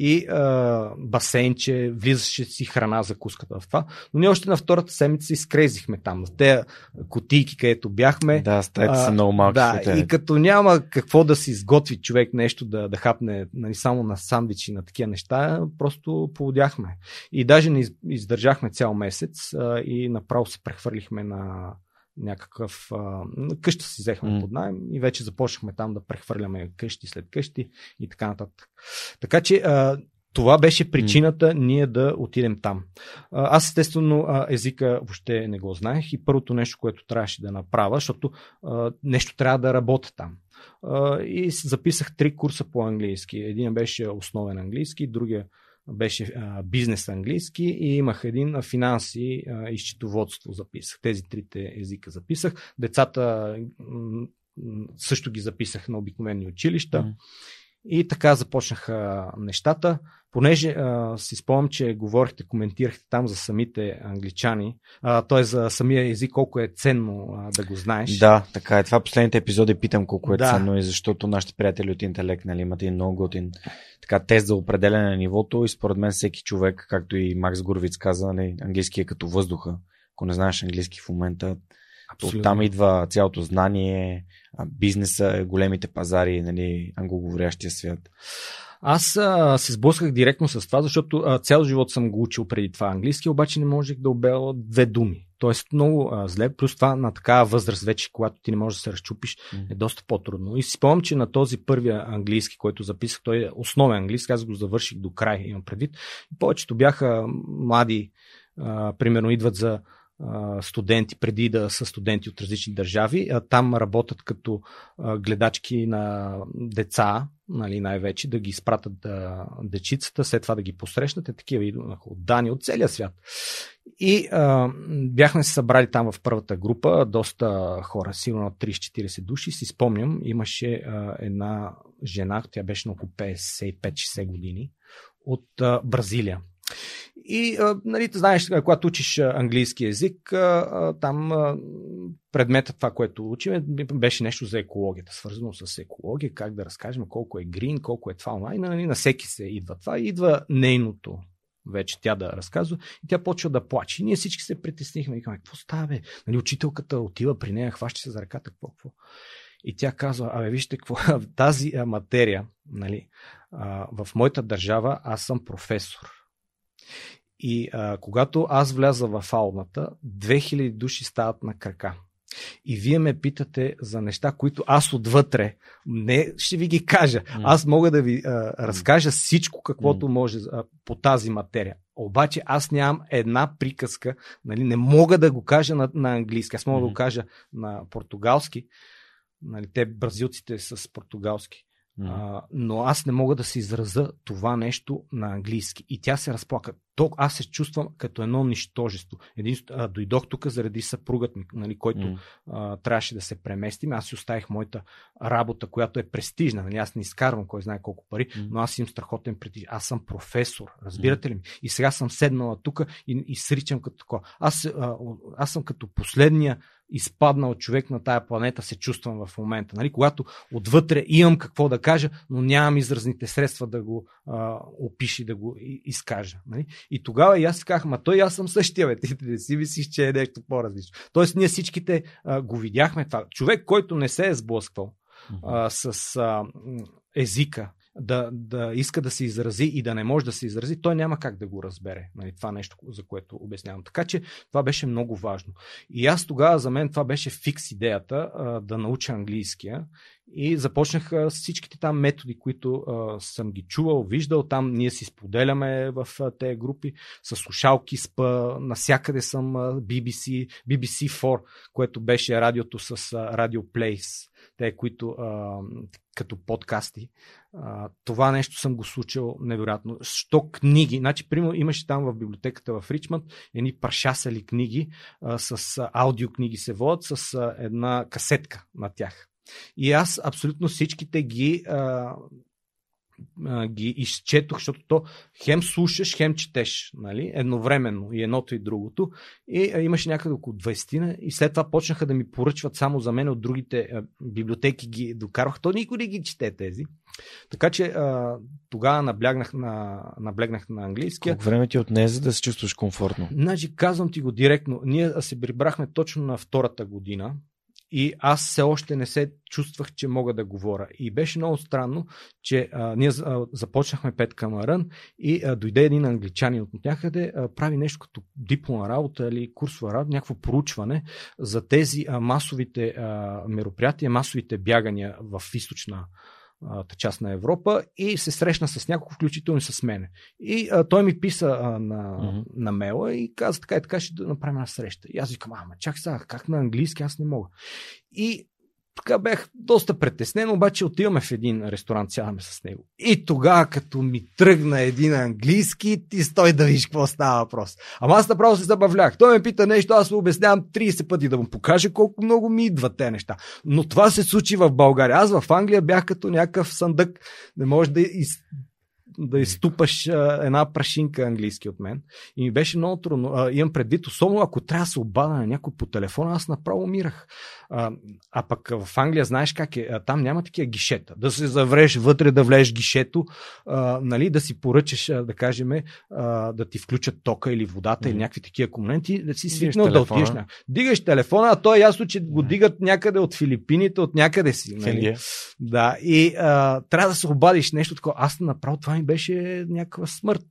и а, басейнче, влизаше си храна, закуската в това. Но ние още на втората седмица се изкрезихме там. В тези кутийки, където бяхме. Да, стаите са много малки. Да, и като няма какво да си изготви човек нещо да, да хапне нали, само на сандвичи, на такива неща, просто полудяхме. И даже не из- издържахме цял месец а, и направо се прехвърлихме на някакъв а, къща си взехме М. под найем и вече започнахме там да прехвърляме къщи след къщи и така нататък. Така че а, това беше причината ние да отидем там. Аз естествено езика въобще не го знаех и първото нещо, което трябваше да направя, защото а, нещо трябва да работя там. А, И записах три курса по английски. Един беше основен английски, другия беше а, бизнес английски и имах един а, финанси а, и счетоводство записах. Тези трите езика записах. Децата м, също ги записах на обикновени училища. М. И така започнаха нещата. Понеже а, си спомням, че говорихте, коментирахте там за самите англичани, т.е. за самия език, колко е ценно а, да го знаеш. Да, така е. Това последните епизоди питам колко е Да. ценно и защото нашите приятели от интелект нали, имат един много готин така, тест за определене на нивото и според мен всеки човек, както и Макс Гурвиц каза, нали, английски е като въздуха. Ако не знаеш английски в момента, Абсолютно. оттам идва цялото знание, бизнеса, големите пазари, нали, англоговорящия свят. Аз а, се сблъсках директно с това, защото а, цял живот съм го учил преди това английски, обаче не можех да обела две думи. Тоест много а, зле, плюс това на такава възраст вече, когато ти не можеш да се разчупиш, е доста по-трудно. И си спомням, че на този първия английски, който записах, той е основен английски, аз го завърших до край, имам предвид. Повечето бяха млади, а, примерно идват за студенти, преди да са студенти от различни държави. Там работят като гледачки на деца, нали, най-вече, да ги изпратят да, дечицата, след това да ги посрещнат. Е, такива идваха от Дани, от целия свят. И а, бяхме се събрали там в първата група, доста хора, сигурно 30-40 души. Си спомням, имаше а, една жена, тя беше на около 55-60 години, от а, Бразилия. И, а, нали, знаеш, когато учиш английски язик, а, там а, предметът това, което учим, беше нещо за екологията, свързано с екология, как да разкажем колко е грин, колко е това онлайн. Нали, на всеки се идва това. Идва нейното вече тя да разказва и тя почва да плаче. И ние всички се притеснихме и казваме, какво става бе? Нали, учителката отива при нея, хваща се за ръката, какво, какво? И тя казва, абе вижте какво, тази материя, нали, а, в моята държава аз съм професор. И а, когато аз вляза в ауната, 2000 души стават на крака. И вие ме питате за неща, които аз отвътре не ще ви ги кажа. Аз мога да ви а, разкажа всичко, каквото може а, по тази материя. Обаче аз нямам една приказка, нали, не мога да го кажа на, на английски, аз мога да го кажа на португалски. Нали, те бразилците с португалски. А, но аз не мога да се израза това нещо на английски. И тя се разплака. То аз се чувствам като едно нищожество. Един, а, дойдох тук заради съпругът ми, нали, който mm. а, трябваше да се преместим. Аз си оставих моята работа, която е престижна. Нали, аз не изкарвам кой знае колко пари, mm. но аз имам страхотен престиж. Аз съм професор. Разбирате ли ми? И сега съм седнала тук и, и сричам като такова. Аз, а, аз съм като последния изпаднал човек на тая планета се чувствам в момента. Нали? Когато отвътре имам какво да кажа, но нямам изразните средства да го а, опиши, да го изкажа. Нали? И тогава и аз си казах, ма той аз съм същия, бе, ти не си мислиш, че е нещо по-различно. Тоест ние всичките а, го видяхме това. Човек, който не се е сблъсквал а, с а, езика, да, да иска да се изрази и да не може да се изрази, той няма как да го разбере. Нали, това нещо, за което обяснявам. Така че това беше много важно. И аз тогава, за мен, това беше фикс идеята а, да науча английския. И започнах с всичките там методи, които а, съм ги чувал, виждал. Там ние си споделяме в тези групи с слушалки, спа, насякъде съм а, BBC, BBC4, което беше радиото с а, Radio Place те, които а, като подкасти. А, това нещо съм го случил невероятно. Що книги? Значи, примерно, имаше там в библиотеката в Ричмонд едни паршасали книги а, с аудиокниги се водят с а, една касетка на тях. И аз абсолютно всичките ги а, ги изчетох, защото то хем слушаш, хем четеш, нали? едновременно и едното и другото. И а, имаше някъде около 20 и след това почнаха да ми поръчват само за мен от другите а, библиотеки ги докарвах. То никой не ги чете тези. Така че а, тогава наблягнах на, наблегнах на английския. Колко време ти отне за да се чувстваш комфортно? Значи, казвам ти го директно. Ние се прибрахме точно на втората година и аз все още не се чувствах, че мога да говоря. И беше много странно, че а, ние а, започнахме пет камарън и а, дойде един англичанин от някъде, а, прави нещо като дипломна работа или курсова работа, някакво проучване за тези а, масовите а, мероприятия, масовите бягания в източна част на Европа и се срещна с няколко, включително и с мене. И а, той ми писа а, на, mm-hmm. на мейла и каза така и така ще направим една среща. И аз викам, ама чак сега, как на английски аз не мога. И така бях доста притеснен, обаче отиваме в един ресторант, сядаме с него. И тогава, като ми тръгна един английски, ти стой да виж какво става въпрос. Ама аз направо се забавлях. Той ме пита нещо, аз му обяснявам 30 пъти да му покажа колко много ми идват те неща. Но това се случи в България. Аз в Англия бях като някакъв съндък. Не може да из да изтупаш а, една прашинка английски от мен. И ми беше много трудно. А, имам предвид, особено ако трябва да се обада на някой по телефона, аз направо умирах. А, а пък в Англия знаеш как е, а, там няма такива гишета. Да се завреш вътре, да влезеш гишето, а, нали, да си поръчаш, да кажем, а, да ти включат тока или водата mm-hmm. или някакви такива компоненти, да си свикнал да отидеш. Дигаш телефона, а то е ясно, че го дигат някъде от Филипините, от някъде си. Нали? Да, и а, трябва да се обадиш нещо такова. Аз направо това ми беше някаква смърт.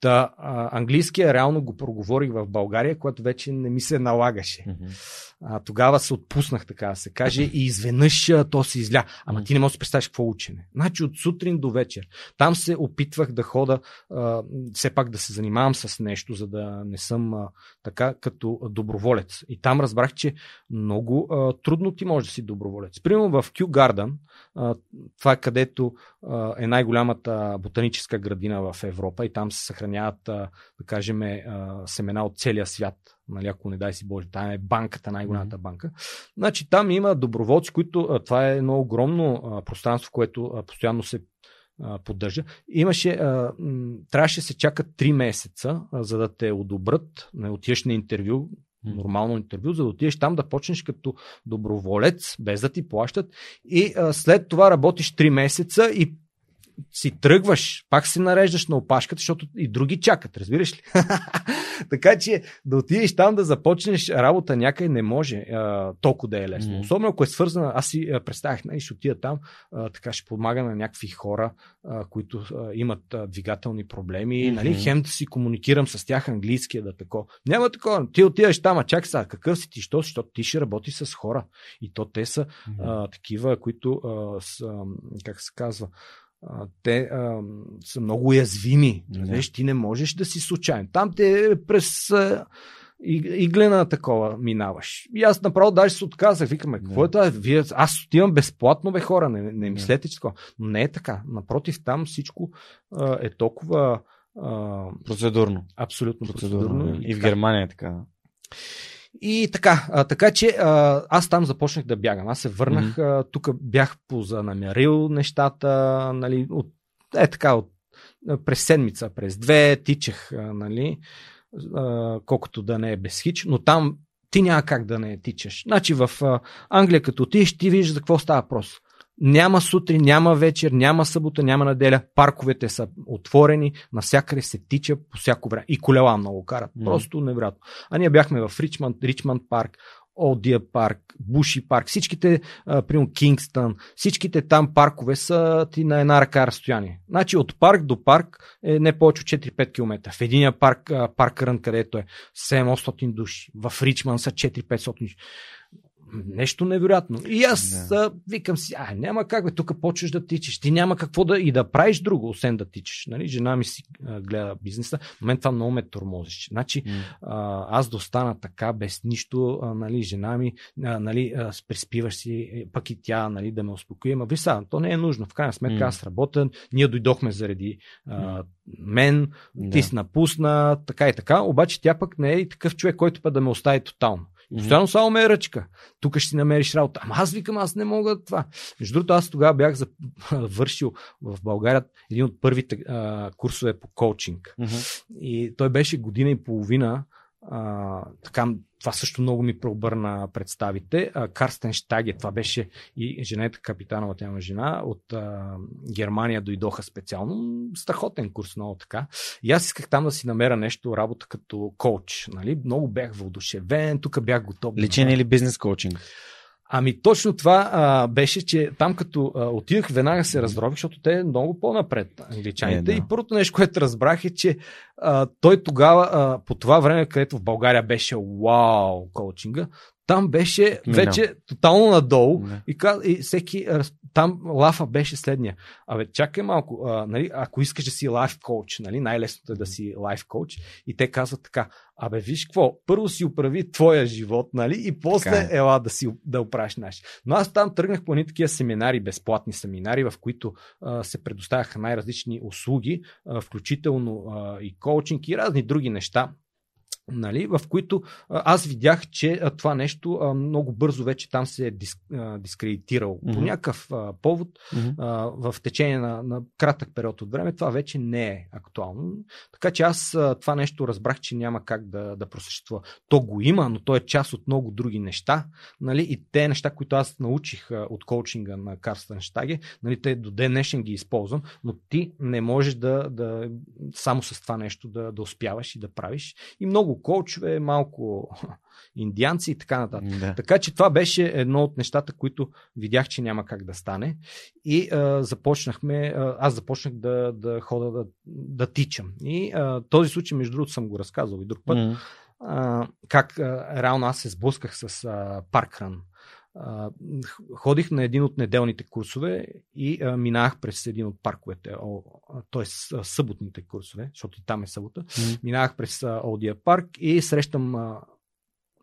Та, а, английския реално го проговорих в България, което вече не ми се налагаше. Mm-hmm. А, тогава се отпуснах, така да се каже, и изведнъж то се изля. Ама ти не можеш да представиш какво учене. Значи от сутрин до вечер. Там се опитвах да хода, а, все пак да се занимавам с нещо, за да не съм а, така като доброволец. И там разбрах, че много а, трудно ти може да си доброволец. Примерно в Кю Гарден, това е където а, е най-голямата ботаническа градина в Европа и там се съхраняват, да кажем, семена от целия свят нали, ако не дай си Боже, там е банката, най-голямата банка. Значи там има доброволци, които това е едно огромно пространство, което постоянно се поддържа. Имаше, трябваше да се чака 3 месеца, за да те одобрят, не отиеш на интервю, нормално интервю, за да отидеш там да почнеш като доброволец, без да ти плащат. И а, след това работиш 3 месеца и си тръгваш, пак си нареждаш на опашката, защото и други чакат, разбираш ли? така че да отидеш там да започнеш работа някъде не може а, толкова да е лесно. Мгм. Особено ако е свързана, аз си а, представях, нали, ще отида там, а, така ще помага на някакви хора, а, които а, имат а, двигателни проблеми, Мгм. нали, хем да си комуникирам с тях английския да тако. Няма такова. Ти отиваш там, а чакай сега, какъв си ти, що? Защото ти ще работи с хора. И то те са а, такива, които а, са, как се казва, а, те а, са много уязвими. Да. Виж, ти не можеш да си случайен. Там те през а, и- иглена такова минаваш. И аз направо даже се отказах. Викаме, какво е това? Вие, аз отивам безплатно, бе хора, не, не мислете, че такова. Но не е така. Напротив, там всичко а, е толкова а, Процедурно. абсолютно Процедурно. процедурно. да. И в. Германия е така. И така, а, така че а, аз там започнах да бягам. Аз се върнах, mm-hmm. тук бях позанамерил нещата, нали, от, е така, от, през седмица, през две, тичах, а, нали, а, колкото да не е без хич, но там ти няма как да не тичаш. Значи в а, Англия, като отидеш, ти виждаш за какво става въпрос. Няма сутрин, няма вечер, няма събота, няма неделя. Парковете са отворени, навсякъде се тича по всяко време. И колела много карат. Просто невероятно. А ние бяхме в Ричмонд, Ричмонд парк, Олдия парк, Буши парк, всичките, примерно Кингстън, всичките там паркове са ти на една ръка разстояние. Значи от парк до парк е не повече от 4-5 км. В единия парк, парк Рън, където е 700 души, в Ричман са 4-500 души. Нещо невероятно. И аз Да. да. викам си, а, няма как, бе, тук почваш да тичаш. Ти няма какво да и да правиш друго, освен да тичаш. Нали? Жена ми си а, гледа бизнеса. В мен това много ме тормозиш. Значи, а, аз да остана така, без нищо, а, нали, жена ми, а, нали, а, приспиваш си, е, пък и тя, нали, да ме успокои. Ма виж сега, то не е нужно. В крайна сметка аз работя, ние дойдохме заради а, мен, Да. ти си напусна, така и така, обаче тя пък не е и такъв човек, който пък да ме остави тотално. Постоянно само ме е ръчка. Тук ще си намериш работа. Ама аз викам, аз не мога това. Между другото, аз тогава бях за... вършил в България един от първите а, курсове по коучинг. Мгм. И той беше година и половина. А, така, това също много ми преобърна представите. А, Карстен Штаге, това беше и женета капитанова, тя има жена, от а, Германия дойдоха специално. Страхотен курс, много така. И аз исках там да си намеря нещо, работа като коуч. Нали? Много бях въодушевен, тук бях готов. Личен или бизнес коучинг? Ами точно това а, беше, че там като а, отидах, веднага се раздробих, защото те е много по-напред, англичаните. Е, да. И първото нещо, което разбрах е, че а, той тогава, а, по това време, където в България беше вау коучинга, там беше Минал. вече тотално надолу. Да. И, и всеки, там лафа беше следния. Абе, чакай малко, а, нали, ако искаш да си лайф коуч, нали, най-лесното е да си лайф коуч. И те казват така, абе, виж какво, първо си управи твоя живот, нали, и после Така е. ела да си да оправиш наш. Но аз там тръгнах по едни такива семинари, безплатни семинари, в които а, се предоставяха най-различни услуги, а, включително а, и коучинг и разни други неща нали, в които аз видях, че това нещо много бързо вече там се е дис, а, дискредитирало. Мгм. По някакъв повод а, в течение на, на кратък период от време това вече не е актуално. Така че аз това нещо разбрах, че няма как да, да просъществува. То го има, но то е част от много други неща. Нали? И те неща, които аз научих от коучинга на Карстен Штаге, нали, те до ден днешен ги използвам, но ти не можеш да, да само с това нещо да, да успяваш и да правиш. И много коучове, малко индианци и така нататък. Да. Така че това беше едно от нещата, които видях, че няма как да стане. И а, започнахме, а, аз започнах да, да хода да, да тичам. И а, този случай, между другото, съм го разказвал и друг път. М. А, как а, реално аз се сблъсках с а, паркран. А, ходих на един от неделните курсове и а, минах през един от парковете, т.е. съботните курсове, защото и там е събота. М. Минавах през Олдия парк и срещам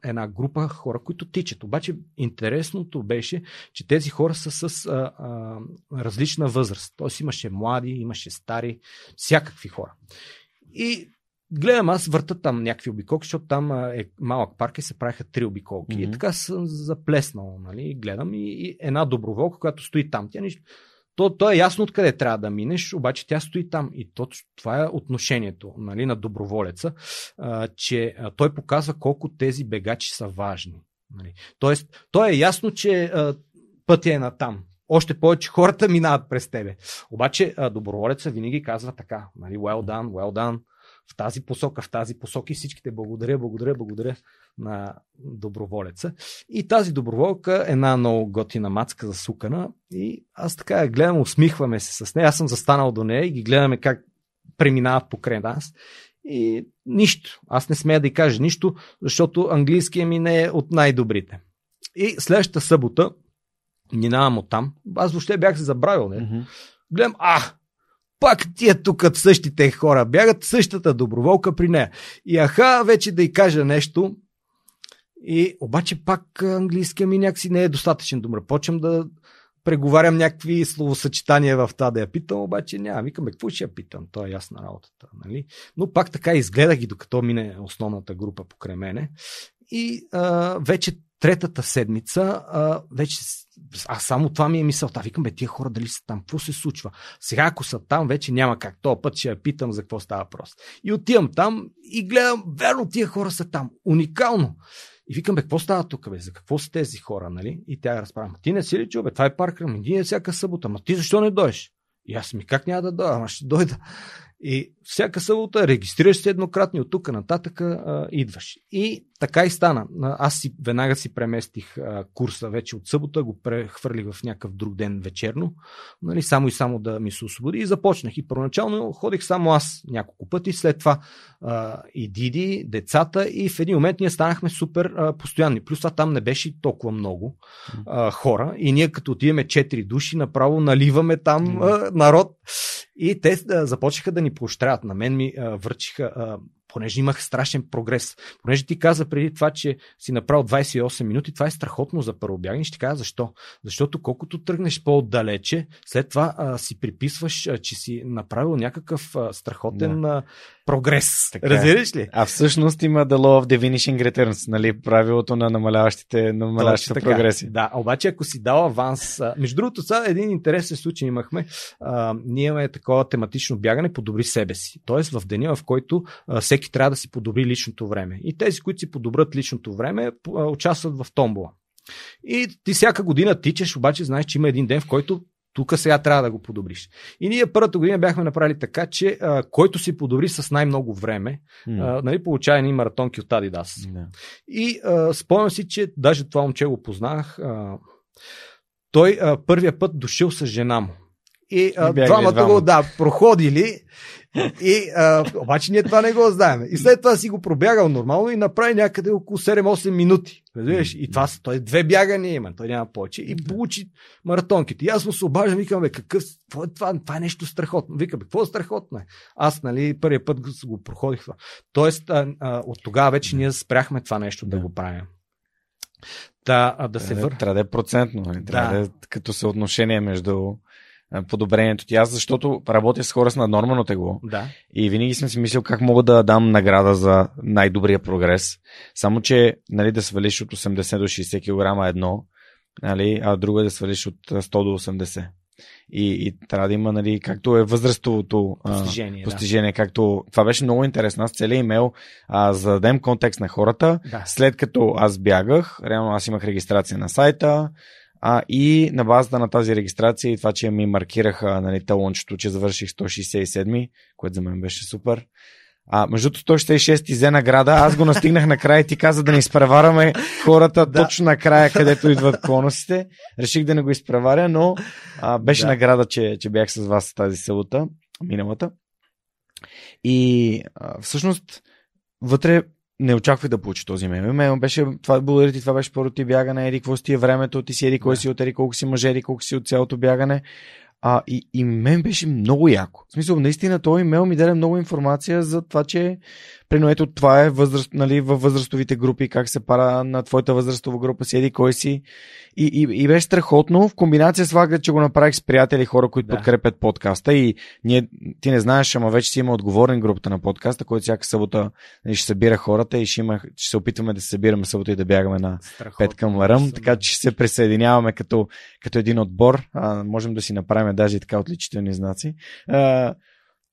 една група хора, които тичат. Обаче интересното беше, че тези хора са с а, а, различна възраст. Тоест имаше млади, имаше стари, всякакви хора. И гледам, аз върта там някакви обиколки, защото там е малък парк и се правиха три обиколки. Мгм. И така съм заплеснал, нали, гледам и, и една доброволка, която стои там. Тя нищо, то, то е ясно откъде трябва да минеш, обаче тя стои там. И то, това е отношението нали, на доброволеца, а, че а, той показва колко тези бегачи са важни. Нали. Тоест, то е ясно, че а, пътя е на там. Още повече хората минават през тебе. Обаче а, доброволеца винаги казва така, нали, well done, well done, в тази посока, в тази посока и всичките благодаря, благодаря, благодаря на доброволеца. И тази доброволка е една много готина мацка за сукана и аз така я гледам, усмихваме се с нея. Аз съм застанал до нея и ги гледаме как преминават покрай нас. И нищо. Аз не смея да й кажа нищо, защото английския ми не е от най-добрите. И следващата събота минавам от там. Аз въобще бях се забравил. Не? Mm-hmm. Гледам, а, пак тия тук същите хора бягат, същата доброволка при нея. И аха, вече да й кажа нещо. И обаче пак английския ми някакси не е достатъчен добър. Почвам да преговарям някакви словосъчетания в това да я питам, обаче няма. Викаме, какво ще я питам? То е ясна работата. Нали? Но пак така изгледах и докато мине основната група покрай мене. И а, вече третата седмица, а, вече аз само това ми е мисълта. Викам, бе, тия хора дали са там? Какво се случва? Сега, ако са там, вече няма как. То път ще я питам за какво става въпрос. И отивам там и гледам, верно, тия хора са там. Уникално. И викам, бе, какво става тук, бе? За какво са тези хора, нали? И тя разправя, ти не си ли чул, бе? Това е парк, ние всяка събота. Ма ти защо не дойдеш? И аз ми как няма да дойда, ама ще дойда. И всяка събота регистрираш се еднократно от тук нататък а, идваш. И така и стана. Аз си, веднага си преместих а, курса вече от събота, го прехвърлих в някакъв друг ден вечерно, нали, само и само да ми се освободи и започнах. И първоначално ходих само аз няколко пъти, след това а, и Диди, децата и в един момент ние станахме супер а, постоянни. Плюс това там не беше толкова много а, хора и ние като отиваме 4 души, направо наливаме там а, народ и те а, започнаха да ни поощряват. На мен ми а, върчиха а, понеже имах страшен прогрес. Понеже ти каза преди това, че си направил 28 минути, това е страхотно за първо бягане. Ще ти кажа защо. Защото колкото тръгнеш по-отдалече, след това а, си приписваш, а, че си направил някакъв а, страхотен да. а, прогрес. Така е. Разбираш ли? А всъщност има the law of diminishing returns, нали? Правилото на намаляващите, намаляващите прогреси. Да, обаче ако си дал аванс, а, между другото, сега един интересен случай имахме. А, ние имаме такова тематично бягане, подобри себе си. Тоест в деня, в който а, всеки трябва да си подобри личното време. И тези, които си подобрят личното време, участват в томбола. И ти всяка година тичаш, обаче знаеш, че има един ден, в който тук сега трябва да го подобриш. И ние първата година бяхме направили така, че а, който си подобри с най-много време, mm. а, нали, получава едни маратонки от. Yeah. И а, спомням си, че даже това момче го познах. А, той а, първия път дошъл с жена му. И а, двамата го да, проходили и, а, обаче ние това не го знаем. И след това си го пробягал нормално и направи някъде около 7-8 минути. Разбираш? И това са, той две бягания има, той няма повече. И получи маратонките. И аз му се обаждам, викам, бе, какъв, какво е това? Това е нещо страхотно. Викам, какво е страхотно? Е? Аз, нали, първият път го, го проходих това. Тоест, а, а, от тогава вече ние спряхме това нещо да, да го правим. Да, а да се върне. Трябва да е процентно. Нали? Трябва да. да е като съотношение между подобрението ти. Аз защото работя с хора с наднормално тегло. Да. И винаги съм си мислил как мога да дам награда за най-добрия прогрес. Само, че нали, да свалиш от 80 до 60 кг едно, нали, а друго е да свалиш от 100 до 80. И, и трябва да има, нали, както е възрастовото постижение, а, постижение да. както това беше много интересно. Аз целият имейл, а, за да дадем контекст на хората, да. след като аз бягах, реално аз имах регистрация на сайта, а, и на базата на тази регистрация и това, че ми маркираха нали, талончето, че завърших 167, което за мен беше супер. А, между 166 взе награда, аз го настигнах накрая и ти каза да не изпревараме хората да. точно накрая, където идват конусите. Реших да не го изпреваря, но а, беше да. награда, че, че бях с вас тази селута, миналата. И а, всъщност вътре не очаквах да получи този имейл. Имейл беше, това, благодаря ти, това беше първото ти бягане, еди, какво си ти е времето, ти си еди, кой си от еди, колко си мъже, еди, колко си от цялото бягане. А, и, и мен беше много яко. В смисъл, наистина, този имейл ми даде много информация за това, че Прино ето това е възраст, нали, във възрастовите групи, как се пара на твоята възрастова група, седи кой си. И, и, и беше страхотно в комбинация с факта, че го направих с приятели, хора, които да. подкрепят подкаста. И ние, ти не знаеш, ама вече си има отговорен групата на подкаста, който всяка събота нали, ще събира хората и ще, има, ще се опитваме да се събираме събота и да бягаме на страхотно, 5 към Ларъм. Така че ще се присъединяваме като, като един отбор. А, можем да си направим даже и така отличителни знаци. А,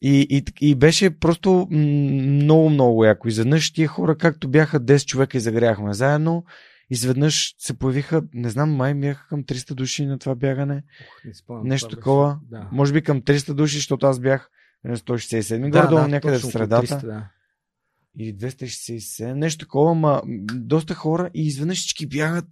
и, и, и беше просто много, много яко. Изведнъж тия хора, както бяха 10 човека и загряхме заедно, изведнъж се появиха, не знам, май бяха към 300 души на това бягане. Ох, Нещо това такова. Беше, да. Може би към 300 души, защото аз бях 167 да, горе да, някъде в средата. 300, да. И 267, нещо такова, ма доста хора и изведнъж всички бягат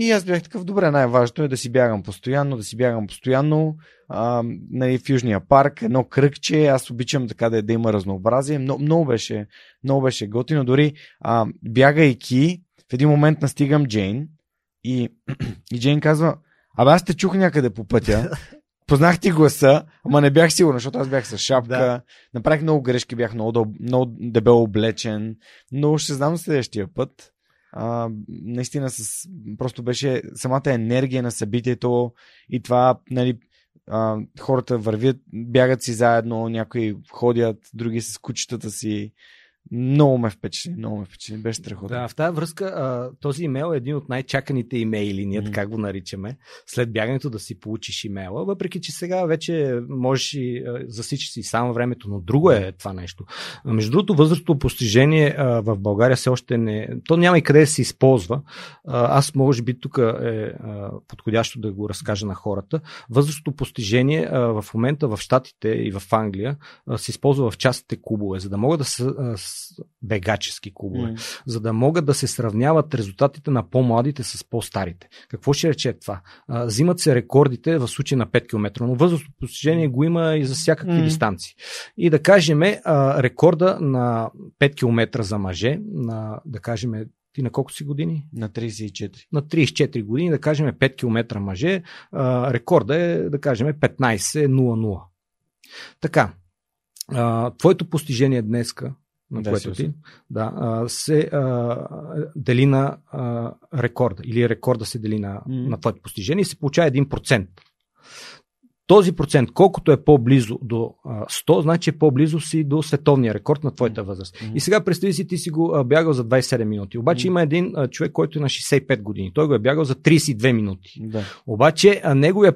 и аз бях такъв, добре, най-важното е да си бягам постоянно, да си бягам постоянно. А, нали, в Южния парк, едно кръгче, аз обичам така да, да има разнообразие. Много, много, беше, много беше готино. Дори а, бягайки, в един момент настигам Джейн и, и Джейн казва, абе аз те чух някъде по пътя. Познах ти гласа, ама не бях сигурен, защото аз бях с шапка. Да. Направих много грешки, бях много, много дебело облечен, но ще знам следващия път а, наистина с, просто беше самата енергия на събитието и това, нали, а, хората вървят, бягат си заедно, някои ходят, други с кучетата си. Много ме впечатли, много ме впечатли. Беше страхотно. Да, в тази връзка този имейл е един от най-чаканите имейли, ние mm. така го наричаме, след бягането да си получиш имейла, въпреки че сега вече можеш и засичаш си само времето, но друго е това нещо. Между другото, възрастното постижение в България все още не... То няма и къде да се използва. Аз може би тук е подходящо да го разкажа на хората. Възрастното постижение в момента в Штатите и в Англия се използва в частите клубове, за да могат да се бегачески клубове, mm. за да могат да се сравняват резултатите на по-младите с по-старите. Какво ще рече това? А, взимат се рекордите в случай на 5 км, но възрастно постижение го има и за всякакви mm. дистанции. И да кажем, а, рекорда на 5 км за мъже, на, да кажем, ти на колко си години? На 34. На 34 години, да кажем 5 км мъже, а, рекорда е, да кажем, 15.00. Така, а, твоето постижение днеска на да, което ти, да, се а, дели на а, рекорда или рекорда се дели на, mm. на твоето постижение и се получава 1%. Този процент, колкото е по-близо до 100, значи е по-близо си до световния рекорд на твоята възраст. Mm-hmm. И сега представи си, ти си го бягал за 27 минути. Обаче mm-hmm. има един човек, който е на 65 години. Той го е бягал за 32 минути. Да. Обаче неговия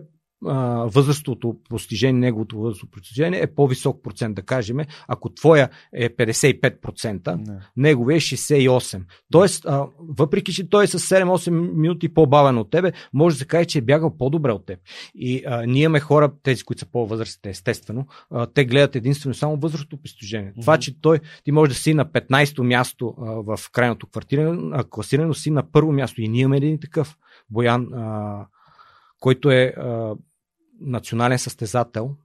възрастовото постижение, неговото възрастово постижение е по-висок процент, да кажем. Ако твоя е 55%, не. неговия е 68%. Тоест, а, въпреки, че той е с 7-8 минути по-бавен от тебе, може да се каже, че е бягал по-добре от теб. И а, ние имаме хора, тези, които са по-възрастни, естествено, а, те гледат единствено само възрастовото постижение. Mm-hmm. Това, че той, ти може да си на 15-то място а, в крайното квартиране, класиране, си на първо място. И ние имаме един такъв. Боян, а, който е а, национален състезател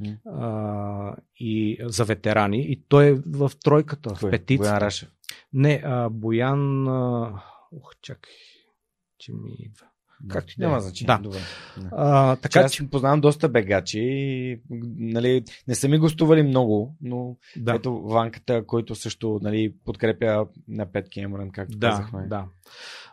mm. а, и за ветерани и той е в тройката, Кой? в петицата. Боян Рашев? Не, а, Боян... А... Ох, чакай, че ми идва. Както и няма значение. Да. Добре. А, така, че аз че... познавам доста бегачи. И, нали, не са ми гостували много, но да. ето Ванката, който също нали, подкрепя на 5 Кемерън, както да, казахме. Да.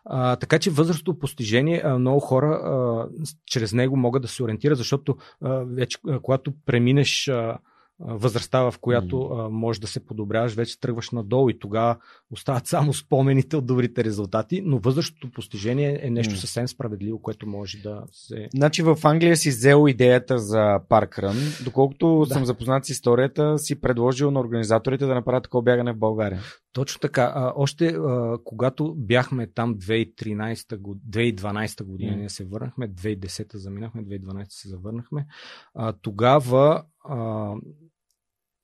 А, така че възрастното постижение, много хора а, чрез него могат да се ориентират, защото а, вече а, когато преминеш а, възрастта, в която mm. може да се подобряваш, вече тръгваш надолу и тогава остават само спомените от добрите резултати, но възрастното постижение е нещо съвсем справедливо, което може да се... Значи в Англия си взел идеята за паркран, доколкото да. съм запознат с историята, си предложил на организаторите да направят такова бягане в България. Точно така. А, още а, когато бяхме там 2013 2012 година, mm. ние се върнахме, 2010 заминахме, 2012 се завърнахме, а, тогава а,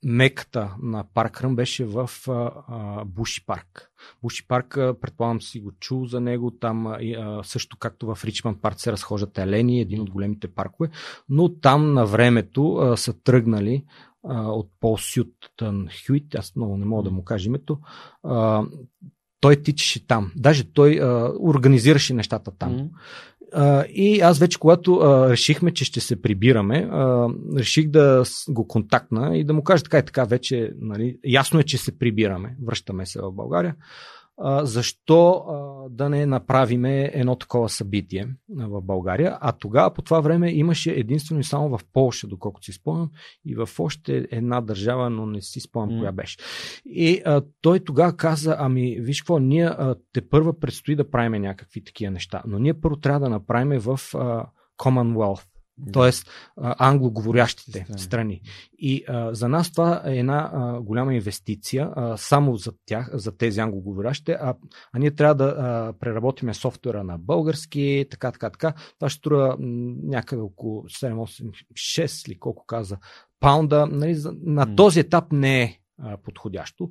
меката на Паркран беше в а, Буши парк. Буши парк, предполагам си го чул за него, там а, също както в Ричман парк се разхождат елени, един от големите паркове, но там на времето а, са тръгнали а, от Пол Сютън Хюит, аз много не мога да му кажа името, а, той тичаше там. Даже той а, организираше нещата там. Mm-hmm. А, и аз вече, когато а, решихме, че ще се прибираме, а, реших да го контактна и да му кажа така и така вече, нали, ясно е, че се прибираме, връщаме се в България защо да не направиме едно такова събитие в България. А тогава по това време имаше единствено и само в Полша, доколкото си спомням, и в още една държава, но не си спомням mm. коя беше. И а, той тогава каза, ами виж какво, ние а, те първа предстои да правим някакви такива неща, но ние първо трябва да направим в а, Commonwealth т.е. англоговорящите страни. страни. И а, за нас това е една а, голяма инвестиция а, само за тях, за тези англоговорящите, а, а ние трябва да а, преработиме софтуера на български, така, така, така. Това ще струва някъде около 7-8-6 или колко каза паунда. Нали, на mm. този етап не е а, подходящо.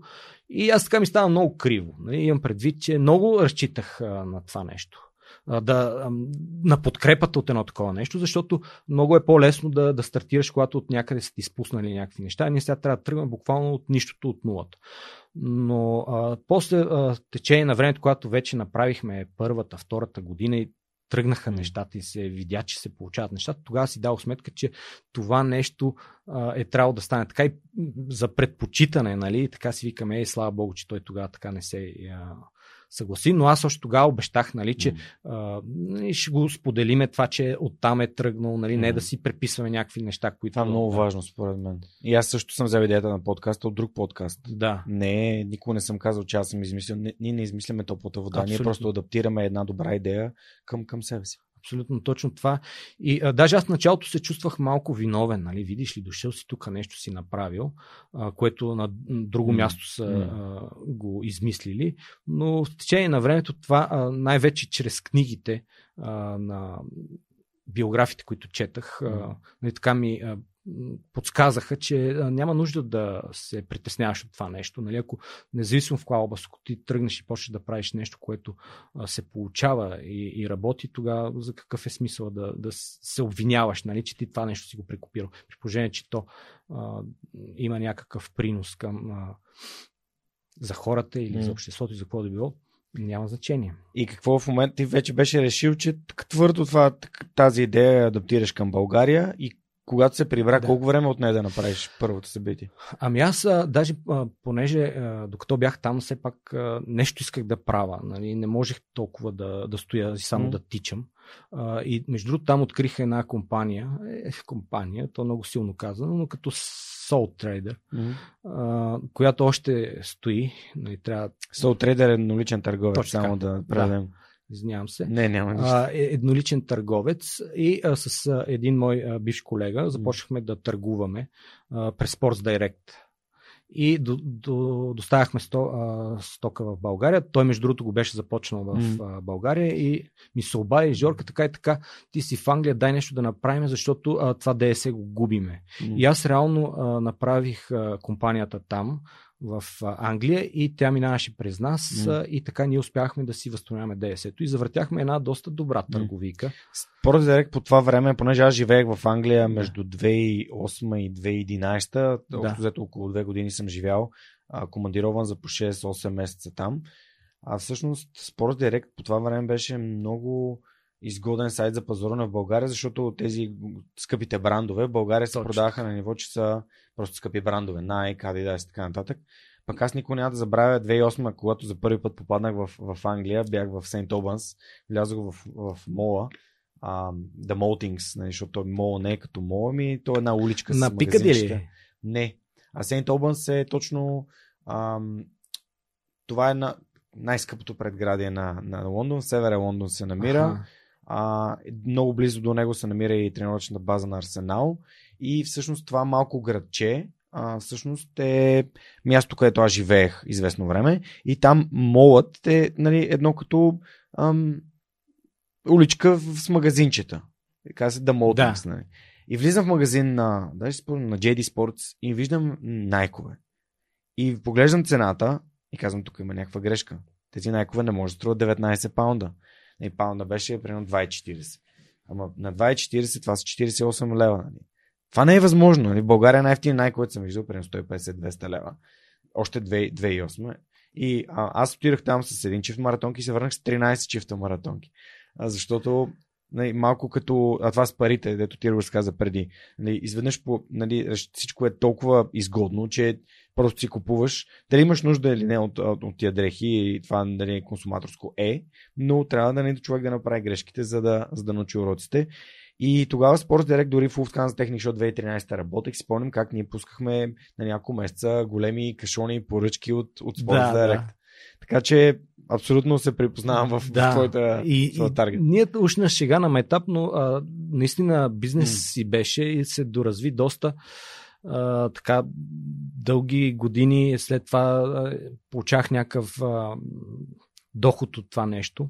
И аз така ми става много криво. Нали, имам предвид, че много разчитах а, на това нещо да, на подкрепата от едно такова нещо, защото много е по-лесно да, да стартираш, когато от някъде са ти спуснали някакви неща. Ние сега трябва да тръгнем буквално от нищото, от нулата. Но а, после а, течение на времето, когато вече направихме първата, втората година и тръгнаха нещата и се видя, че се получават нещата, тогава си дал сметка, че това нещо а, е трябвало да стане така и за предпочитане, нали? Така си викаме, ей, слава Богу, че той тогава така не се а, съгласи, но аз още тогава обещах, нали, че а, ще го споделиме това, че оттам е тръгнал, нали, не да си преписваме някакви неща, които... Това е много да. важно, според мен. И аз също съм взел идеята на подкаста от друг подкаст. Да. Не, никога не съм казал, че аз съм измислил. ние не измисляме топлата вода, Абсолютно. ние просто адаптираме една добра идея към, към себе си. Абсолютно точно това. И а, даже аз в началото се чувствах малко виновен. Нали? Видиш ли, дошъл си тук, нещо си направил, а, което на друго mm. място са mm. а, го измислили. Но в течение на времето това а, най-вече чрез книгите а, на биографите, които четах, mm. а, така ми а, подсказаха, че няма нужда да се притесняваш от това нещо. Нали? Ако независимо в коя област, ако ти тръгнеш и почнеш да правиш нещо, което се получава и, и работи, тогава за какъв е смисъл да, да се обвиняваш, нали? че ти това нещо си го прекопирал. При положение, че то а, има някакъв принос към а, за хората или mm. за обществото и за какво да било, няма значение. И какво в момента ти вече беше решил, че твърдо това, тази идея адаптираш към България и когато се прибра, да. колко време отне да направиш първото събитие? Ами аз, а, даже а, понеже а, докато бях там, все пак а, нещо исках да правя. Нали? Не можех толкова да, да стоя и само mm. да тичам. А, и между другото там открих една компания, е, компания, то много силно казано, но като Soul Trader, mm. а, която още стои. Нали, трябва... Soul Trader е едноличен търговец, Точно само да предадем. Да извинявам се. Не, няма нищо. А, е, едноличен търговец и а, с а, един мой а, бивш колега започнахме да търгуваме а, през Sports Direct. И до, до, доставяхме сто, а, стока в България. Той, между другото, го беше започнал в mm. а, България и ми се обади, Жорка, така и така, ти си в Англия, дай нещо да направим, защото а, това ДС го губиме. Mm. И аз реално а, направих а, компанията там в Англия и тя минаваше през нас mm. и така ние успяхме да си възстановяваме ДС-то и завъртяхме една доста добра търговика. Според директ по това време, понеже аз живеех в Англия между 2008 и 2011, да. общо взето около две години съм живял, командирован за по 6-8 месеца там. А всъщност Спорт Директ по това време беше много изгоден сайт за пазаруване в България, защото тези скъпите брандове в България се продаваха на ниво, че са просто скъпи брандове, Nike, Adidas и така нататък. Пък аз никога няма да забравя 2008, когато за първи път попаднах в, в Англия, бях в Сейнт Обанс, влязох в, в мола, uh, The Maltings, нали, защото той мол не е като мол, ами то е една уличка На с ли? Не. А Сейнт Обанс е точно ам, това е на, най-скъпото предградие на, на Лондон. Севера Лондон се намира. Ага. А, много близо до него се намира и тренировъчната база на Арсенал. И всъщност това малко градче а, всъщност е място, където аз живеех известно време. И там молът е нали, едно като ам, уличка с магазинчета. Се The Maltings, да. нали. И влизам в магазин на, даже спомням, на JD Sports и виждам найкове. И поглеждам цената и казвам, тук има някаква грешка. Тези найкове не може да струват 19 паунда. И паунда беше примерно 2,40. Ама на 2,40 това са 48 лева. Нали? Това не е възможно. Нали? В България най-ефтин най който съм виждал, примерно 150-200 лева. Още 2008. И а, аз отидах там с един чифт маратонки и се върнах с 13 чифта маратонки. А, защото нали, малко като а това с парите, дето ти разказа преди. Нали, изведнъж по, нали, всичко е толкова изгодно, че просто си купуваш. Дали имаш нужда или не от, от, от тия дрехи и това дали е консуматорско е, но трябва да не човек да направи грешките, за да, за да научи уроците. И тогава Sports Direct дори в Lufthansa Technic Show 2013 работех. Спомням как ние пускахме на няколко месеца големи кашони поръчки от, от Sports да, Direct. Да. Така че абсолютно се припознавам в, да. в твоята, и, твоя таргет. Ние уж на шега на етап, но а, наистина бизнес mm. си беше и се доразви доста а, така дълги години. След това а, получах някакъв а, доход от това нещо.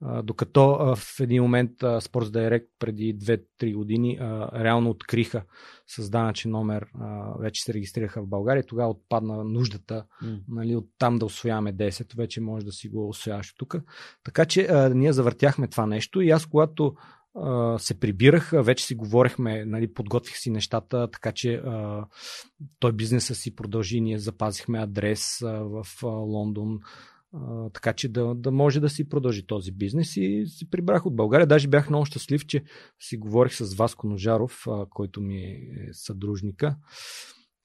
А, докато а, в един момент а, Sports Direct преди 2-3 години а, реално откриха с данъчен номер, а, вече се регистрираха в България. Тогава отпадна нуждата mm. нали, от там да освояваме 10. Вече може да си го освояваш тук. Така че а, ние завъртяхме това нещо и аз когато се прибирах, вече си говорихме, нали, подготвих си нещата, така че а, той бизнеса си продължи, ние запазихме адрес а, в а, Лондон, а, така че да, да може да си продължи този бизнес и си прибрах от България. Даже бях много щастлив, че си говорих с Васко Ножаров, а, който ми е съдружника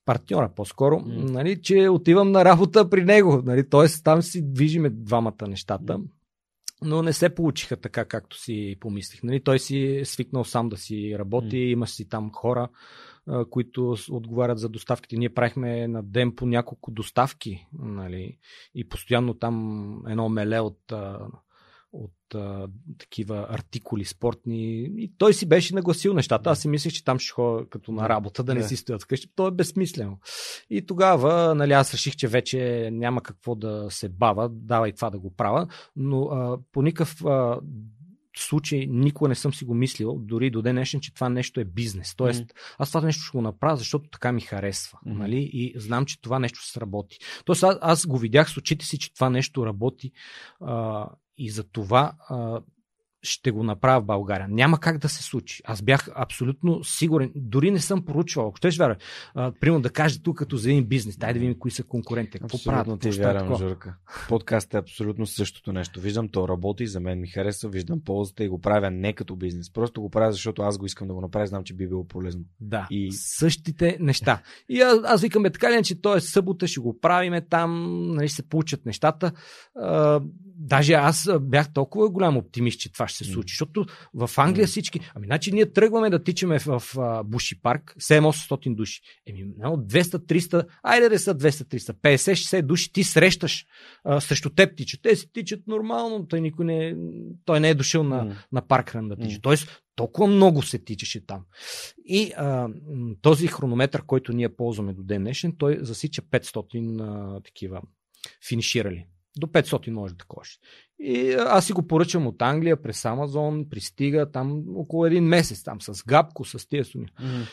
партньора по-скоро, mm. нали, че отивам на работа при него. Нали, Тоест там си движиме двамата нещата. Mm но не се получиха така, както си помислих. Нали, той си е свикнал сам да си работи, mm. има си там хора, които отговарят за доставките. Ние правихме на ден по няколко доставки нали, и постоянно там едно меле от от а, такива артикули спортни. И той си беше нагласил нещата. Аз си мислех, че там ще ходя като на работа, да не си стоят вкъщи. То е безсмислено. И тогава нали, аз реших, че вече няма какво да се бава, давай това да го правя. Но а, по никакъв а, случай никога не съм си го мислил, дори до ден днешен, че това нещо е бизнес. Тоест, mm. аз това нещо ще го направя, защото така ми харесва. Mm. Нали? И знам, че това нещо се работи. Тоест, аз, аз го видях с очите си, че това нещо работи. А, и за това ще го направя в България. Няма как да се случи. Аз бях абсолютно сигурен. Дори не съм поручвал. Ако ще вярвам, примерно да кажа тук като за един бизнес, дай да видим кои са конкурентите. Какво правят? Ти вярвам, Журка. Подкаст е абсолютно същото нещо. Виждам, то работи, за мен ми харесва, виждам ползата и го правя не като бизнес. Просто го правя, защото аз го искам да го направя, знам, че би било полезно. Да. И... Същите неща. И аз, аз викаме така ли, че то е събота, ще го правиме там, нали, се получат нещата. А, даже аз бях толкова голям оптимист, че това ще се случи. Защото в Англия всички. Ами, значи ние тръгваме да тичаме в, в Буши парк, 7-800 души. Еми, 200-300, айде да са 200-300, 50-60 души ти срещаш а, срещу теб тичат. Те си тичат нормално, той никой не, той не е дошъл на, mm. на паркран да тича. Mm. Тоест, толкова много се тичаше там. И а, този хронометър, който ние ползваме до ден днешен, той засича 500 а, такива финиширали. До 500 може да кош. И аз си го поръчам от Англия през Амазон, пристига там около един месец, там с гапко, с тия суми. Mm.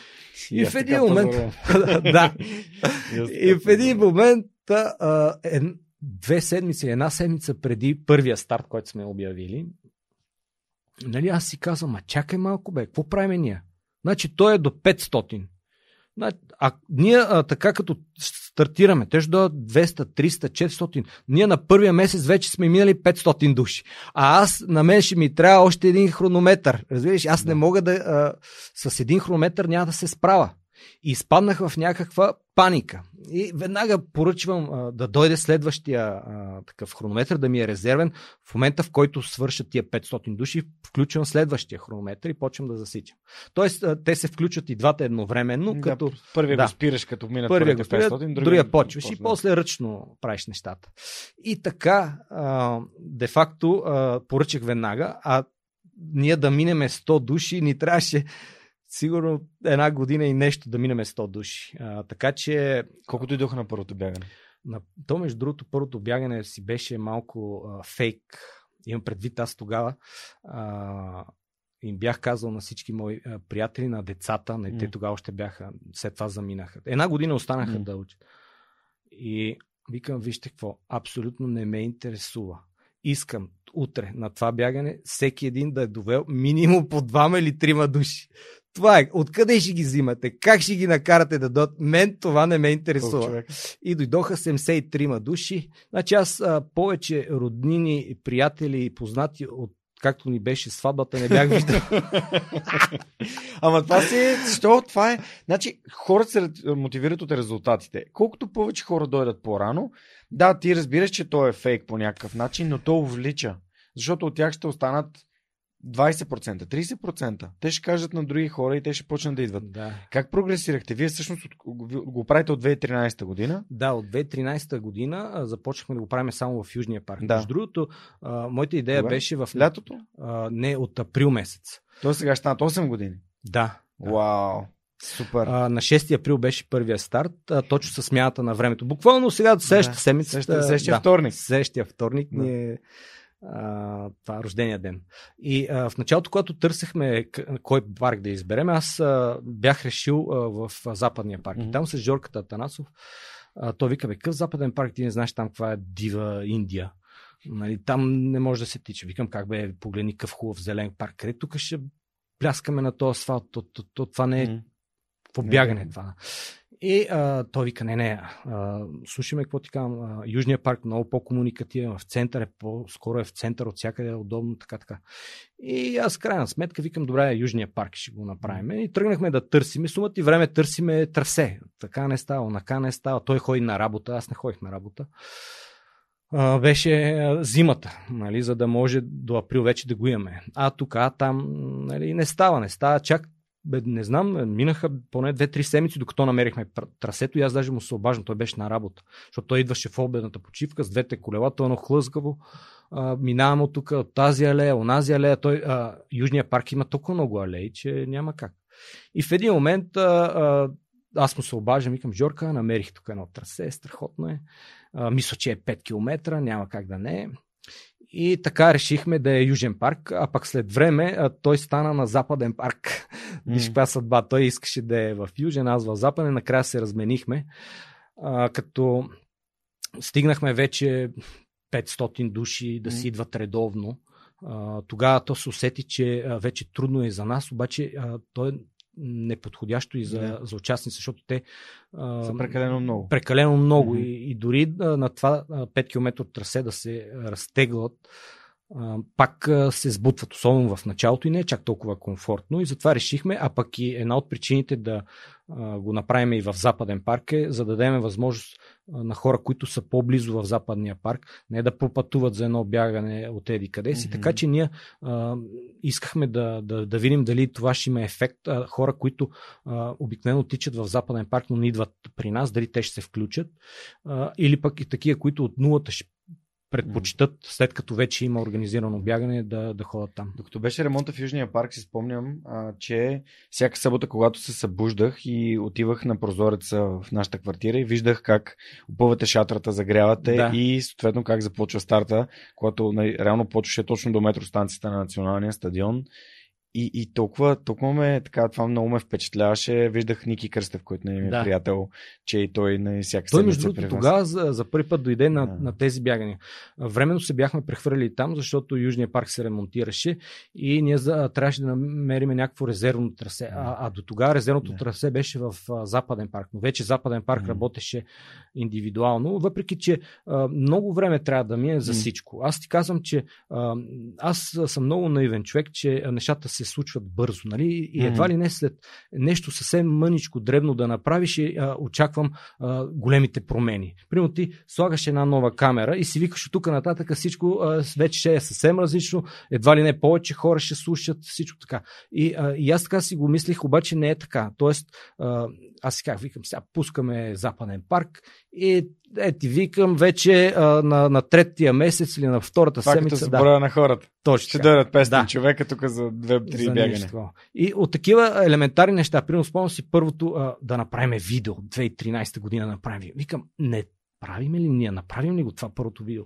И, и в един момент. да. и в един момент, а, е, две седмици, една седмица преди първия старт, който сме обявили, нали, аз си казвам, а чакай малко, бе, какво правим ние? Значи той е до 500. А ние а, така като стартираме, те ще дойдат 200, 300, 400. Ние на първия месец вече сме минали 500 души. А аз, на мен ще ми трябва още един хронометър. Разбираш, аз да. не мога да... А, с един хронометър няма да се справя. И изпаднах в някаква паника. И веднага поръчвам а, да дойде следващия а, такъв хронометър, да ми е резервен. В момента, в който свършат тия 500 души, включвам следващия хронометър и почвам да засичам. Тоест, а, те се включват и двата едновременно. Да, като... Първия да, го спираш, като минат първия го 500, другия, другия почваш и после ръчно правиш нещата. И така, а, де-факто, поръчах веднага, а ние да минеме 100 души, ни трябваше сигурно една година и нещо да минеме 100 души. А, така че... Колкото идоха на първото бягане? На... То, между другото, първото бягане си беше малко а, фейк. Имам предвид аз тогава. А, им бях казал на всички мои а, приятели, на децата, не, mm. те тогава още бяха, след това заминаха. Една година останаха mm. да учат. И викам, вижте какво, абсолютно не ме интересува. Искам утре на това бягане всеки един да е довел минимум по двама или трима души. Това е. Откъде ще ги взимате? Как ще ги накарате да дойдат? Мен това не ме интересува. И дойдоха 73 души. Значи аз а, повече роднини, приятели и познати от както ни беше сватбата, не бях виждал. Ама това си е, защо това е, значи хората се мотивират от резултатите. Колкото повече хора дойдат по-рано, да, ти разбираш, че то е фейк по някакъв начин, но то увлича. Защото от тях ще останат 20%, 30%. Те ще кажат на други хора и те ще почнат да идват. Да. Как прогресирахте? Вие всъщност го правите от 2013 година? Да, от 2013 година а, започнахме да го правим само в Южния парк. Да. Между другото, а, моята идея Кога? беше в Лятото? А, не, от април месец. То сега ще станат 8 години. Да. да. Вау! Супер. А, на 6 април беше първия старт, а, точно с смяната на времето. Буквално сега, следващата Да, седмица. Следващия, да, вторник. Следващия вторник Да. ни е а, това рождения ден. И а, в началото, когато търсехме кой парк да изберем, аз а, бях решил а, в Западния парк. И там с Жорката Атанасов, а, той вика, бе, какъв Западен парк, ти не знаеш там каква е дива Индия. Нали, там не може да се тича. Викам, как бе, погледни какъв хубав зелен парк. Къде тук ще пляскаме на този асфалт? То, то, то, това не е М. по Не, бягане не. това. И а, той вика, не, не, а, слушай ме, какво ти казвам, Южния парк много по-комуникативен, в център е по-скоро е в център, от всякъде е удобно, така, така. И аз крайна сметка викам, добре, Южния парк ще го направим. И тръгнахме да търсим. Сумата и време търсиме трасе. Така не става, онака не става. Той ходи на работа, аз не ходих на работа. А, беше зимата, нали, за да може до април вече да го имаме. А тук, а там нали, не става, не става. Чак бе, не знам, минаха поне 2-3 седмици, докато намерихме трасето и аз даже му се обаждам, той беше на работа, защото той идваше в обедната почивка с двете колела, то е едно хлъзгаво, а, минаваме от тук, от тази алея, онази алея, той, а, Южния парк има толкова много алеи, че няма как. И в един момент а, а, аз му се обаждам, викам, Жорка, намерих тук едно трасе, страхотно е. А, мисля, че е 5 км, няма как да не е. И така решихме да е Южен парк, а пък след време а, той стана на Западен парк. Виж М. каква съдба. Той искаше да е в Южен, аз в Западен. Накрая се разменихме. А, като стигнахме вече 500 души да си идват редовно. А, тогава то се усети, че а, вече трудно е за нас, обаче а, то е неподходящо и за, за участници, защото те а, Са прекалено много. прекалено много Мгм. и, и дори а, на това а, 5 км трасе да се разтеглят, а, пак а, се сбутват, особено в началото и не е чак толкова комфортно и затова решихме, а пък и една от причините да а, го направим и в Западен парк е, за да дадем възможност на хора, които са по-близо в Западния парк, не да пропътуват за едно бягане от еди къде си. Мгм. Така че ние а, искахме да, да, да видим дали това ще има ефект. А, хора, които а, обикновено тичат в Западен парк, но не идват при нас, дали те ще се включат. А, или пък и такива, които от нулата ще предпочитат, след като вече има организирано бягане, да, да ходят там. Докато беше ремонта в Южния парк, си спомням, а, че всяка събота, когато се събуждах и отивах на прозореца в нашата квартира и виждах как опъвате шатрата, загрявате Да. и съответно как започва старта, когато реално почваше точно до метростанцията на националния стадион. И, и толкова, толкова ме, така, това много ме впечатляваше. Виждах Ники Кръстев, който не е Да. приятел, че и той на всяка Той, между другото, тогава за, за първи път дойде на, Да. на тези бягания. Временно се бяхме прехвърли там, защото Южния парк се ремонтираше и ние за, трябваше да намерим някакво резервно трасе. А, а до тогава резервното Да. трасе беше в а, Западен парк. Но вече Западен парк Мгм. работеше индивидуално, въпреки че а, много време трябва да мине за М. всичко. Аз ти казвам, че а, аз съм много наивен човек, че нещата се случват бързо. Нали? И едва ли не след нещо съвсем мъничко, дребно да направиш, и, а, очаквам а, големите промени. Примерно ти слагаш една нова камера и си викаш от тук нататък всичко а, вече ще е съвсем различно, едва ли не повече хора ще слушат, всичко така. И, а, и аз така си го мислих, обаче не е така. Тоест, а, аз си как викам, сега пускаме Западен парк и е, ти викам вече а, на, на третия месец или на втората Това като седмица. се Да, на хората. точно Ще дойдат 500 Да. човека тук за 2-3 За бягане. И от такива елементарни неща, примерно спомням си първото а, да направим видео, 2013 година направим. Викам, не правим ли ние, направим ли го това първото видео?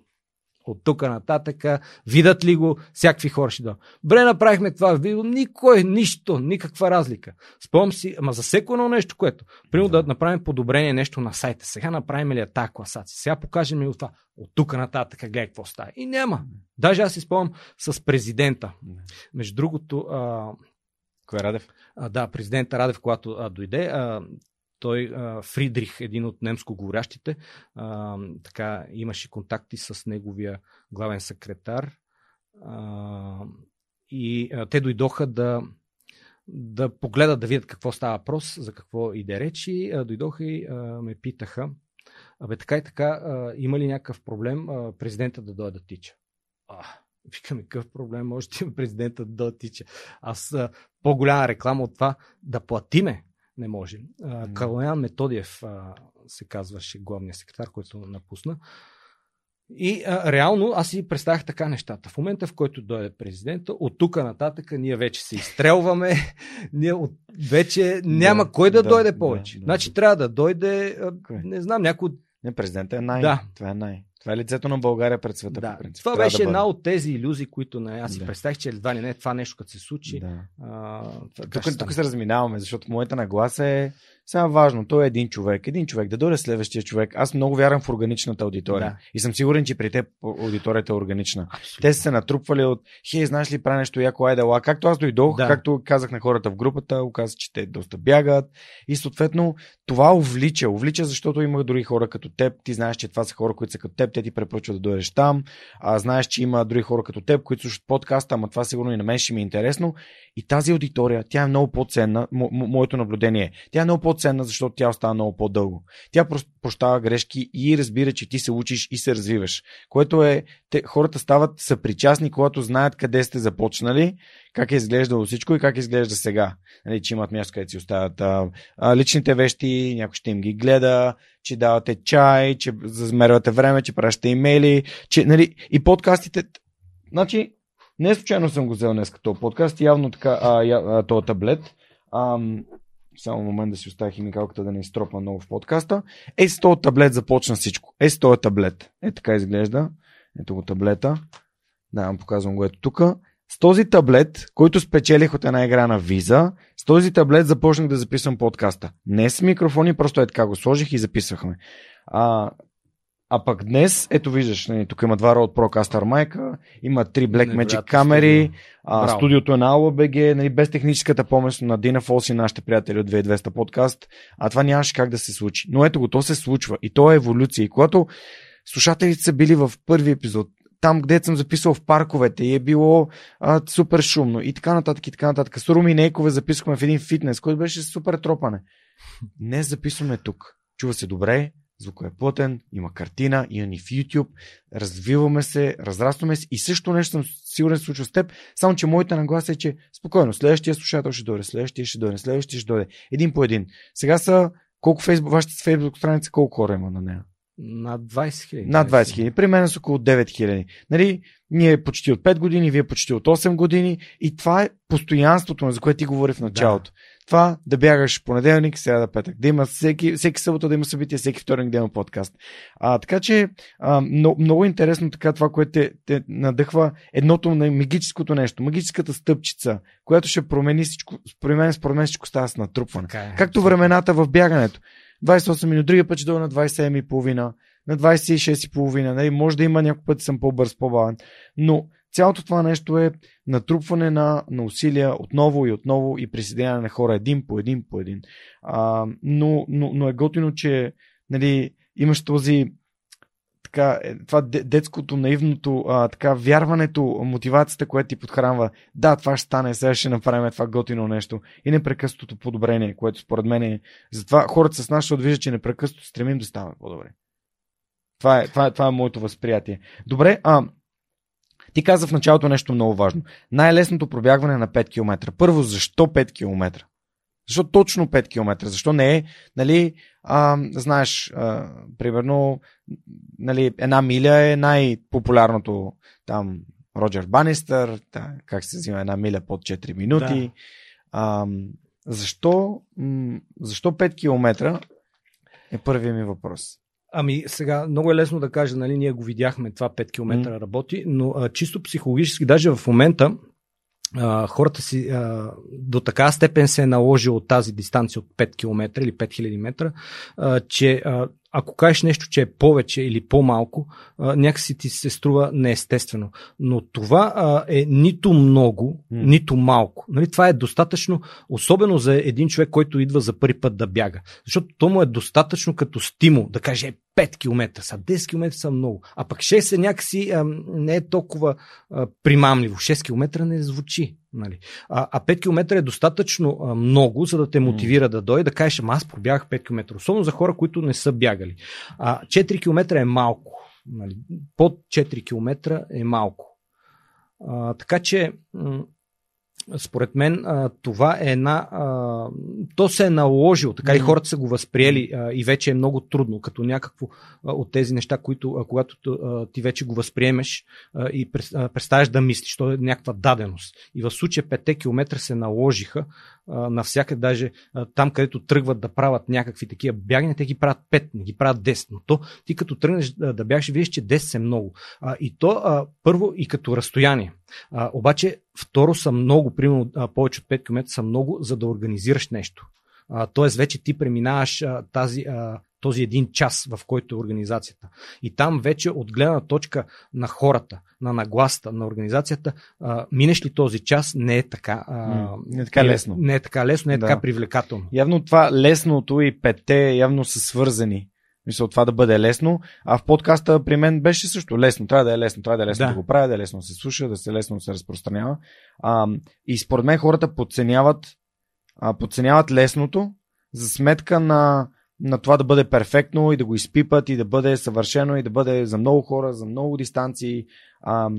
От тук нататък, видят ли го, всякакви хора ще да. Бре, направихме това видео, никой, нищо, никаква разлика. Спомням си, ама за всеко едно нещо, което. Примерно да. Да. направим подобрение нещо на сайта. Сега направим ли тази класация? Сега покажем ли това? От тук нататък, гледай какво става. И няма. Даже аз си спомням с президента. Между другото, а, Кой е Радев? а, да, президента Радев, когато а, дойде, а, той, Фридрих, един от немско говорящите, а, така, имаше контакти с неговия главен секретар и те дойдоха да, да погледат, да видят какво става въпрос, за какво иде речи. Дойдоха и ме питаха, абе така и така, има ли някакъв проблем президента да дойде да тича? Викаме, какъв проблем може да има президента да дойде да тича? Аз по-голяма реклама от това да платиме не може. Калоян Методиев а, се казваше главният секретар, който напусна. И а, реално аз си представях така нещата. В момента, в който дойде президента, от тук нататък ние вече се изстрелваме, ние от... вече няма да, кой да, да дойде повече. Да, значи да. трябва да дойде, а, не знам, някой. Не, президента е най. Да. Това е най. Това е лицето на България пред света. Да. По принцип. Това Трябва беше да една от тези иллюзии, които не, аз си да. представих, че едва ли не това нещо, като се случи. Да. А, тук, тук се разминаваме, защото моята нагласа е сега важно, той е един човек. Един човек, да дойде следващия човек. Аз много вярвам в органичната аудитория. Да. И съм сигурен, че при теб аудиторията е органична. Абсолютно. Те са се натрупвали от, хей, знаеш ли, прави нещо яко, айде, ла. Както аз дойдох, да. както казах на хората в групата, оказа, че те доста бягат. И съответно, това увлича. Увлича, защото има други хора като теб. Ти знаеш, че това са хора, които са като теб. Те ти препоръчват да дойдеш там. А, знаеш, че има други хора като теб, които слушат подкаста, ама това сигурно и на мен ще ми е интересно. И тази аудитория, тя е много по-ценна. Мо- моето наблюдение. Тя е много по-ценна, защото тя остава много по-дълго. Тя прощава грешки и разбира, че ти се учиш и се развиваш. Което е, те, хората стават съпричастни, когато знаят къде сте започнали, как е изглеждало всичко и как изглежда сега. Нали, че имат място, където си оставят а, а, личните вещи, някой ще им ги гледа, че давате чай, че замервате време, че пращате имейли, че, нали, и подкастите. Значи, не случайно съм го взел днес като подкаст, явно така, а, а, този таблет. Ам, само момент да си оставя химикалката да не изтропа много в подкаста. Е, с този таблет започна всичко. Е, с този таблет. Е, така изглежда. Ето го таблета. Да, вам показвам го ето тук. С този таблет, който спечелих от една игра на виза, с този таблет започнах да записвам подкаста. Не с микрофони, просто е така го сложих и записвахме. А, а пък днес, ето виждаш, нали, тук има два Rode Procaster майка, има три Blackmagic камери, а, студиото е на AUBG, нали, без техническата помощ на Дина Фолс и нашите приятели от 2200 подкаст, а това нямаше как да се случи. Но ето го, то се случва и то е еволюция. И когато слушателите са били в първи епизод, там, къде съм записал в парковете и е било а, супер шумно и така нататък и така нататък. С Руми Нейкове записахме в един фитнес, който беше супер тропане. Не записваме тук. Чува се добре, звукът е плътен, има картина, има ни в YouTube, развиваме се, разрастваме се и също нещо съм сигурен се случва с теб, само че моята нагласа е, че спокойно, следващия слушател ще дойде, следващия ще дойде, следващия ще дойде, един по един. Сега са колко фейсбук, вашата фейсбук страница, колко хора има на нея? Над 20 хиляди. Над 20 хиляди. При мен са около 9 хиляди. Нали, ние почти от 5 години, вие почти от 8 години и това е постоянството, за което ти говори в началото. Да това да бягаш понеделник, сега да петък. Да има всеки, всеки събота да има събитие, всеки вторник да има подкаст. А, така че а, много, много интересно така това, което те, те надъхва едното на магическото нещо, магическата стъпчица, която ще промени всичко, според мен, според мен всичко става с натрупване. Е, Както времената в бягането. 28 минути, другия път ще дойда на 27,5, на 26,5. Нали? Може да има някой път съм по-бърз, по-бавен. Но Цялото това нещо е натрупване на, на усилия отново и отново и присъединяване на хора един по един по един. А, но, но, но е готино, че нали, имаш този така, е, това детското, наивното, а, така, вярването, мотивацията, която ти подхранва. Да, това ще стане, сега ще направим това готино нещо. И непрекъснатото подобрение, което според мен е. Затова хората с нас ще отвиждат, че непрекъснато стремим да ставаме по-добре. Това е, това, е, това е моето възприятие. Добре, а, ти каза в началото нещо много важно. Най-лесното пробягване на 5 км. Първо, защо 5 км? Защо точно 5 км? Защо не е, нали, а, знаеш, а, примерно, нали, една миля е най-популярното там Роджер Банистър, да, как се взима една миля под 4 минути. Да. А, защо, защо 5 км е първият ми въпрос. Ами сега много е лесно да кажа, нали, ние го видяхме, това 5 км mm. работи, но а, чисто психологически, даже в момента а, хората си а, до така степен се е наложил тази дистанция от 5 км или 5000 метра, а, че а, ако кажеш нещо, че е повече или по-малко, някакси ти се струва неестествено. Но това е нито много, нито малко. Нали, това е достатъчно, особено за един човек, който идва за първи път да бяга. Защото то му е достатъчно като стимул да каже 5 км са, 10 км са много. А пък 6 е някакси а, не е толкова а, примамливо. 6 км не звучи. Нали? А, а 5 км е достатъчно а, много, за да те мотивира mm. да дойде, да кажеш, аз пробягах 5 км. Особено за хора, които не са бягали. А 4 км е малко. Нали? Под 4 км е малко. А, така че според мен това е една. То се е наложило, така и хората са го възприели и вече е много трудно, като някакво от тези неща, които когато ти вече го възприемеш и представяш да мислиш, то е някаква даденост. И в случая 5 км се наложиха навсякъде, даже там, където тръгват да правят някакви такива бягания, те ги правят 5, не ги правят 10. Но то ти като тръгнеш да бягаш, виждаш, че 10 е много. И то първо и като разстояние. Обаче второ са много, примерно повече от 5 км са много, за да организираш нещо. Тоест вече ти преминаваш тази, този един час, в който е организацията. И там вече от гледна точка на хората, на нагласта, на организацията, а, минеш ли този час, не е така. А, не е така лесно. Не е така лесно, не е да. така привлекателно. Явно това лесното и петте явно са свързани. Мисля, това да бъде лесно. А в подкаста при мен беше също лесно. Трябва да е лесно. Трябва да е лесно да, да го правя, да е лесно да се слуша, да се лесно да се разпространява. А, и според мен хората подценяват, а, подценяват лесното за сметка на на това да бъде перфектно и да го изпипат и да бъде съвършено и да бъде за много хора, за много дистанции. А,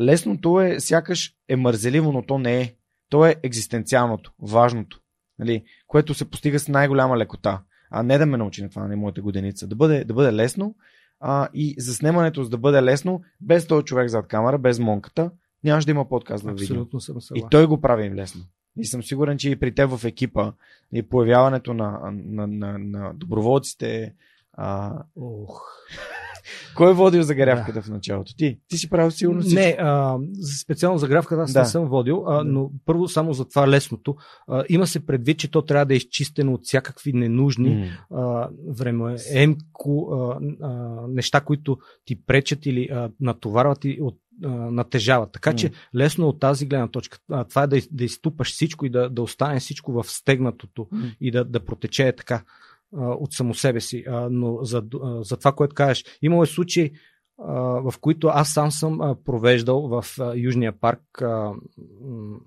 лесното е, сякаш е мързеливо, но то не е. То е екзистенциалното, важното, нали, което се постига с най-голяма лекота. А не да ме научи на това, на моята годеница. Да бъде, да бъде лесно а, и за снимането, за да бъде лесно, без този човек зад камера, без монката, нямаше да има подкаст на видео. Абсолютно съм съгласен. И той го прави лесно. И съм сигурен, че и при теб в екипа и появяването на, на, на, на доброволците. А... Ох. Кой е водил загрявката да. в началото? Ти? Ти си правил сигурно всичко. Не, а, специално загрявката аз да. не съм водил, а, но първо само за това лесното. А, има се предвид, че то трябва да е изчистено от всякакви ненужни mm. а, време, емко, а, а, неща, които ти пречат или а, натоварват и от натежават. Така че лесно от тази гледна точка. Това е да, да изтупаш всичко и да, да остане всичко в стегнатото mm. и да, да протече така от само себе си. Но за, за това, което кажеш, имало е случаи, в които аз сам съм провеждал в Южния парк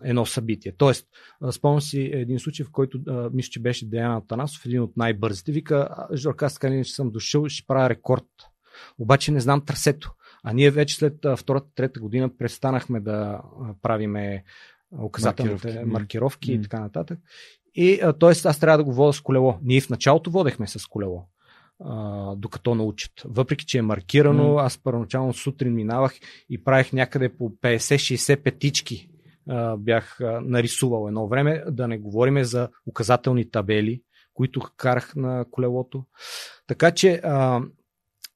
едно събитие. Тоест, спомням си един случай, в който мисля, че беше Деяна Танасов, един от най-бързите. Вика, Жорка, аз така че съм дошъл, ще правя рекорд. Обаче не знам трасето. А ние вече след втората, трета година престанахме да правиме указателните маркировки, маркировки и така нататък. И т.е. аз трябва да го водя с колело. Ние в началото водехме с колело, а, докато научат. Въпреки, че е маркирано, mm. аз първоначално сутрин минавах и правих някъде по 50-60 петички. А, бях а, нарисувал едно време, да не говориме за указателни табели, които карах на колелото. Така че а,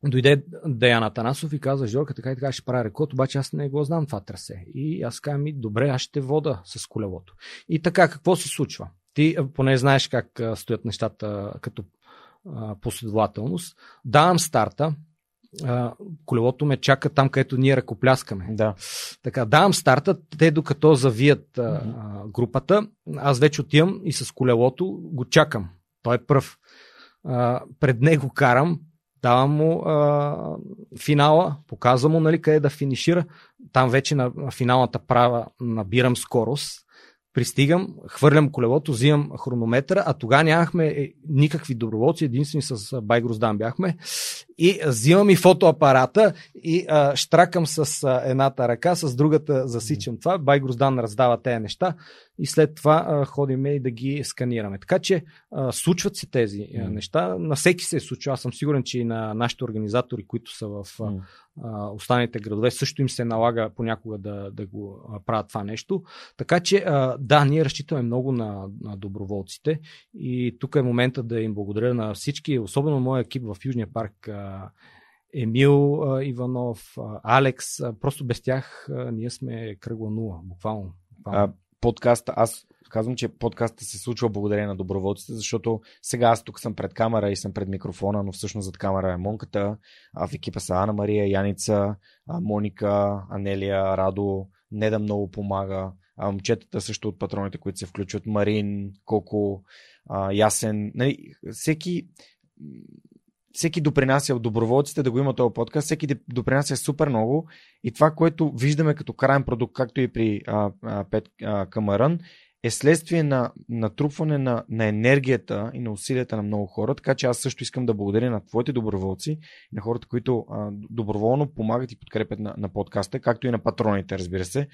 дойде Даяна Танасов и каза, Жорка, така и така ще правя рекорд, обаче аз не го знам това трасе. И аз казвам, добре, аз ще вода с колелото. И така, какво се случва? Ти поне знаеш как стоят нещата като последователност. Давам старта, колелото ме чака там, където ние ръкопляскаме. Да. Така, давам старта, те докато завият mm-hmm. групата, аз вече отивам и с колелото го чакам. Той е пръв. Пред него карам, давам му а, финала, показвам му нали, къде да финишира. Там вече на, на финалната права набирам скорост пристигам, хвърлям колелото, взимам хронометъра, а тогава нямахме е, никакви доброволци, единствени с Байгроздан бяхме. И взимам и фотоапарата и а, штракам с а, едната ръка, с другата засичам това. Байгроздан раздава тези неща и след това а, ходиме и да ги сканираме. Така че а, случват се тези а, неща. На всеки се е случва. Аз съм сигурен, че и на нашите организатори, които са в а, а, останалите градове, също им се налага понякога да, да го а, правят това нещо. Така че а, да, ние разчитаме много на, на доброволците и тук е момента да им благодаря на всички, особено моя екип в Южния парк. Емил Иванов, Алекс, просто без тях ние сме кръгла нула, буквално. буквално. А, подкаста, аз казвам, че подкастът се случва благодарение на доброволците, защото сега аз тук съм пред камера и съм пред микрофона, но всъщност зад камера е Монката, а в екипа са Ана Мария, Яница, Моника, Анелия, Радо, Неда много помага, а, момчетата също от патроните, които се включват, Марин, Коко, Ясен, нали, всеки всеки допринася от доброволците да го има този подкаст, всеки допринася супер много. И това, което виждаме като крайен продукт, както и при а, а, Пет а, Камарън, е следствие на натрупване на, на енергията и на усилията на много хора, така че аз също искам да благодаря на твоите доброволци, на хората, които а, доброволно помагат и подкрепят на, на подкаста, както и на патроните, разбира се.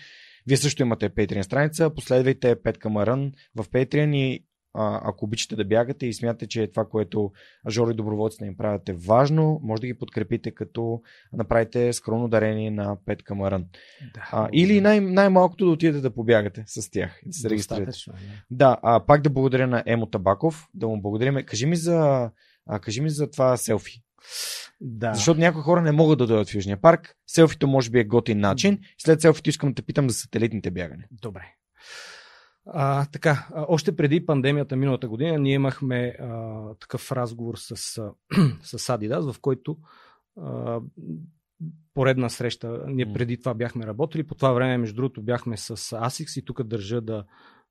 Вие също имате Patreon страница, последвайте Пет Камарън в Patreon и а, ако обичате да бягате и смятате, че това, което Жори доброволците им правят е важно, може да ги подкрепите като направите скромно дарение на Пет Камаран. Да, а, или най- най-малкото да отидете да побягате с тях. Да се регистрирате. Да, а, пак да благодаря на Емо Табаков, да му благодарим. Кажи ми за, а, кажи ми за това селфи. Да. Защото някои хора не могат да дойдат в Южния парк. Селфито може би е готин начин. След селфито искам да те питам за сателитните бягане. Добре. А, така, още преди пандемията миналата година ние имахме а, такъв разговор с, с Adidas, в който а, поредна среща, ние преди това бяхме работили, по това време между другото бяхме с ASICS и тук държа да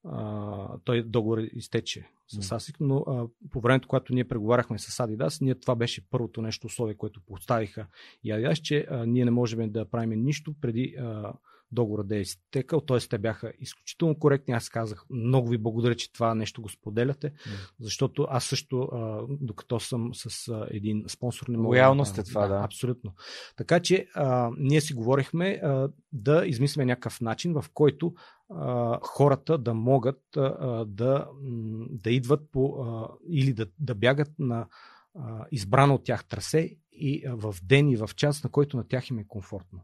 а, той договор изтече с ASICS, но а, по времето, когато ние преговаряхме с Adidas, ние това беше първото нещо условие, което поставиха и Adidas, че а, ние не можем да правим нищо преди а, договора да е изтекал, т.е. те бяха изключително коректни. Аз казах, много ви благодаря, че това нещо го споделяте, mm. защото аз също, а, докато съм с а, един спонсор, не мога. Лоялност да, е това, да. Абсолютно. Така че а, ние си говорихме а, да измислиме някакъв начин, в който а, хората да могат а, да, да идват по, а, или да, да бягат на избрано от тях трасе и в ден и в час, на който на тях им е комфортно.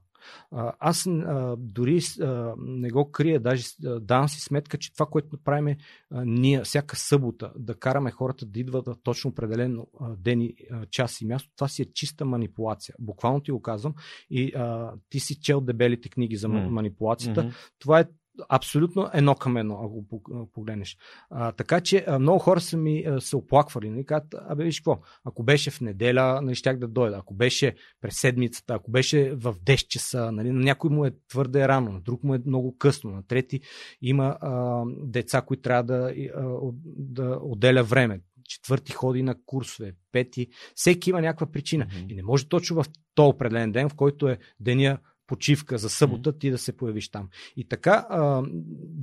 Аз а, дори а, не го крия, даже давам си сметка, че това, което правим ние всяка събота, да караме хората да идват точно определено а, ден и час и място, това си е чиста манипулация. Буквално ти го казвам. И а, ти си чел дебелите книги за mm. манипулацията. Mm-hmm. Това е абсолютно едно към едно, ако погледнеш. А, така че а, много хора са ми а, се оплаквали. Нали, казват, абе виж какво, ако беше в неделя, нали, щях да дойда. Ако беше през седмицата, ако беше в 10 часа, нали, на някой му е твърде рано, на друг му е много късно, на трети има а, деца, които трябва да, а, да отделя време четвърти ходи на курсове, пети. Всеки има някаква причина. Mm-hmm. И не може точно в този определен ден, в който е деня почивка за събота, ти да се появиш там. И така а,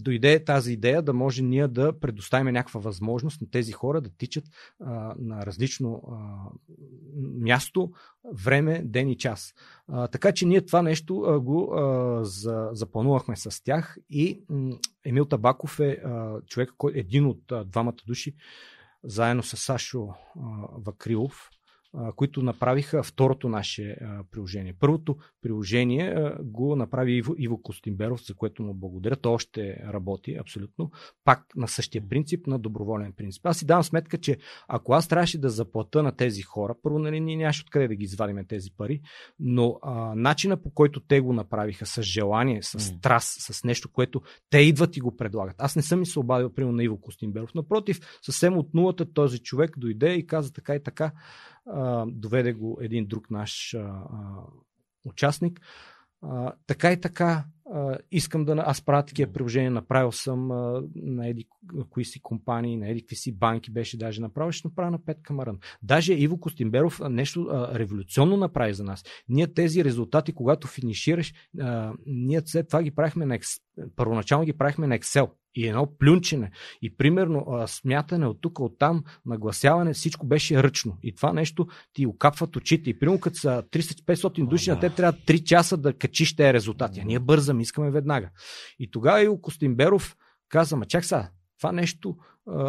дойде тази идея да може ние да предоставим някаква възможност на тези хора да тичат а, на различно а, място, време, ден и час. А, така че ние това нещо а, го а, за, запланувахме с тях и м, Емил Табаков е а, човек, кой, един от а, двамата души, заедно с Сашо а, Вакрилов, които направиха второто наше приложение. Първото приложение го направи Иво, Иво Костимберов, за което му благодаря. То още работи абсолютно. Пак на същия принцип, на доброволен принцип. Аз си давам сметка, че ако аз трябваше да заплата на тези хора, първо нали, ние нямаше откъде да ги извадиме тези пари, но а, начина по който те го направиха с желание, с страст, с нещо, което те идват и го предлагат. Аз не съм и се обадил, примерно, на Иво Костимберов. Напротив, съвсем от нулата този човек дойде и каза така и така а, доведе го един друг наш а, а, участник. А, така и така, а, искам да. Аз правя такива приложения, направил съм а, на еди кои си компании, на еди какви си банки беше даже направил, ще направя на Пет Камаран. Даже Иво Костимберов нещо а, революционно направи за нас. Ние тези резултати, когато финишираш, а, ние след това ги правихме на първоначално ги правихме на Excel и едно плюнчене. И примерно смятане от тук, от там, нагласяване, всичко беше ръчно. И това нещо ти окапват очите. И примерно като са 300-500 души, на те трябва 3 часа да качиш тези резултати. А ние бързаме, искаме веднага. И тогава и Костимберов каза, ма чак сега, това нещо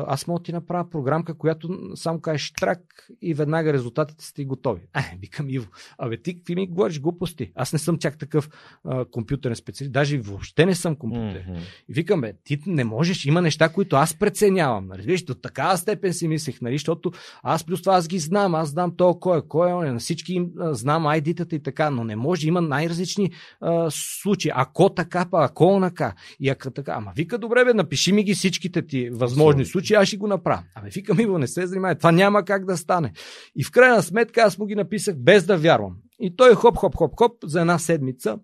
аз мога да ти направя програмка, която само кажеш трак и веднага резултатите сте готови. Е, викам Иво, абе ти какви ми говориш глупости? Аз не съм чак такъв а, компютърен специалист, даже въобще не съм компютър. Mm-hmm. И викам, бе, ти не можеш, има неща, които аз преценявам. Нали? Виж, до такава степен си мислех, нали? защото аз плюс това аз ги знам, аз знам то кой е, кой е, на всички им знам айдитата и така, но не може, има най-различни а, случаи. Ако така, па ако онака. И ако така, ама вика, добре, бе, напиши ми ги всичките ти възможни случаи, аз ще го направя. Ами вика ми, не се занимай, това няма как да стане. И в крайна сметка аз му ги написах без да вярвам. И той хоп, хоп, хоп, хоп, за една седмица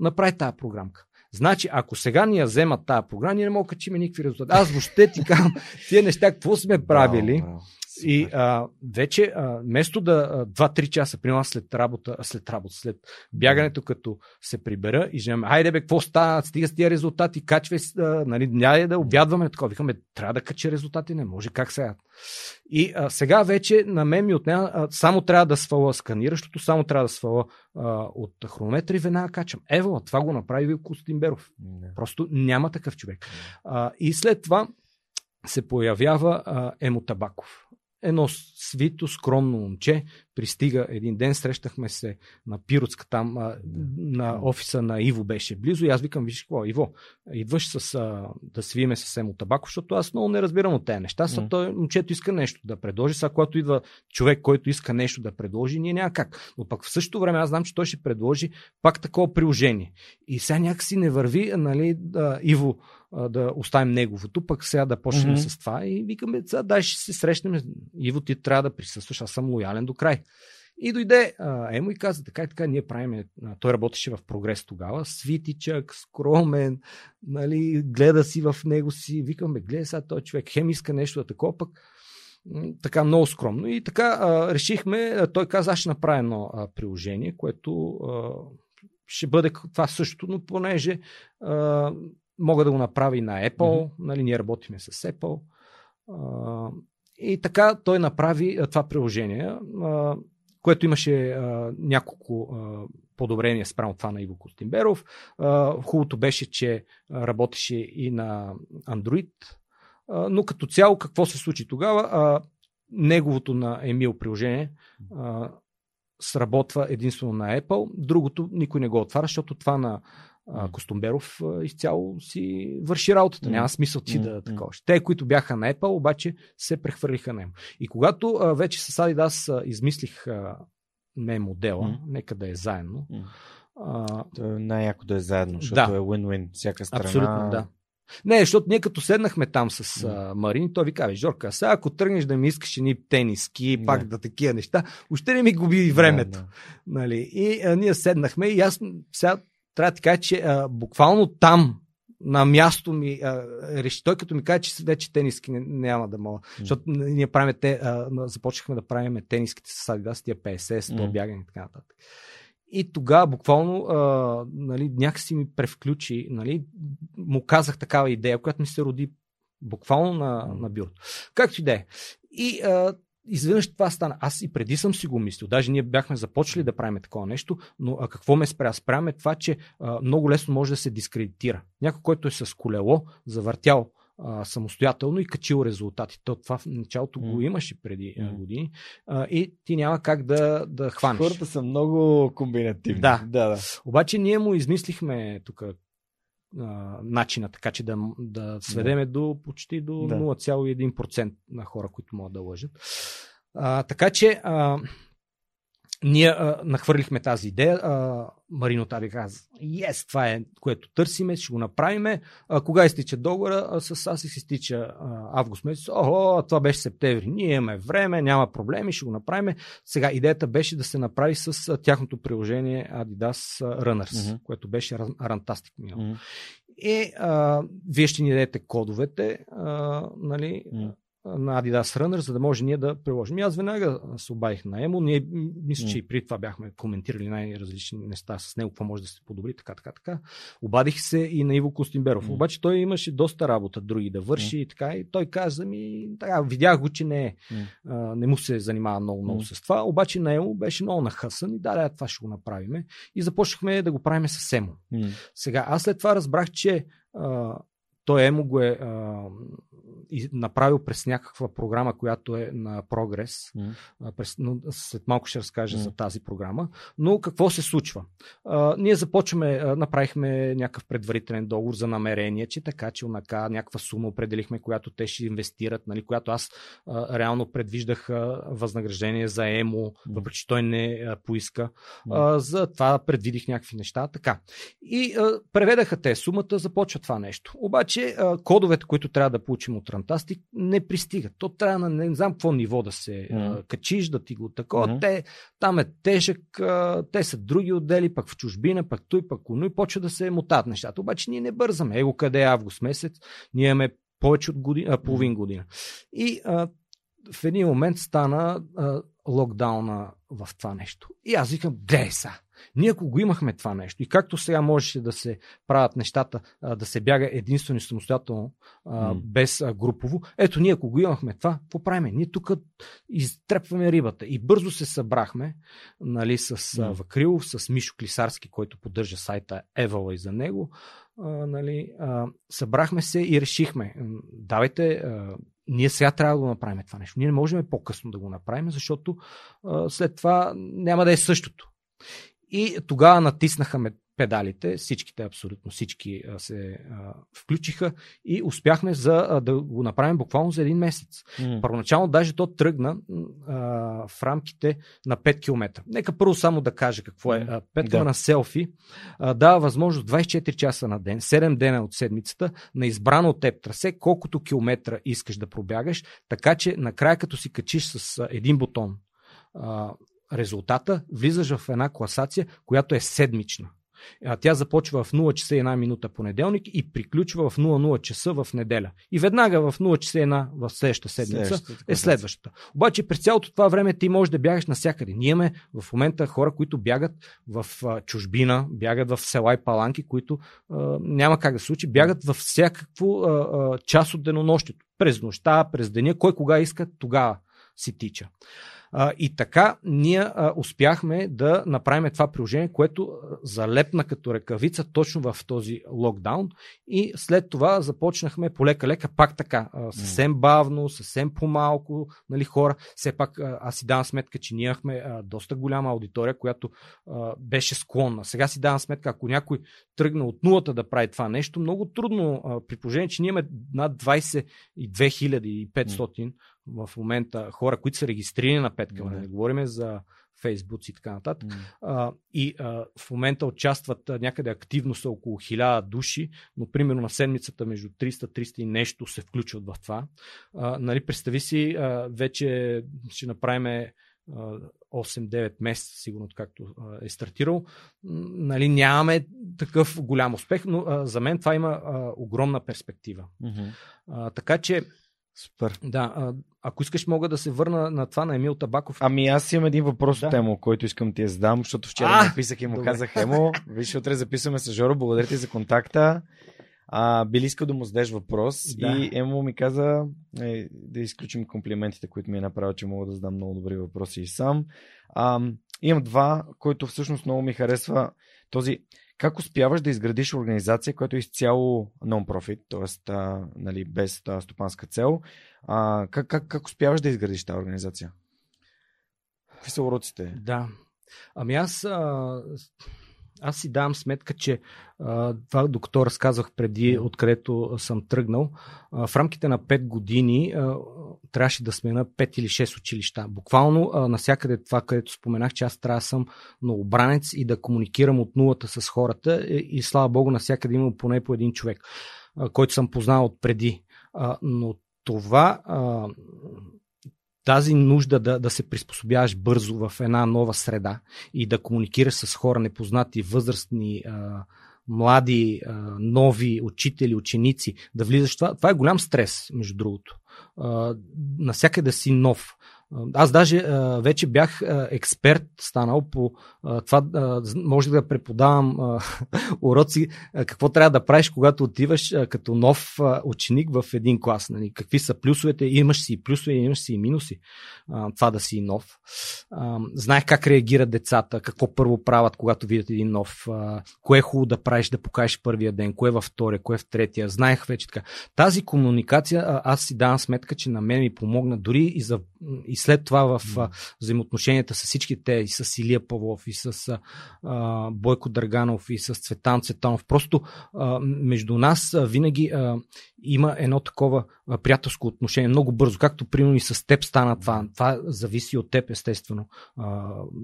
направи тази програмка. Значи, ако сега ни я вземат тази програма, ние не мога да качим никакви резултати. Аз въобще ти казвам, тия неща, какво сме правили. Wow, wow. И а, вече, а, вместо да 2-3 часа, при нас след работа, след работа, след бягането, като се прибера и женя, айде бе, какво става, стига с тия резултати, качвай, а, нали, няма да обядваме такова. Викаме, трябва да качи резултати, не може, как сега? И а, сега вече на мен ми отнема, а, само трябва да сваля сканиращото, само трябва да сваля а, от хронометра и веднага качам. Ево, това го направи Вилко Стимберов. Не. Просто няма такъв човек. А, и след това се появява а, Емо Табаков едно свито, скромно момче. Пристига един ден, срещахме се на Пиротска, там а, на офиса на Иво беше близо и аз викам, виж какво, Иво, идваш с, а, да свиме с Емо Табако, защото аз много не разбирам от тези неща. Са, той момчето иска нещо да предложи, сега когато идва човек, който иска нещо да предложи, ние няма как. Но пък в същото време аз знам, че той ще предложи пак такова приложение. И сега някакси не върви, нали, да, Иво, да оставим неговото, пък сега да почнем mm-hmm. с това и викаме, сега дай ще се срещнем. Иво, ти трябва да присъстваш, аз съм лоялен до край. И дойде а, Емо и каза, така и така, ние правим, той работеше в прогрес тогава, свитичък, скромен, нали, гледа си в него си, викаме, гледай сега този човек, хем иска нещо да такова, пък така много скромно. И така а, решихме, той каза, аз ще направя едно а, приложение, което а, ще бъде това също, но понеже а, мога да го направя и на Apple, mm-hmm. нали, ние работиме с Apple. А, и така той направи това приложение, което имаше няколко подобрения спрямо това на Иво Костимберов. Хубавото беше, че работеше и на Android, но като цяло какво се случи тогава? Неговото на Емил приложение сработва единствено на Apple, другото никой не го отваря, защото това на а, Костомберов а, изцяло си върши работата. Няма смисъл ти да такова. Те, които бяха на Apple, обаче се прехвърлиха на него. И когато а, вече с Adidas измислих а, не модела, mm. нека да е заедно. Mm. А, е най-яко да е заедно, защото да. е win-win всяка страна. Абсолютно, да. Не, защото ние като седнахме там с а, Марин, той ви казва, Жорка, сега ако тръгнеш да ми искаш ни тениски, пак да такива неща, още не ми губи времето. Да, да. Нали? И а, ние седнахме и аз сега трябва да ти кажа, че а, буквално там, на място ми а, реши. Той като ми каже, че вече тениски не, няма да мога. Mm. Защото ние правим те, а, започнахме да правим тениските с Adidas, тия 50, 100 mm. бягани и така нататък. И тогава буквално а, нали, някакси ми превключи, нали, му казах такава идея, която ми се роди буквално на, на бюрото. Както и да е. И а, изведнъж това стана. Аз и преди съм си го мислил. Даже ние бяхме започнали да правим такова нещо, но а какво ме спря? Спряме това, че а, много лесно може да се дискредитира. Някой, който е с колело, завъртял а, самостоятелно и качил резултати. То това в началото mm. го имаше преди mm. години а, и ти няма как да, да хванеш. Хората са много комбинативни. Да. да, да. Обаче ние му измислихме тук начина, така че да, да сведеме да. до почти до да. 0,1% на хора, които могат да лъжат. А, така че а, ние а, нахвърлихме тази идея. А, Марино Таби каза, yes, това е което търсиме, ще го направиме. А, кога изтича договора? А, с аз си изтича а, август месец. Охо, това беше септември. Ние имаме време, няма проблеми, ще го направим. Сега идеята беше да се направи с а, тяхното приложение Adidas Runners, mm-hmm. което беше рантастик. Mm-hmm. И а, вие ще ни дадете кодовете, а, нали, mm на Adidas Runner, за да може ние да приложим. И аз веднага се обадих на Емо. Ние мисля, че и при това бяхме коментирали най-различни неща с него, какво може да се подобри, така, така, така. Обадих се и на Иво Костимберов. Mm. Обаче той имаше доста работа други да върши mm. и така. И той каза ми, така, видях го, че не, е, mm. а, не му се занимава много, много mm. с това. Обаче на Емо беше много нахъсан и да, да, това ще го направим. И започнахме да го правим с Емо. Mm. Сега, аз след това разбрах, че а, той Емо го е а, направил през някаква програма, която е на прогрес. През, но след малко ще разкажа М. за тази програма. Но какво се случва? А, ние започваме, а, направихме някакъв предварителен договор за намерение, че така, че онака някаква сума определихме, която те ще инвестират, нали, която аз а, реално предвиждах а, възнаграждение за ЕМО, въпреки че той не а, поиска. А, за това предвидих някакви неща. Така. И а, преведаха те сумата, започва това нещо. Обаче а, кодовете, които трябва да получим от Rantastic, не пристигат. То трябва на не знам какво ниво да се Мгм. а, качиш, да ти го такова. Мгм. Те, там е тежък, а, те са други отдели, пък в чужбина, пък той, пък оно и почва да се мотат нещата. Обаче ние не бързаме. Его къде е август месец, ние имаме повече от година, а, половин година. И а, в един момент стана а, локдауна в това нещо. И аз викам, де са? Ние ако го имахме това нещо и както сега можеше да се правят нещата, да се бяга единствено и самостоятелно, без групово, ето ние ако го имахме това, какво правим? Ние тук изтрепваме рибата и бързо се събрахме нали, с. Вакрилов, с Мишо Клисарски, който поддържа сайта Евала и за него. Нали, събрахме се и решихме, давайте, ние сега трябва да го направим това нещо. Ние не можем по-късно да го направим, защото а, след това няма да е същото. И тогава натиснаха ме педалите, всичките, абсолютно всички се а, включиха и успяхме за, а, да го направим буквално за един месец. М. Първоначално даже то тръгна а, в рамките на 5 км. Нека първо само да кажа какво е. А, 5 км Да. на селфи а, дава възможност 24 часа на ден, 7 дена от седмицата, на избрано от теб трасе, колкото километра искаш да пробягаш, така че накрая като си качиш с един бутон резултата, влизаш в една класация, която е седмична. Тя започва в 0 часа и 1 минута понеделник и приключва в 00 часа в неделя. И веднага в 0 часа и 1 в следващата седмица Следващата е следващата. Обаче през цялото това време ти можеш да бягаш навсякъде. Ние имаме в момента хора, които бягат в чужбина, бягат в села и паланки, които а, няма как да се случи, бягат във всякакво а, а, част от денонощието. През нощта, през деня, кой кога иска, тогава си тича. А, и така ние а, успяхме да направим това приложение, което залепна като ръкавица точно в този локдаун и след това започнахме полека-лека пак така, а, съвсем бавно, съвсем по-малко нали, хора. Все пак а, аз си давам сметка, че ние имахме а, доста голяма аудитория, която а, беше склонна. Сега си давам сметка, ако някой тръгне от нулата да прави това нещо, много трудно, а, при положение, че ние имаме над 22 500 в момента хора, които са регистрирани на 5 км. Да. Не говорим за Фейсбук и така нататък. М. А, и а, в момента участват а, някъде активно са около 1000 души, но примерно на седмицата между 300-300 и нещо се включват в това. А, нали, представи си, а, вече ще направим 8-9 месеца, сигурно откакто а, е стартирал. Нали, нямаме такъв голям успех, но а, за мен това има а, огромна перспектива. Мгм. А, така че, Супер. да, а, ако искаш, мога да се върна на това на Емил Табаков. Ами аз имам един въпрос Да. от Емо, който искам ти я задам, защото вчера А, написах и му добре. казах, Емо, виж, утре записваме с Жоро, благодаря ти за контакта. А, били иска да му зададеш въпрос Да. и Емо ми каза е, да изключим комплиментите, които ми е направил, че мога да задам много добри въпроси и сам. А, имам два, които всъщност много ми харесва този как успяваш да изградиш организация, която е изцяло нон-профит, т.е. Нали, без стопанска цел. А, как, как, как успяваш да изградиш тази организация? Какви са уроците? Да. Ами аз, а, аз си давам сметка, че това, докато разказах преди, откъдето съм тръгнал, в рамките на 5 години трябваше да смена 5 или 6 училища. Буквално насякъде това, където споменах, че аз трябва да съм новобранец и да комуникирам от нулата с хората и, и слава богу, насякъде има поне по един човек, който съм познал от преди. Но това тази нужда да, да се приспособяваш бързо в една нова среда и да комуникираш с хора непознати, възрастни, а, млади, а, нови учители, ученици, да влизаш това, това е голям стрес, между другото. А, насякъде си нов. Аз даже а, вече бях а, експерт станал по а, това, а, може да преподавам а, уроци, а, какво трябва да правиш, когато отиваш а, като нов а, ученик в един клас. Нали? Какви са плюсовете, имаш си и плюсове, имаш си и минуси. А, това да си нов. А, знаех как реагират децата, какво първо правят, когато видят един нов, а, кое е хубаво да правиш, да покажеш първия ден, кое е във втория, кое е в третия. Знаех вече така. Тази комуникация, а, аз си давам сметка, че на мен ми помогна дори и за и след това в взаимоотношенията с всички те, и с Илия Павлов, и с а, Бойко Дърганов, и с Цветан Цветанов. Просто а, между нас а, винаги а, има едно такова приятелско отношение, много бързо, както примерно и с теб стана това. Това зависи от теб, естествено,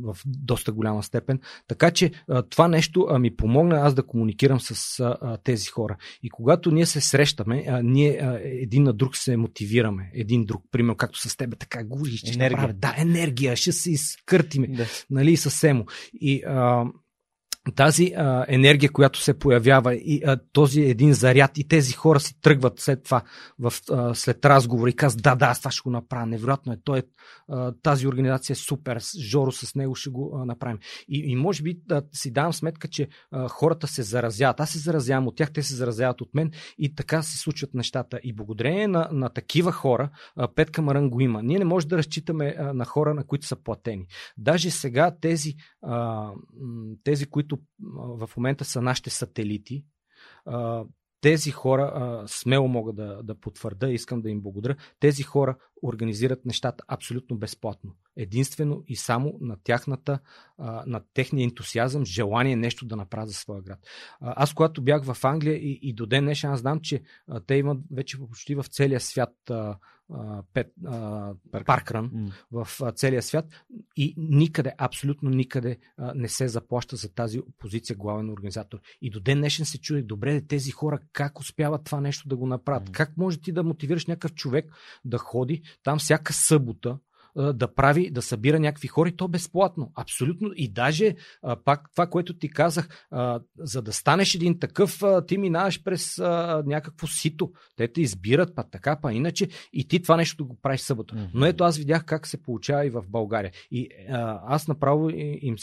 в доста голяма степен. Така че това нещо ми помогна аз да комуникирам с тези хора. И когато ние се срещаме, ние един на друг се мотивираме. Един друг, примерно, както с тебе, така говориш, че енергия. Направя, да, енергия, ще се изкъртиме, да. нали, съвсем. И а, тази а, енергия, която се появява и а, този един заряд и тези хора си тръгват след това в, а, след разговор и казват да, да, аз това ще го направя. Невероятно е. Той е а, тази организация е супер. Жоро с него ще го а, направим. И, и може би да си давам сметка, че а, хората се заразяват. Аз се заразявам от тях, те се заразяват от мен и така се случват нещата. И благодарение на, на такива хора, а, Пет Камаран го има. Ние не можем да разчитаме а, на хора, на които са платени. Даже сега тези, а, тези които които в момента са нашите сателити, тези хора, смело мога да, да потвърда, искам да им благодаря, тези хора организират нещата абсолютно безплатно. Единствено и само на тяхната, на техния ентусиазъм, желание нещо да направят за своя град. Аз, когато бях в Англия и, и до ден днешен, аз знам, че те имат вече почти в целия свят пет, паркран mm. в целия свят и никъде, абсолютно никъде не се заплаща за тази позиция главен организатор. И до ден днешен се чудех, добре, тези хора как успяват това нещо да го направят? Mm. Как може ти да мотивираш някакъв човек да ходи там всяка събота, да прави, да събира някакви хора и то безплатно. Абсолютно. И даже пак това, което ти казах, за да станеш един такъв, ти минаваш през някакво сито. Те те избират, па така, па иначе и ти това нещо го правиш събота. Mm-hmm. Но ето аз видях как се получава и в България. И аз направо им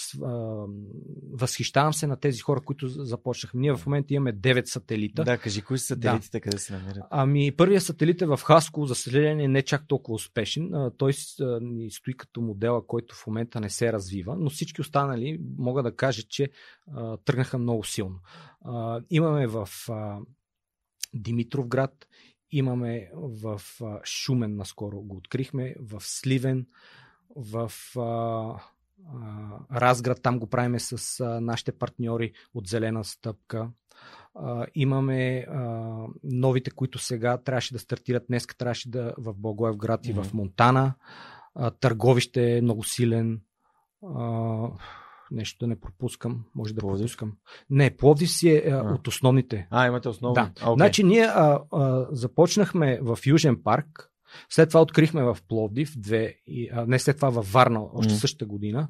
възхищавам се на тези хора, които започнаха. Ние в момента имаме 9 сателита. Да, кажи, кои са сателитите, да. къде се намират? Ами, първият сателит е в Хаско, за съжаление, не чак толкова успешен. Той ни стои като модела, който в момента не се развива, но всички останали мога да кажа, че а, тръгнаха много силно. А, имаме в а, Димитровград, имаме в а, Шумен, наскоро го открихме, в Сливен, в а, Разград, там го правиме с а, нашите партньори от Зелена стъпка. А, имаме а, новите, които сега трябваше да стартират. Днес трябваше да в Благоевград mm-hmm. и в Монтана. Търговище е много силен. А, нещо да не пропускам. Може да Пловдив? пропускам. Не, Пловдив си е а, а. от основните. А, имате основни. Да. Okay. Значи ние а, а, започнахме в Южен парк. След това открихме в Пловдив, две, и, а, не след това във Варна, още mm. същата година,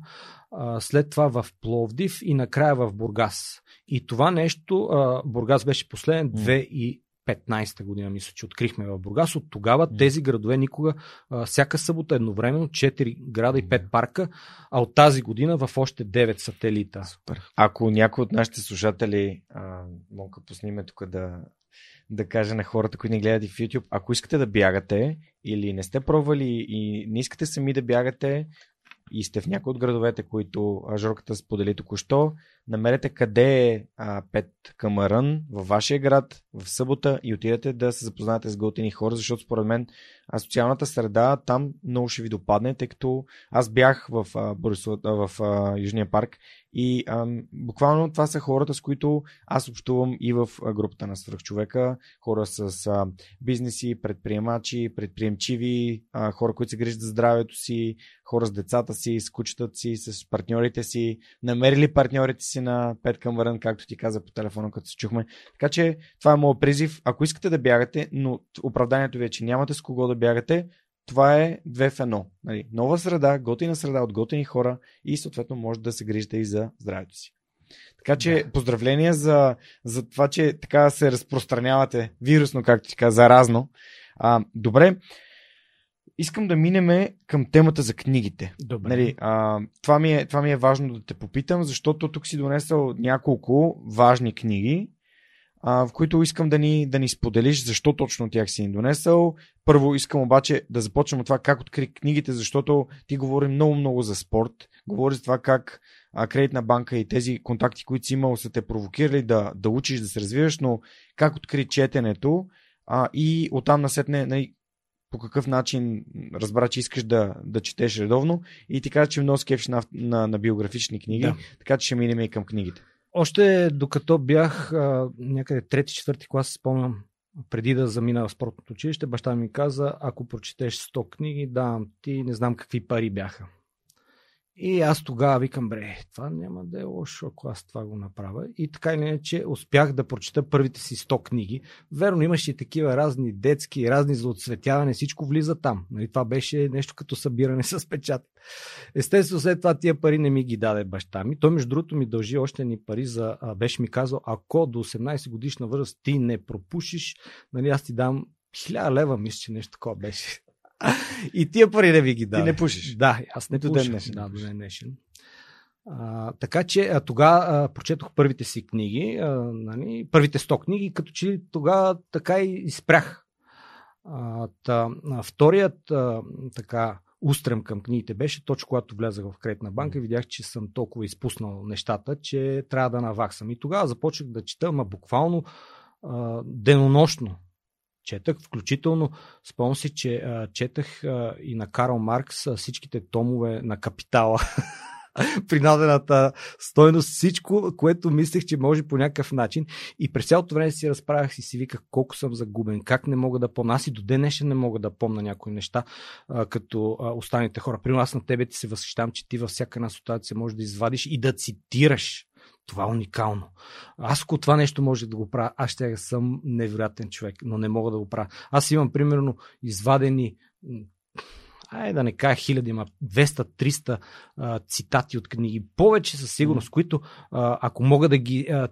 а, след това в Пловдив и накрая в Бургас. И това нещо, а, Бургас беше последен, 2008 15-та година, мисля, че открихме в Бургас. От тогава тези градове никога, всяка събота едновременно 4 града и 5 парка, а от тази година в още 9 сателита. Супер. Ако някой от нашите слушатели, а, мога посниме тук да, да каже на хората, които ни гледат и в YouTube, ако искате да бягате или не сте пробвали и не искате сами да бягате и сте в някои от градовете, които Жорката сподели току-що, намерете къде е а, Пет Камарън във вашия град в събота и отидете да се запознаете с готини хора, защото според мен а социалната среда там много ще ви допадне, тъй като аз бях в, а, Борисов, а, в а, Южния парк и а, буквално това са хората, с които аз общувам и в групата на свръхчовека, хора с а, бизнеси, предприемачи, предприемчиви, а, хора, които се грижат за здравето си, хора с децата си, с кучетата си, с партньорите си, намерили партньорите си на Пет Камърън, както ти каза по телефона, като се чухме. Така че това е моят призив. Ако искате да бягате, но оправданието ви е, че нямате с кого да бягате, това е две в едно. Нали? Нова среда, готина среда от готини хора и съответно може да се грижите и за здравето си. Така че да. поздравления за, за това, че така се разпространявате вирусно, както ти каза, заразно. А, добре, искам да минеме към темата за книгите. Добре. Нали, а, това, ми е, това ми е важно да те попитам, защото тук си донесъл няколко важни книги, а, в които искам да ни, да ни споделиш защо точно тях си ни донесъл. Първо искам обаче да започнем от това как откри книгите, защото ти говори много-много за спорт. Говори за това как а, кредитна банка и тези контакти, които си имал, са те провокирали да, да учиш, да се развиваш, но как откри четенето а, и оттам насетне нали, по какъв начин разбра, че искаш да, да четеш редовно и ти каза, че много скепш на, на, на биографични книги, да. така че ще минем и към книгите. Още докато бях а, някъде трети-четвърти клас, спомням, преди да замина в спортното училище, баща ми каза, ако прочетеш 100 книги, давам ти, не знам какви пари бяха. И аз тогава викам, бре, това няма да е лошо, ако аз това го направя. И така или иначе успях да прочета първите си 100 книги. Верно, имаше и такива разни детски, разни за отсветяване, всичко влиза там. Нали, това беше нещо като събиране с печат. Естествено, след това тия пари не ми ги даде баща ми. Той, между другото, ми дължи още ни пари за... А, беше ми казал, ако до 18 годишна възраст ти не пропушиш, нали, аз ти дам 1000 лева, мисля, че нещо такова беше. И тия пари не ви ги даде. Ти не пушиш? Да, аз не пуша. Да, до ден днешен. А, така че тогава прочетох първите си книги, а, нали, първите 100 книги, като че тогава така и спрях. А, та, а, вторият а, така устрем към книгите беше точно когато влязах в кредитна банка и видях, че съм толкова изпуснал нещата, че трябва да наваксам. И тогава започнах да чета, ама буквално а, денонощно четах, включително спомням си, че а, четах а, и на Карл Маркс а, всичките томове на Капитала. принадената стойност, всичко, което мислех, че може по някакъв начин. И през цялото време си разправях и си виках колко съм загубен, как не мога да помня. Аз и до ден днешен не мога да помня някои неща, а, като а, останалите хора. Примерно аз на тебе ти се възхищавам, че ти във всяка една ситуация можеш да извадиш и да цитираш това е уникално. Аз ако това нещо може да го правя, аз ще съм невероятен човек, но не мога да го правя. Аз имам примерно извадени ай да не кажа хиляди, ма 200-300 цитати от книги. Повече със сигурност, mm. които а, ако мога да ги а,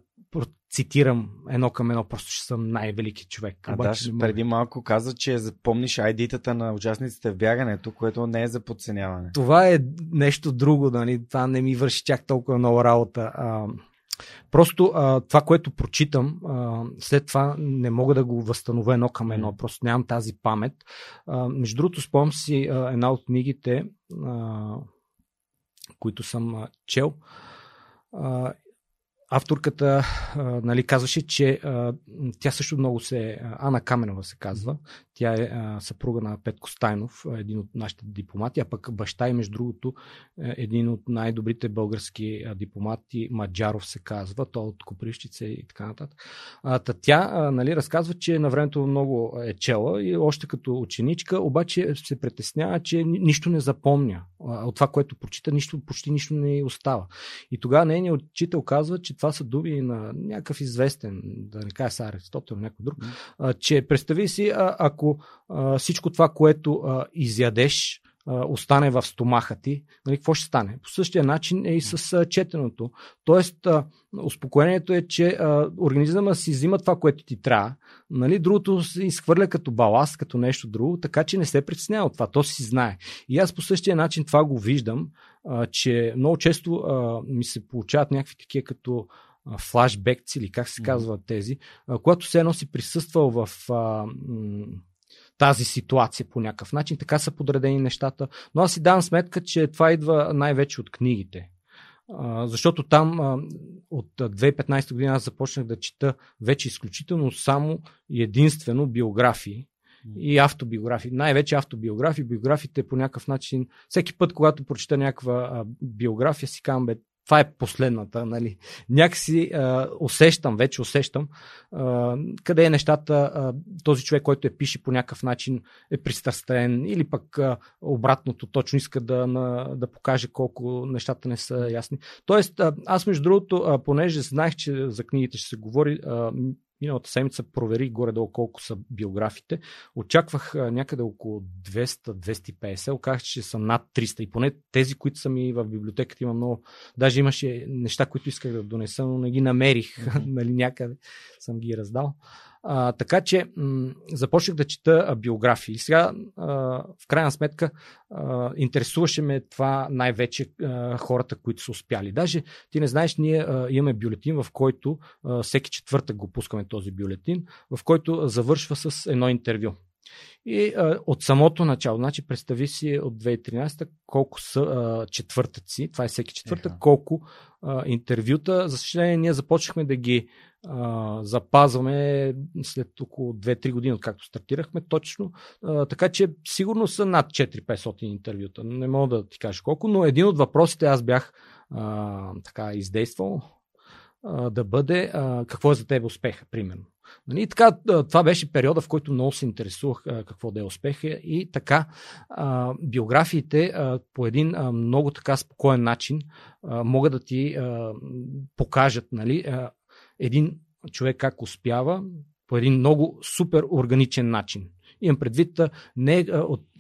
цитирам едно към едно, просто ще съм най-велики човек. А Обаче, да, преди малко каза, че запомниш айдитата на участниците в бягането, което не е за подценяване. Това е нещо друго, нали? това не ми върши чак толкова много работа. А, Просто а, това, което прочитам, а, след това не мога да го възстановя едно към едно. Просто нямам тази памет. А, между другото, спомням си а, една от книгите, а, които съм а, чел. А, авторката а, нали, казваше, че а, тя също много се. Ана Каменова се казва. Тя е а, съпруга на Петко Стайнов, един от нашите дипломати, а пък баща и между другото е един от най-добрите български дипломати, Маджаров се казва, той от Копривщица и така нататък. А, та тя а, нали, разказва, че на времето много е чела и още като ученичка, обаче се притеснява, че нищо не запомня. От това, което прочита, нищо, почти нищо не остава. И тогава нейният учител казва, че това са думи на някакъв известен, да не кажа са Аристотел, някой друг, а, че представи си, а, ако а, всичко това, което а, изядеш, остане в стомаха ти, нали, какво ще стане? По същия начин е и с четеното. Тоест, успокоението е, че организъма си взима това, което ти трябва, нали, другото се изхвърля като баласт, като нещо друго, така че не се притеснява от това, то си знае. И аз по същия начин това го виждам, че много често ми се получават някакви такива като флашбекци или как се казват тези, когато се едно си присъствал в а, тази ситуация по някакъв начин. Така са подредени нещата. Но аз си давам сметка, че това идва най-вече от книгите. Защото там от 2015 година аз започнах да чета вече изключително само и единствено биографии и автобиографии. Най-вече автобиографии. Биографиите по някакъв начин. Всеки път, когато прочита някаква биография, си казвам, бе, това е последната, нали. Някакси а, усещам, вече усещам, а, къде е нещата, а, този човек, който е пише по някакъв начин е пристрастен или пък а, обратното, точно иска да, на, да покаже колко нещата не са ясни. Тоест, а, аз между другото, а, понеже знаех, че за книгите ще се говори, а, Миналата седмица проверих горе-долу колко са биографите. Очаквах някъде около 200-250. Оказах, че са над 300. И поне тези, които са ми в библиотеката, има много. Даже имаше неща, които исках да донеса, но не ги намерих. нали, някъде съм ги раздал. А, така че м- започнах да чета а, биографии. Сега, а, в крайна сметка, а, интересуваше ме това най-вече а, хората, които са успяли. Даже ти не знаеш, ние а, имаме бюлетин, в който а, всеки четвъртък го пускаме този бюлетин, в който завършва с едно интервю. И а, от самото начало, значи представи си от 2013 колко са а, четвъртъци, това е всеки четвъртък, Еха. колко а, интервюта. За съжаление, ние започнахме да ги запазваме след около 2-3 години, откакто стартирахме точно. А, така че сигурно са над 4-500 интервюта. Не мога да ти кажа колко, но един от въпросите аз бях а, така издействал а, да бъде а, какво е за теб успеха, примерно. Нали, така, това беше периода, в който много се интересувах какво да е успеха и така биографиите по един много така спокоен начин а, могат да ти покажат нали, един човек как успява по един много супер органичен начин. Имам предвид, не,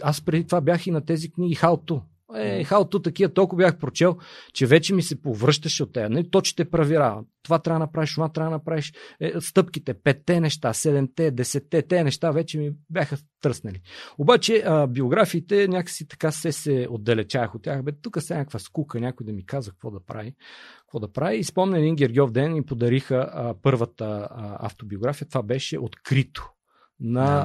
аз преди това бях и на тези книги How. Е, халто такива толкова бях прочел, че вече ми се повръщаше от тея. Нали? То, че те правира. Това трябва да направиш, това трябва да направиш. Е, стъпките, петте неща, седемте, десетте, те неща вече ми бяха тръснали. Обаче а, биографиите някакси така се се отдалечах от тях. Бе, тук сега някаква скука, някой да ми каза какво да прави. Какво да прави. И спомня един Гергьов ден и подариха а, първата а, автобиография. Това беше открито на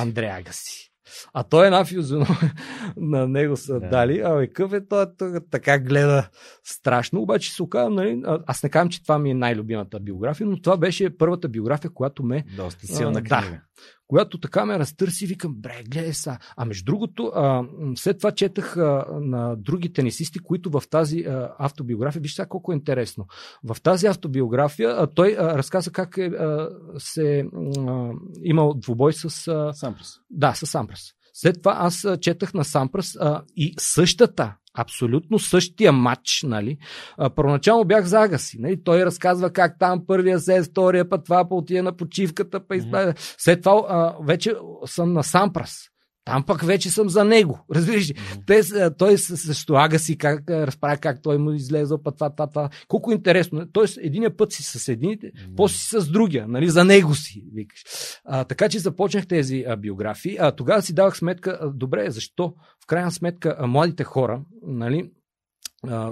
Андрея Гаси. А той е една физиономия на него са да. дали. Абе, къв е той, той така гледа страшно. Обаче се оказа, нали, аз не казвам, че това ми е най-любимата биография, но това беше първата биография, която ме... Доста силна а, книга. Да, която така ме разтърси, викам, бре, гледай са. А между другото, а, след това четах а, на други тенисисти, които в тази а, автобиография, виж сега колко е интересно. В тази автобиография а, той а, разказа как е, а, се а, имал двубой с... А, Сампрас. Да, с Сампрас. След това аз четах на Сампрас а, и същата абсолютно същия матч, нали? А, първоначално бях за Агаси, нали? Той разказва как там първия се, втория път това по отиде на почивката, па mm-hmm. След това а, вече съм на Сампрас. Там пък вече съм за него. Разбираш ли? Mm-hmm. той също ага си как разправя как той му излезе път това, това, това. Колко интересно. Тоест, единия път си с едините, mm-hmm. после си с другия, нали? За него си, викаш. А, така че започнах тези а, биографии. А тогава си давах сметка, а, добре, защо? В крайна сметка, а, младите хора, нали,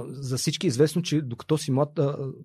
за всички е известно, че докато си млад,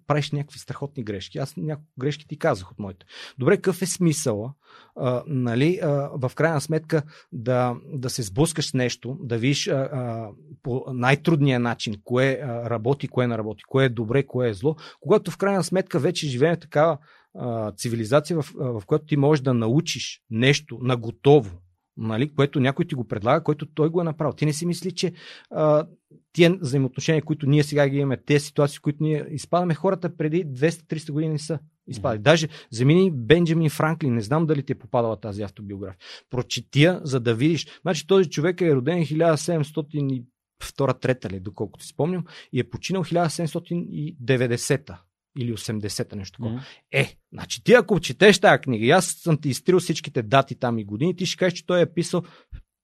правиш някакви страхотни грешки. Аз няколко грешки ти казах от моите. Добре, какъв е смисъла, а, нали, а, в крайна сметка да, да се сблъскаш с нещо, да видиш а, а, по най-трудния начин кое а, работи, кое не работи, кое е добре, кое е зло, когато в крайна сметка вече живеем такава а, цивилизация, в, в която ти можеш да научиш нещо на готово, нали, което някой ти го предлага, който той го е направил. Ти не си мисли, че а, тия взаимоотношения, които ние сега ги имаме, тези ситуации, които ние изпадаме, хората преди 200-300 години не са изпадали. Mm-hmm. Даже замини Бенджамин Франклин, не знам дали ти е попадала тази автобиография. Прочетия, за да видиш. Значи този човек е роден 1702 трета ли, доколкото си спомням, и е починал 1790-та или 80-та нещо такова. Mm-hmm. Е, значи ти ако четеш тази книга, аз съм ти изтрил всичките дати там и години, ти ще кажеш, че той е писал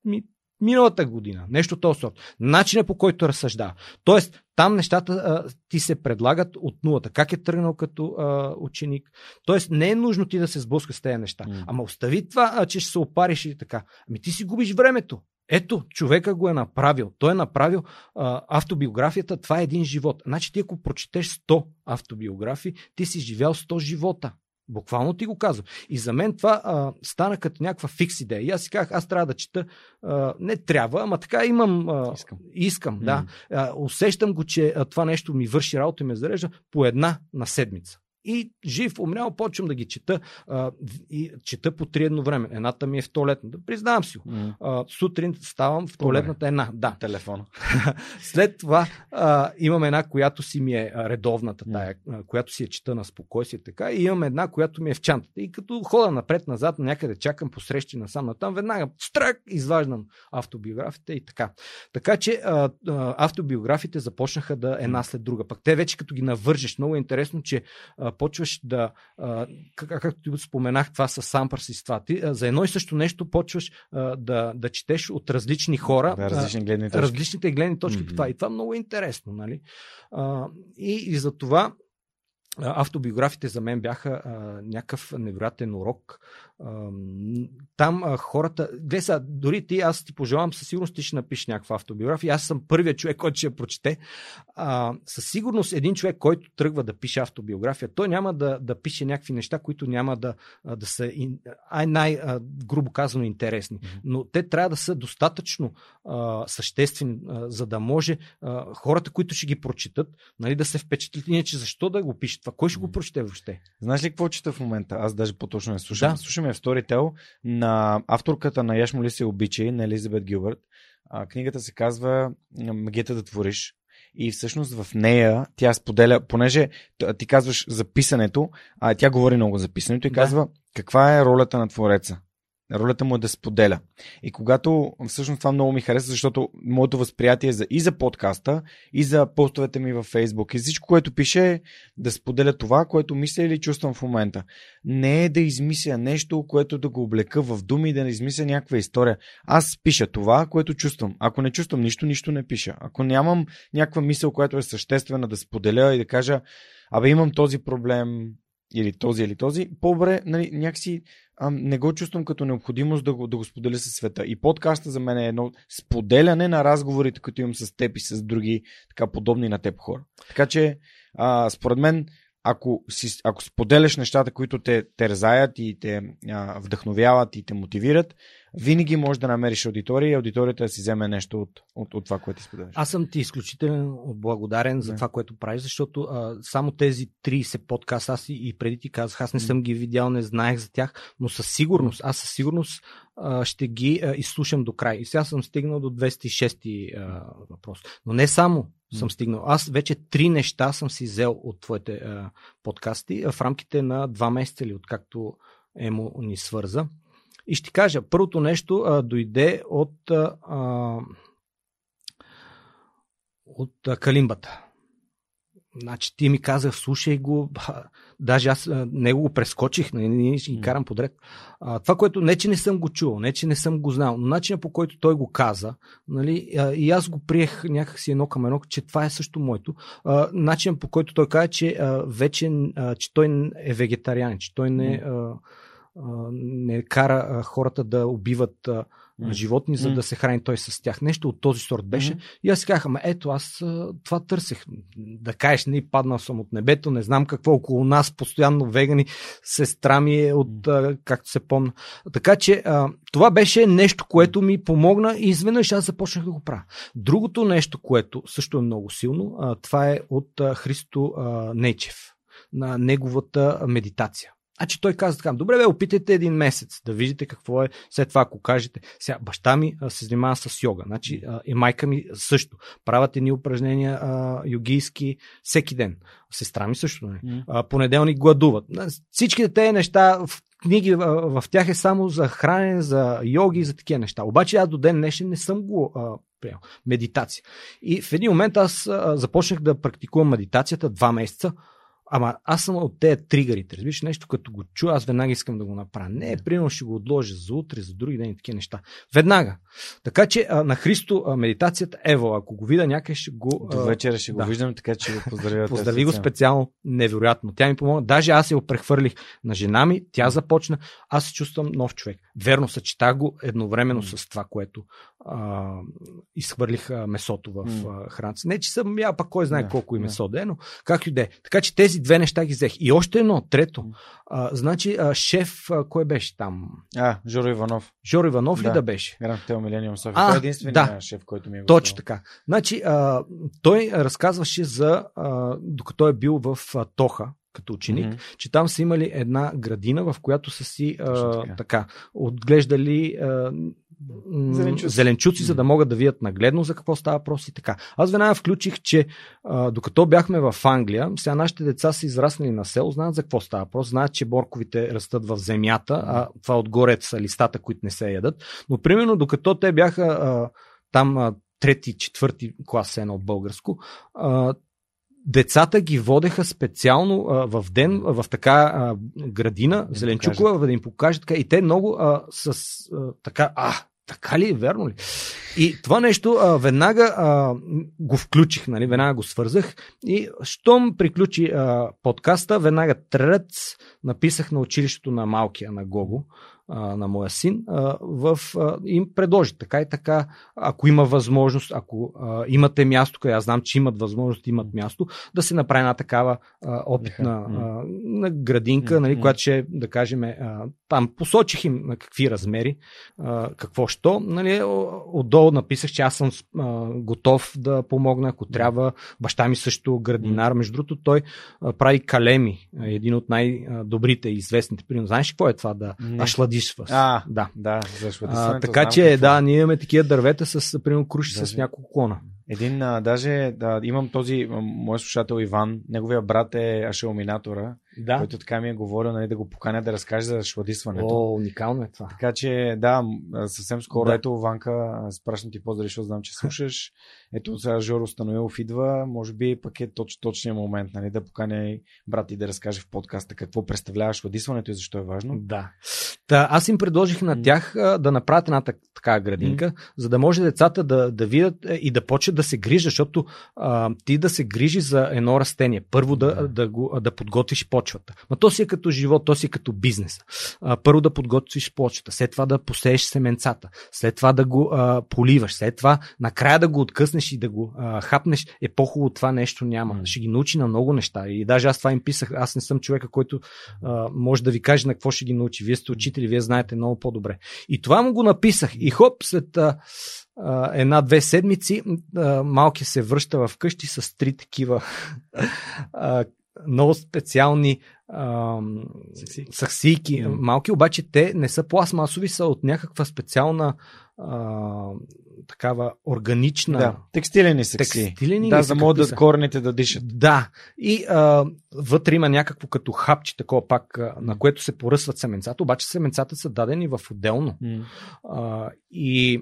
ми, миналата година. Нещо този сорт. Начина по който разсъждава. Тоест, там нещата а, ти се предлагат от нулата. Как е тръгнал като а, ученик. Тоест, не е нужно ти да се сблъска с тези неща. Mm. Ама остави това, а, че ще се опариш и така. Ами ти си губиш времето. Ето, човека го е направил. Той е направил а, автобиографията. Това е един живот. Значи ти ако прочетеш 100 автобиографии, ти си живял 100 живота. Буквално ти го казвам. И за мен това а, стана като някаква фикс идея. И аз си казах, аз трябва да чета. А, не трябва, ама така имам. А, искам. Искам, mm. да. А, усещам го, че а, това нещо ми върши работа и ме зарежда по една на седмица. И жив, умрял, почвам да ги чета. А, и чета по три едно време. Едната ми е в туалетната. Признавам си. Mm. А, сутрин ставам в туалетната една. Да. Телефона. След това а, имам една, която си ми е редовната, тая, mm. която си е чета на спокойствие. Така. И имам една, която ми е в чантата. И като хода напред-назад, някъде чакам по срещи насам натам, веднага стрък изваждам автобиографията и така. Така че а, а, автобиографите започнаха да една след друга. Пък те вече като ги навържеш, много е интересно, че а, почваш да, а, как, както ти споменах това с Сампърс и с това, ти, а, за едно и също нещо почваш а, да, да четеш от различни хора, да, различни гледни точки. различните гледни точки mm-hmm. по това. И това много е интересно. Нали? А, и, и за това автобиографите за мен бяха а, някакъв невероятен урок. Там а, хората. Гледай сега, дори ти, аз ти пожелавам, със сигурност ти ще напишеш някаква автобиография. Аз съм първият човек, който ще я прочете. А, със сигурност един човек, който тръгва да пише автобиография, той няма да, да пише някакви неща, които няма да, да са най-грубо казано интересни. Но те трябва да са достатъчно а, съществени, а, за да може а, хората, които ще ги прочитат, нали, да се впечатлят. Иначе защо да го пишат? това? Кой ще го прочете въобще? Знаеш ли какво чета в момента? Аз даже по-точно не слушам. Да. Слушаме в Storytel на авторката на Яш моли се обичай, на Елизабет Гилбърт. А, книгата се казва Магията да твориш. И всъщност в нея тя споделя, понеже ти казваш за писането, а тя говори много за писането и да. казва каква е ролята на твореца. Ролята му е да споделя. И когато всъщност това много ми хареса, защото моето възприятие е за, и за подкаста, и за постовете ми във Фейсбук, и всичко, което пише е да споделя това, което мисля или чувствам в момента. Не е да измисля нещо, което да го облека в думи и да не измисля някаква история. Аз пиша това, което чувствам. Ако не чувствам нищо, нищо не пиша. Ако нямам някаква мисъл, която е съществена да споделя и да кажа, абе имам този проблем, или този или този, по-добре нали, някакси а, не го чувствам като необходимост да го, да го споделя със света. И подкаста за мен е едно споделяне на разговорите, които имам с теб и с други така подобни на теб хора. Така че, а, според мен, ако, си, ако споделяш нещата, които те терзаят и те а, вдъхновяват и те мотивират, винаги можеш да намериш аудитория и аудиторията да си вземе нещо от, от, от това, което ти споделяш. Аз съм ти изключително благодарен за това, което правиш, защото а, само тези 30 подкаста, аз и, преди ти казах, аз не съм ги видял, не знаех за тях, но със сигурност, аз със сигурност а, ще ги а, изслушам до край. И сега съм стигнал до 206 а, въпрос. Но не само съм стигнал. Аз вече три неща съм си взел от твоите а, подкасти в рамките на два месеца или откакто Емо ни свърза. И ще кажа, първото нещо а, дойде от, а, от а, калимбата. Значи ти ми казах, слушай го, даже аз него го прескочих, не, не, не ги карам подред. А, това, което не, че не съм го чувал, не, че не съм го знал, но начинът по който той го каза, нали, а, и аз го приех някакси едно към едно, че това е също моето. А, начинът по който той каза, че а, вече, а, че той е вегетарианен, че той не... А, не кара хората да убиват животни, за да се храни той с тях. Нещо от този сорт беше. И аз си казах, ама ето, аз това търсех. Да кажеш, не паднал съм от небето, не знам какво около нас, постоянно вегани, сестра ми е от, както се помня. Така че това беше нещо, което ми помогна и изведнъж аз започнах да го правя. Другото нещо, което също е много силно, това е от Христо Нечев на неговата медитация. Значи той каза така, добре бе, опитайте един месец да видите какво е. След това, ако кажете, сега баща ми а, се занимава с йога, значи а, и майка ми също. Правят едни упражнения а, йогийски всеки ден. Сестра ми също. Не? Нали? А, понеделник гладуват. Всичките тези неща в книги в, в тях е само за хранене, за йоги и за такива неща. Обаче аз до ден днешен не съм го а, приел. Медитация. И в един момент аз а, започнах да практикувам медитацията два месеца. Ама аз съм от тези тригърите. Разбираш, нещо като го чуя, аз веднага искам да го направя. Не, примерно ще го отложа за утре, за други ден и такива неща. Веднага. Така че а, на Христо а, медитацията, ево, ако го видя някъде, ще го. До вечера ще да. го виждам, така че го поздравя. Поздрави го специално, невероятно. Тя ми помогна. Даже аз я прехвърлих на жена ми, тя започна. Аз се чувствам нов човек. Верно, съчетах го едновременно mm. с това, което а, изхвърлих а, месото в mm. храната. Не, че съм я, пак кой знае yeah, колко и месо да е, но как и да е. Така че тези две неща ги взех. И още едно, трето. А, значи, а, шеф, а, кой беше там? А, Жоро Иванов. Жоро Иванов да. ли да беше? Гранд Хотел Милениум София. Той е единственият да, шеф, който ми е гостувал. Точно така. Значи, а, той разказваше за, а, докато е бил в а, Тоха, като ученик, mm-hmm. че там са имали една градина, в която са си а, така. така отглеждали а, зеленчуци, зеленчуци за да могат да видят нагледно за какво става въпрос и така. Аз веднага включих, че а, докато бяхме в Англия, сега нашите деца са израснали на село, знаят за какво става въпрос, знаят, че борковите растат в земята, а това отгоре са листата, които не се ядат. Но примерно докато те бяха а, там а, трети, четвърти клас едно българско, а, децата ги водеха специално а, в ден в така а, градина, да Зеленчукова, да им покажат така. И те много а, с а, така, а, така ли, верно ли? И това нещо а, веднага а, го включих, нали, веднага го свързах и щом приключи а, подкаста, веднага трец написах на училището на малкия, на Гого, на моя син, в, им предложи така и така, ако има възможност, ако имате място, къде аз знам, че имат възможност, имат място, да се направи една такава опитна на градинка, нали, която ще, да кажем, там посочих им на какви размери, какво що. Нали, отдолу написах, че аз съм готов да помогна, ако трябва. Баща ми също градинар. Между другото, той прави калеми, един от най-добрите и известните. Примерно, знаеш какво е това да ашладишваш? А, да. да а, така че, да, ние имаме такива дървета с, примерно, круши Даже... с няколко клона. Един, а, даже да, имам този мой слушател Иван, неговия брат е ашелминатора, да. който така ми е говорил нали, да го поканя да разкаже за шладисването. О, уникално е това. Така че, да, съвсем скоро, да. ето Ванка, спрашвам ти поздрави, защото знам, че слушаш. Ето сега Жоро Станоилов идва, може би пък е точ, точният момент, нали, да поканя и брат и да разкаже в подкаста какво представлява шладисването и защо е важно. Да. Та, аз им предложих на тях а, да направят една такава градинка, mm. за да може децата да, да видят е, и да почнат да се грижат, защото а, ти да се грижи за едно растение. Първо да, да. да, го, да подготвиш почвата. Но то си е като живот, то си е като бизнес. А, първо да подготвиш почвата, след това да посееш семенцата, след това да го а, поливаш, след това накрая да го откъснеш и да го а, хапнеш. Е по-хубаво това нещо няма. Ще ги научи на много неща. И даже аз това им писах. Аз не съм човека, който а, може да ви каже на какво ще ги научи. Вие сте учители, вие знаете много по-добре. И това му го написах. И хоп, след а, една-две седмици малки се връща в къщи с три такива много специални саксийки. Mm. Малки, обаче те не са пластмасови, са от някаква специална а, такава органична. Да, текстилени сакси. Текстилени да, за могат да корените да дишат. Да. И а, вътре има някакво като хапче, такова пак, а, на което се поръсват семенцата, обаче семенцата са дадени в отделно. Mm. А, и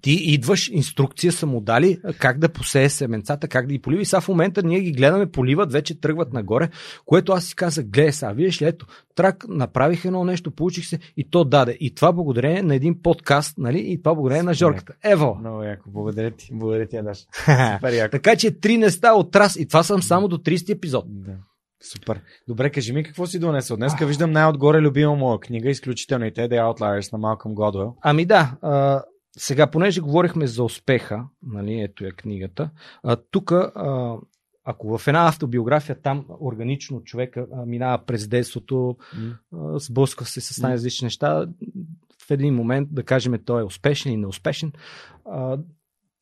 ти идваш, инструкция са му дали как да посее семенцата, как да ги полива. И сега в момента ние ги гледаме, поливат, вече тръгват нагоре, което аз си казах, гледай сега, виждаш ли, ето, трак, направих едно нещо, получих се и то даде. И това благодарение на един подкаст, нали? И това благодарение на Жорката. Ево! Много яко, благодаря ти, благодаря ти, Адаш. Супер яко. така че три неста от раз и това съм само до 30 епизод. Да. Супер. Добре, кажи ми какво си донесъл. Днеска виждам най-отгоре любима моя книга, изключителните The Outliers на Малкъм Годуел. Ами да, сега, понеже говорихме за успеха, нали, ето е книгата, тук, ако в една автобиография там органично човека а, минава през детството, mm. сблъсква се с най-различни неща, в един момент, да кажем, той е успешен и неуспешен, а,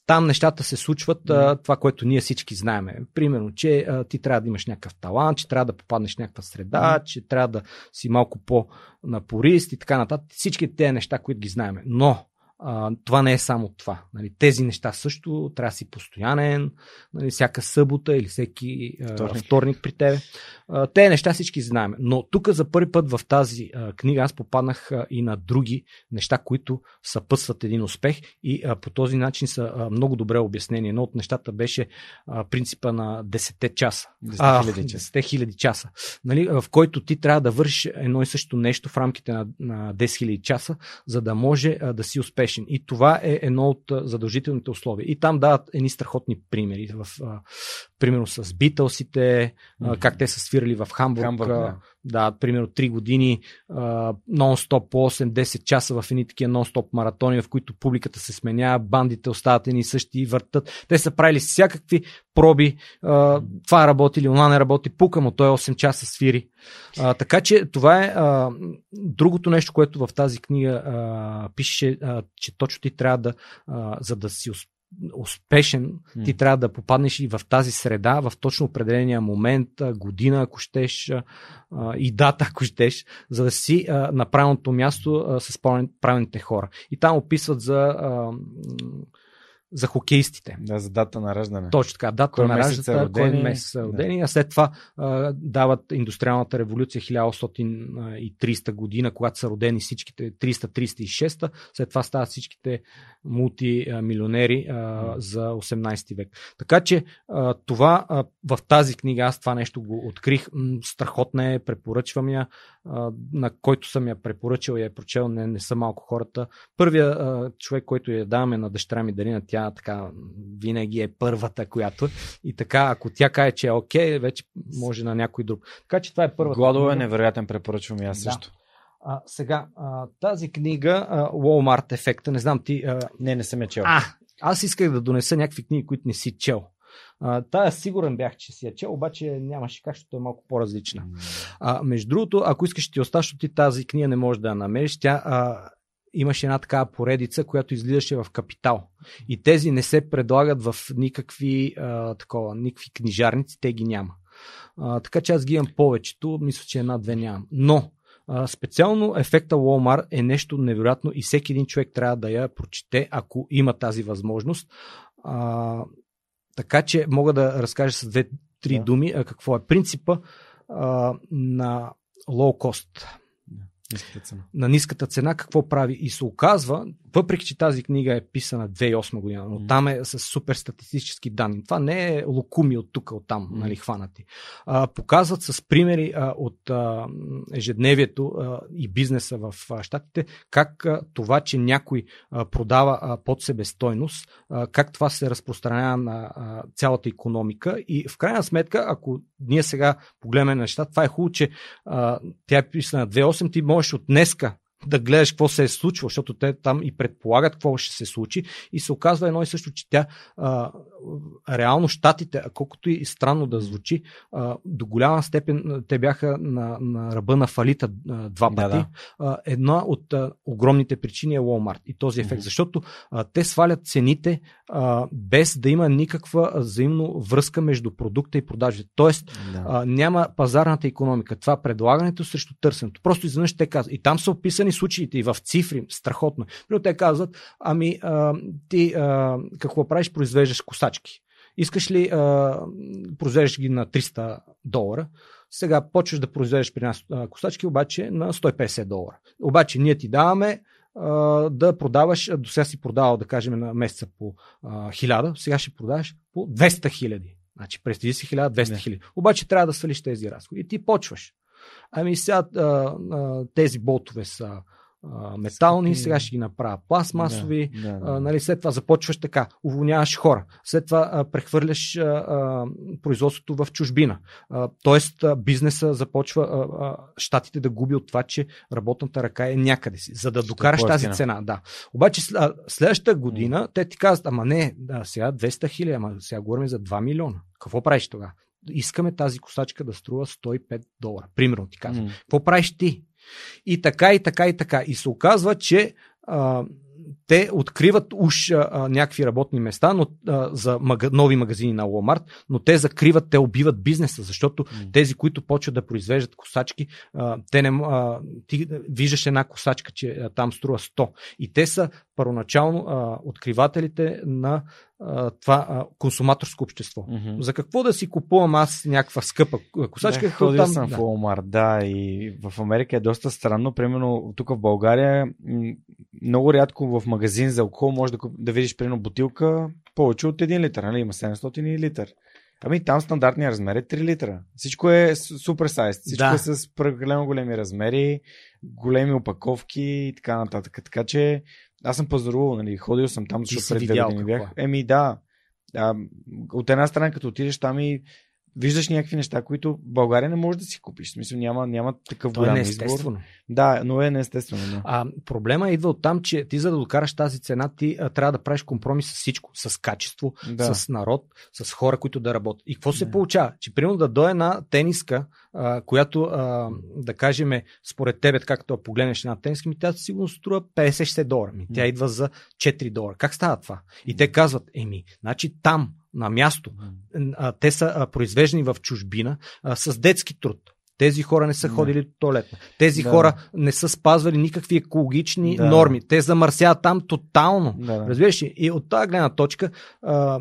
там нещата се случват това, което ние всички знаеме. Примерно, че а, ти трябва да имаш някакъв талант, че трябва да попаднеш в някаква среда, че трябва да си малко по-напорист и така нататък. Всички тези неща, които ги знаеме. Но а, това не е само това. Нали, тези неща също трябва да си постоянен, нали, всяка събота или всеки вторник, вторник при тебе. А, те неща всички знаем. Но тук за първи път в тази а, книга аз попаднах а, и на други неща, които съпътстват един успех и а, по този начин са а, много добре обяснени. Едно от нещата беше а, принципа на 10 часа. 10 хиляди часа. 10 хиляди часа нали, в който ти трябва да вършиш едно и също нещо в рамките на, на 10 000 часа, за да може а, да си успеш успешен. И това е едно от задължителните условия. И там дават едни страхотни примери. В, примерно с Битълсите, mm-hmm. как те са свирали в Хамбург. Хамбург да. да, примерно 3 години нон-стоп по 8-10 часа в едни такива нон-стоп маратони, в които публиката се сменява, бандите остават едни същи въртат. Те са правили всякакви проби. Това работи или това не работи. Пука му, той 8 часа свири. Така че това е другото нещо, което в тази книга пише, че точно ти трябва да, за да си успешен, mm. ти трябва да попаднеш и в тази среда, в точно определения момент, година, ако щеш, и дата, ако щеш, за да си на правилното място с правилните хора. И там описват за за хокеистите. Да, за дата на раждане. Точно така, дата Кой на раждане, кой месец са родени, а след това а, дават индустриалната революция 1830 година, когато са родени всичките 336, след това стават всичките мултимилионери а, за 18 век. Така че а, това а, в тази книга, аз това нещо го открих, м, страхотна е, препоръчвам я, а, на който съм я препоръчал и я е прочел, не, не са малко хората. Първият а, човек, който я даваме на дъщеря ми Дарина, тя така винаги е първата, която и така, ако тя каже, че е окей, вече може на някой друг. Така че това е първата. Гладове е невероятен, препоръчвам и аз Да. също. А, сега, а, тази книга, а, Walmart ефекта, не знам ти. А, Не, не съм я чел. а, аз исках да донеса някакви книги, които не си чел. А, тая сигурен бях, че си я чел, обаче нямаше как, защото е малко по-различна. А, между другото, ако искаш ти защото ти тази книга не можеш да я намериш. Тя а, имаше една такава поредица, която излизаше в Капитал. И тези не се предлагат в никакви, а, такова, никакви книжарници, те ги няма. А, така че аз ги имам повечето, мисля, че една-две нямам. Но а, специално ефекта Walmart е нещо невероятно и всеки един човек трябва да я прочете, ако има тази възможност. А, така че мога да разкажа с две-три Да. думи а, какво е принципа а, на low cost, ниската цена. на ниската цена, какво прави. И се оказва, въпреки че тази книга е писана 2008 година, но Мгм. там е с супер статистически данни. Това не е лукуми от тук, от там, Мгм. нали, хванати. А, показват с примери а, от а, ежедневието а, и бизнеса в а, щатите, как а, това, че някой а, продава а, под себестойност, а, как това се разпространява на а, цялата економика. И в крайна сметка, ако ние сега погледнем на нещата, това е хубаво, че а, тя е писана 2.8, ти можеш от днеска да гледаш какво се е случило, защото те там и предполагат какво ще се случи и се оказва едно и също, че тя а, реално щатите, а колкото и странно да звучи, а, до голяма степен те бяха на, на ръба на фалита а, два Да, пъти. да. А, една от а, огромните причини е Walmart и този ефект, Мгм. защото а, те свалят цените а, без да има никаква взаимно връзка между продукта и продажите. Тоест, Да. а, няма пазарната економика. Това предлагането срещу търсенето. Просто изведнъж те казват. И там са описани случаите и в цифри. Страхотно. Примерно те казват, ами а, ти а, какво правиш? Произвеждаш косачки. Искаш ли а, произвеждаш ги на 300 долара? Сега почваш да произвеждаш при нас а, косачки, обаче на 150 долара. Обаче ние ти даваме а, да продаваш, до сега си продавал, да кажем, на месеца по а, 1000, сега ще продаваш по 200 хиляди. Значи, представи си 1200 Не. хиляди. Обаче трябва да свалиш тези разходи. И ти почваш. Ами сега а, а, тези болтове са а, метални, Скъпи. сега ще ги направя пластмасови. Да, да, да. А, нали, след това започваш така, уволняваш хора, след това а, прехвърляш а, а, производството в чужбина. А, тоест а, бизнеса започва а, а, щатите да губи от това, че работната ръка е някъде си, за да Ще докараш е тази цена. Да. Обаче а, следващата година те ти казват, ама не, да, сега 200 хиляди, ама сега говорим за 2 милиона. Какво правиш тогава? Искаме тази косачка да струва 105 долара. Примерно ти казвам. М, Какво правиш ти? И така, и така, и така. И се оказва, че а, те откриват уж а, а, някакви работни места но, а, за мага, нови магазини на Walmart, но те закриват, те убиват бизнеса, защото м. тези, които почват да произвеждат косачки, а, те не, а, ти виждаш една косачка, че а, там струва 100. И те са първоначално а, откривателите на а, това а, консуматорско общество. Мгм. За какво да си купувам аз някаква скъпа косачка? Да, ходил там, съм да. в Walmart, да, и в Америка е доста странно. Примерно тук в България много рядко в магазин за алкохол може да, куп- да видиш примерно бутилка повече от 1 литър, нали? Има 700 литър. Ами там стандартният размер е 3 литра. Всичко е супер сайз. Всичко Да. е с прекалено големи размери, големи опаковки и така нататък. Така че аз съм пазарувал, нали? Ходил съм там, защото пред две години бях. Еми да. А, от една страна, като отидеш там и виждаш някакви неща, които в България не можеш да си купиш. В смисъл няма, няма такъв То е голям избор. неестествено. Да, но е неестествено. Да. А, проблема идва от там, че ти за да докараш тази цена, ти а, трябва да правиш компромис с всичко. С качество, Да. с народ, с хора, които да работят. И какво се Да. получава? Че примерно да дойде една тениска, а, която а, да кажем, според тебе, както погледнеш една тениска, ми тя сигурно струва 50-60 долара. Ми, тя идва за 4 долара. Как става това? И те казват, еми, значи там, на място, а, те са а, произвеждани в чужбина а, с детски труд. Тези хора не са ходили до туалетна. Тези Да. хора не са спазвали никакви екологични Да. норми. Те замърсяват там тотално. Да. Разбираш ли? И от тази гледна точка а,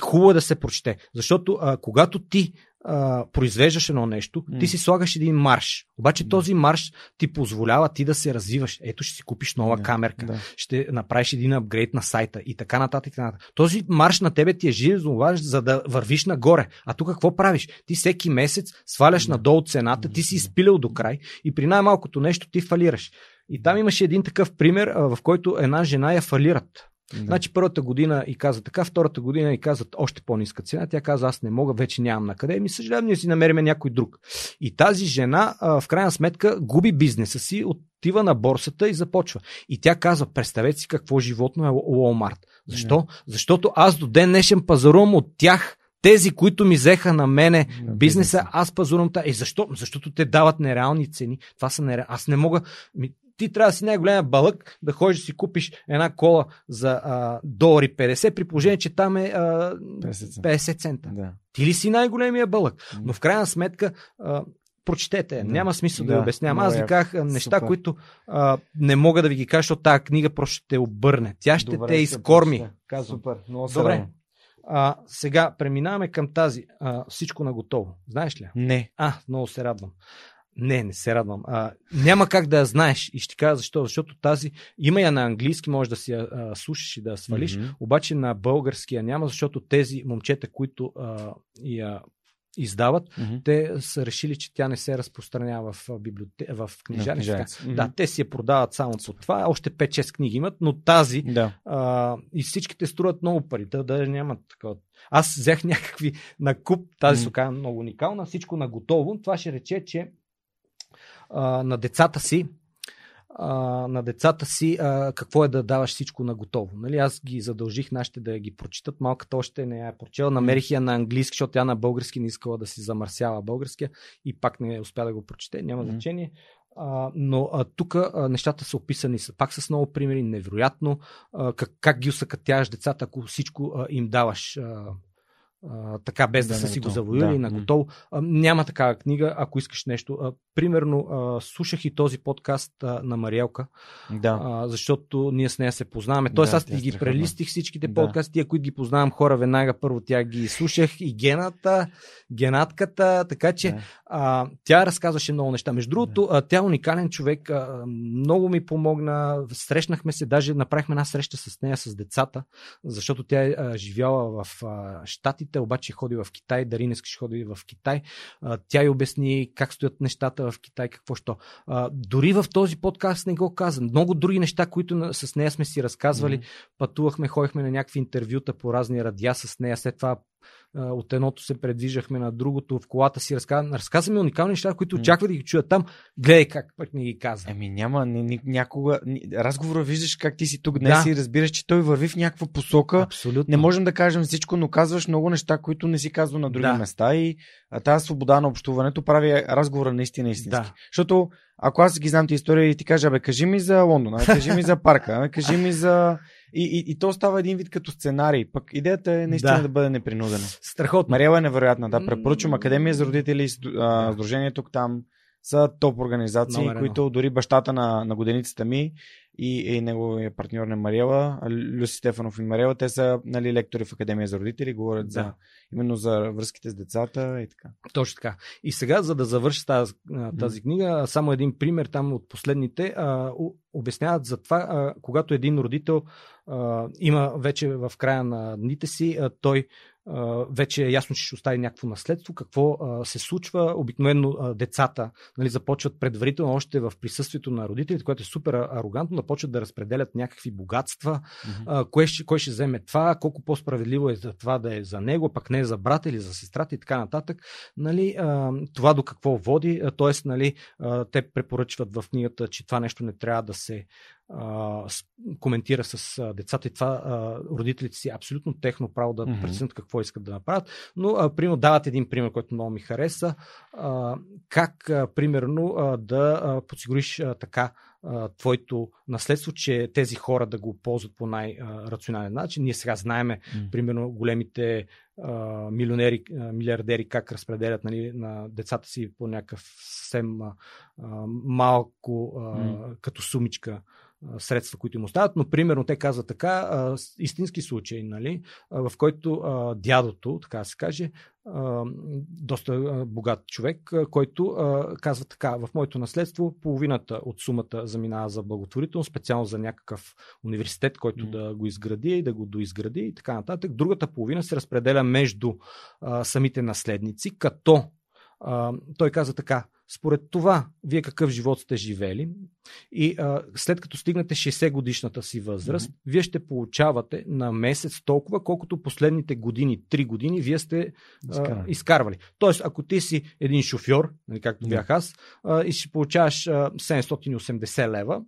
хубаво е да се прочете. Защото а, когато ти а, произвеждаш едно нещо, М. ти си слагаш един марш. Обаче Да. този марш ти позволява ти да се развиваш. Ето ще си купиш нова Да, камерка, да. ще направиш един апгрейд на сайта и така нататък. и Така нататък. Този марш на тебе ти е жизненно важен, за да вървиш нагоре. А тук какво правиш? Ти всеки месец сваляш Да. надолу цената, ти си Да. изпилил до край и при най-малкото нещо ти фалираш. И там имаше един такъв пример, в който една жена я фалират. Да. Значи първата година и каза така, втората година и казват още по-ниска цена. Тя каза, аз не мога, вече нямам на къде. Ми съжалявам, ние си намериме някой друг. И тази жена а, в крайна сметка губи бизнеса си, отива на борсата и започва. И тя казва, представете си какво животно е Walmart. Защо? Защото аз до ден днешен пазарувам от тях тези, които ми взеха на мене На бизнеса, аз пазарувам. та- Е, защо? Защото те дават нереални цени. Това са нереални. Аз не мога. Ми, ти трябва да си най-големия балък, да ходиш да си купиш една кола за а, долари 50, при положение, че там е а, 50 цента. 50 цента. Да. Ти ли си най-големия бълък? Но в крайна сметка, а, прочетете. Да. Няма смисъл да, Да, ви обяснявам. Аз ви казах неща, Супер. които а, не мога да ви ги кажа, защото тази книга просто ще те обърне. Тя ще Добре, те изкорми. Казвам. Супер. Много Добре. А, сега преминаваме към тази. А, всичко на готово. Знаеш ли? Не. А, много се радвам. Не, не се радвам. А, няма как да я знаеш. И ще ти кажа защо. Защото тази има я на английски, може да си я а, слушаш и да я свалиш. Мгм. Обаче на българския няма, защото тези момчета, които а, я издават, Мгм. те са решили, че тя не се разпространява в, библиоте... в книжарница. Мгм. Да, те си я продават само по това. Още 5-6 книги имат, но тази Да. а, и всичките струват много пари. Да, да нямат такова. Аз взех някакви на куп, тази М. се оказа много уникална, всичко на готово. Това ще рече, че а, на децата си а, на децата си а, какво е да даваш всичко на готово. Нали? Аз ги задължих нашите да ги прочитат. Малката още не я е прочела. Намерих я на английски, защото тя на български не искала да си замърсява българския и пак не успя да го прочете. Няма значение. А, но а, тук а, нещата са описани са, пак с много примери, невероятно а, как, как ги усъкътяваш децата, ако всичко а, им даваш а, а, така, без да, Да, са си го завоювали Да. на готово. А, няма такава книга, ако искаш нещо. А, примерно, а, слушах и този подкаст а, на Мариелка, Да. а, защото ние с нея се познаваме. Тоест, Да, аз ти е ги страхотна. прелистих всичките Да. подкасти, тия, които ги познавам хора, веднага първо тя ги слушах и гената, генатката, така че Да. А, тя разказваше много неща. Между другото, а, тя е уникален човек, а, много ми помогна, срещнахме се, даже направихме една среща с нея, с децата, защото тя е а, живяла в а, Штатите, обаче ходи в Китай, Дарин искаше ходи в Китай. А, тя й обясни как стоят нещата в Китай, какво що. А, дори в този подкаст не го казвам. Много други неща, които с нея сме си разказвали, Мгм. пътувахме, ходихме на някакви интервюта по разни радиа с нея, след това от едното се предвижахме на другото, в колата си разказваме, разказваме уникални неща, които М. очаквах да ги чуя там. Гледай как пък не ги каза. Еми няма, ни, ни, някога. Ни, разговора виждаш как ти си тук днес Да. и разбираш, че той върви в някаква посока. Абсолютно. Не можем да кажем всичко, но казваш много неща, които не си казва на други Да. места и тази свобода на общуването прави разговора наистина истински. Да. Защото ако аз ги знам ти история и ти кажа, бе, кажи ми за Лондон, кажи ми за парка, кажи ми за... И, и, и то става един вид като сценарий. Пък идеята е наистина да, Да. бъде непринудена. Страхотно. Мариела е невероятна. Да, препоръчвам. Академия за родители, а. Сдружение тук там са топ организации, Номер едно. които дори бащата на, на годеницата ми и, и неговия партньор на Мариела, Люси Стефанов и Мариела, те са нали, лектори в Академия за родители, говорят Да. за, именно за връзките с децата и така. Точно така. И сега, за да завърши тази, тази книга, само един пример там от последните. А, обясняват за това, а, когато един родител а, има вече в края на дните си, а, той а, вече е ясно, че ще остави някакво наследство. Какво а, се случва? Обикновено а, децата нали, започват предварително още в присъствието на родителите, което е супер арогантно, да почват да разпределят някакви богатства, а, кое ще, кой ще вземе това, колко по-справедливо е за това да е за него, пък не е за брата или за сестрата и така нататък. Нали, а, това до какво води, т.е. Нали, а, те препоръчват в книгата, че това нещо не трябва да се а, с, коментира с а, децата и това а, родителите си е абсолютно техно право да mm-hmm. преценят какво искат да направят. Но, а, примерно, дават един пример, който много ми хареса. А, как, а, примерно, а, да а, подсигуриш а, така а, твоето наследство, че тези хора да го ползват по най-рационален начин. Ние сега знаеме, mm. примерно, големите а, милионери, а, милиардери как разпределят нали, на децата си по някакъв съвсем а, малко а, mm. като сумичка средства, които им остават, но примерно те казват така, а, истински случай, нали, а, в който а, дядото, така да се каже, доста богат човек, който казва така, в моето наследство половината от сумата заминава за благотворителност, специално за някакъв университет, който mm. да го изгради и да го доизгради и така нататък. Другата половина се разпределя между а, самите наследници, като а, той каза така, според това, вие какъв живот сте живели и а, след като стигнете 60 годишната си възраст, mm-hmm. вие ще получавате на месец толкова, колкото последните години, 3 години, вие сте а, изкарвали. Тоест, ако ти си един шофьор, нали, както бях аз, а, и ще получаваш а, 780 лева,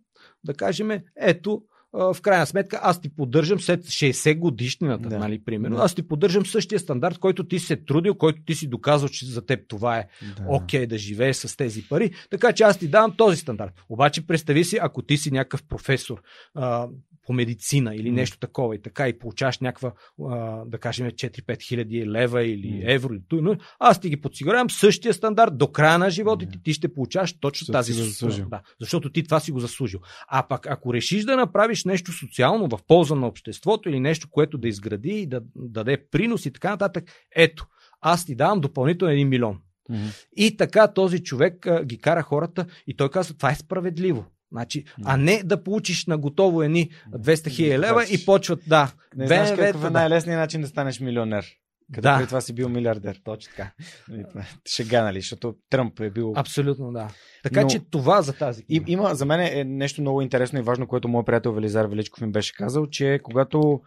да кажем, ето, в крайна сметка аз ти поддържам след 60 годишнината, да. нали, примерно, да. аз ти поддържам същия стандарт, който ти се трудил, който ти си доказал, че за теб това е окей да. okay, да живееш с тези пари, така че аз ти давам този стандарт. Обаче представи си, ако ти си някакъв професор, а, по медицина или нещо такова и така и получаваш някаква, а, да кажем, 4-5 хиляди лева или mm. евро, или но аз ти ги подсигурявам същия стандарт до края на живота ти, ти ще получаваш точно тази сума. Да, защото ти това си го заслужил. А пък ако решиш да направиш нещо социално в полза на обществото или нещо, което да изгради и да, да даде принос и така нататък, ето, аз ти давам допълнително 1 милион. Mm-hmm. И така този човек а, ги кара хората и той казва, това е справедливо. Значи, а не да получиш на готово едни 200 хиляди лева и почват, да. Не знаеш какъв е най-лесният начин да станеш милионер. Като да. преди това си бил милиардер. Точно така. Нали, шега, нали? Защото Тръмп е бил. Абсолютно, да. Така Но... че това за тази. И, има, за мен е нещо много интересно и важно, което моят приятел Велизар Величков ми беше казал, че когато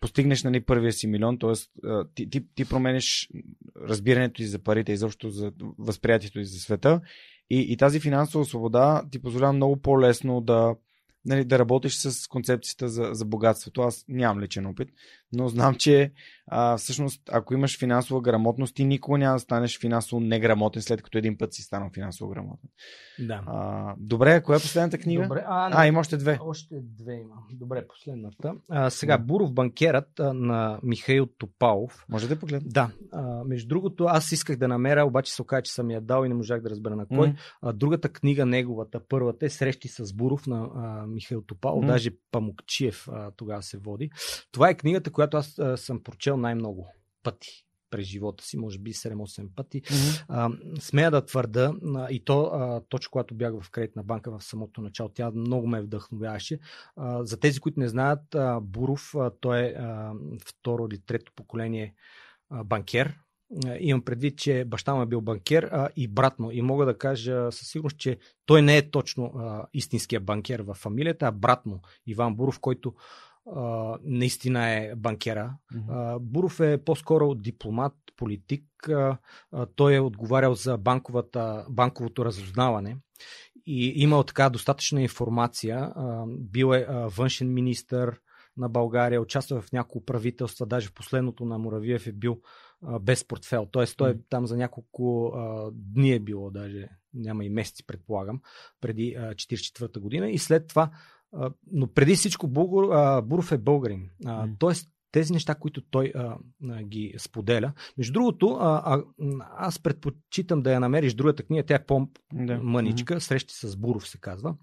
постигнеш нали, първия си милион, т.е. Ти, ти, ти промениш разбирането ти за парите и заобщо за възприятието ти за света и, и тази финансова свобода ти позволява много по-лесно да, нали, да работиш с концепцията за, за богатството. Аз нямам личен опит, но знам, че а, всъщност ако имаш финансова грамотност, ти никога няма да станеш финансово неграмотен, след като един път си станал финансово грамотен. Да. А, добре, коя е последната книга? Добре, а, а, има още две. Още две имам. Добре, последната. А, сега. Буров банкерът а, на Михаил Топалов. Може да погледнем. Да. А, между другото, аз исках да намеря, обаче се оказа, че съм я дал и не можах да разбера на кой. Mm. А, другата книга, неговата, първата е Срещи с Буров на а, Михаил Топалов. Mm. Даже Памукчиев а, тогава се води. Това е книгата, която аз а, съм прочел най-много пъти през живота си, може би 7-8 пъти. Mm-hmm. А, смея да твърда, а, и то а, точно когато бях в кредитна банка в самото начало, тя много ме вдъхновяваше. А, за тези, които не знаят, а, Буров, а, той е а, второ или трето поколение а, банкер. А, имам предвид, че баща му е бил банкер а, и брат му. И мога да кажа със сигурност, че той не е точно а, истинския банкер в фамилията, а брат му, Иван Буров, който а, наистина е банкера. Mm-hmm. Буров е по-скоро дипломат, политик. А, а, той е отговарял за банковата, банковото разузнаване и имал така достатъчна информация. А, бил е а, външен министр на България, участвал в няколко правителства, даже в последното на Муравиев е бил а, без портфел. Тоест той е там за няколко а, дни е било, даже няма и месеци предполагам, преди 1944 година и след това но преди всичко Булгор, а, Буров е българин. А, Тоест, тези неща, които той а, а, ги споделя. Между другото, а, а, аз предпочитам да я намериш другата книга, тя е по-мъничка, да. Срещи с Буров се казва.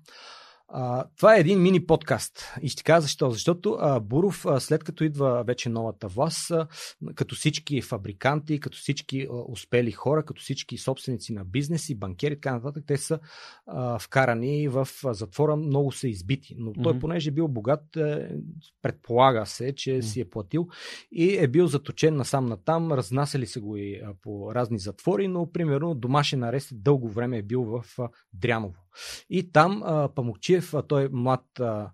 А, това е един мини подкаст. И ще кажа защо. Защото а, Буров, а, след като идва вече новата власт, а, като всички фабриканти, като всички а, успели хора, като всички собственици на бизнеси, банкери, така нататък, те са а, вкарани в а, затвора, много са избити. Но той, mm-hmm. понеже е бил богат, е, предполага се, че mm-hmm. си е платил и е бил заточен насам натам. Разнасяли се го и а, по разни затвори, но примерно домашен арест дълго време е бил в а, Дряново. И там а, Памукчиев, а, той е млад а,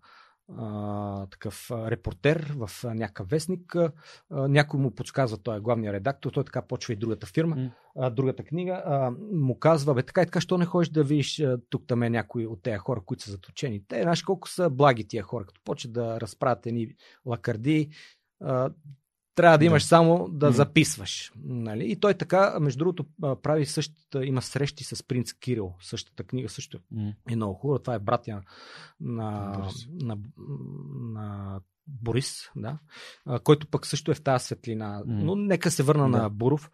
а, такъв а, репортер в а, някакъв вестник, а, някой му подсказва, той е главният редактор, той така почва и другата фирма, mm. а, другата книга, а, му казва, бе така и така, що не ходиш да видиш тук там е някой от тези хора, които са заточени. Те, знаеш колко са благи тия хора, като почват да разправят едни лакарди, а, Трябва да имаш да. само да записваш. Нали? И той така, между другото, прави същата, има срещи с принц Кирил. Същата книга също mm. е много хубава. Това е братя на, на, на, на Борис, да, който пък също е в тази светлина. Mm. Но нека се върна да. на Буров.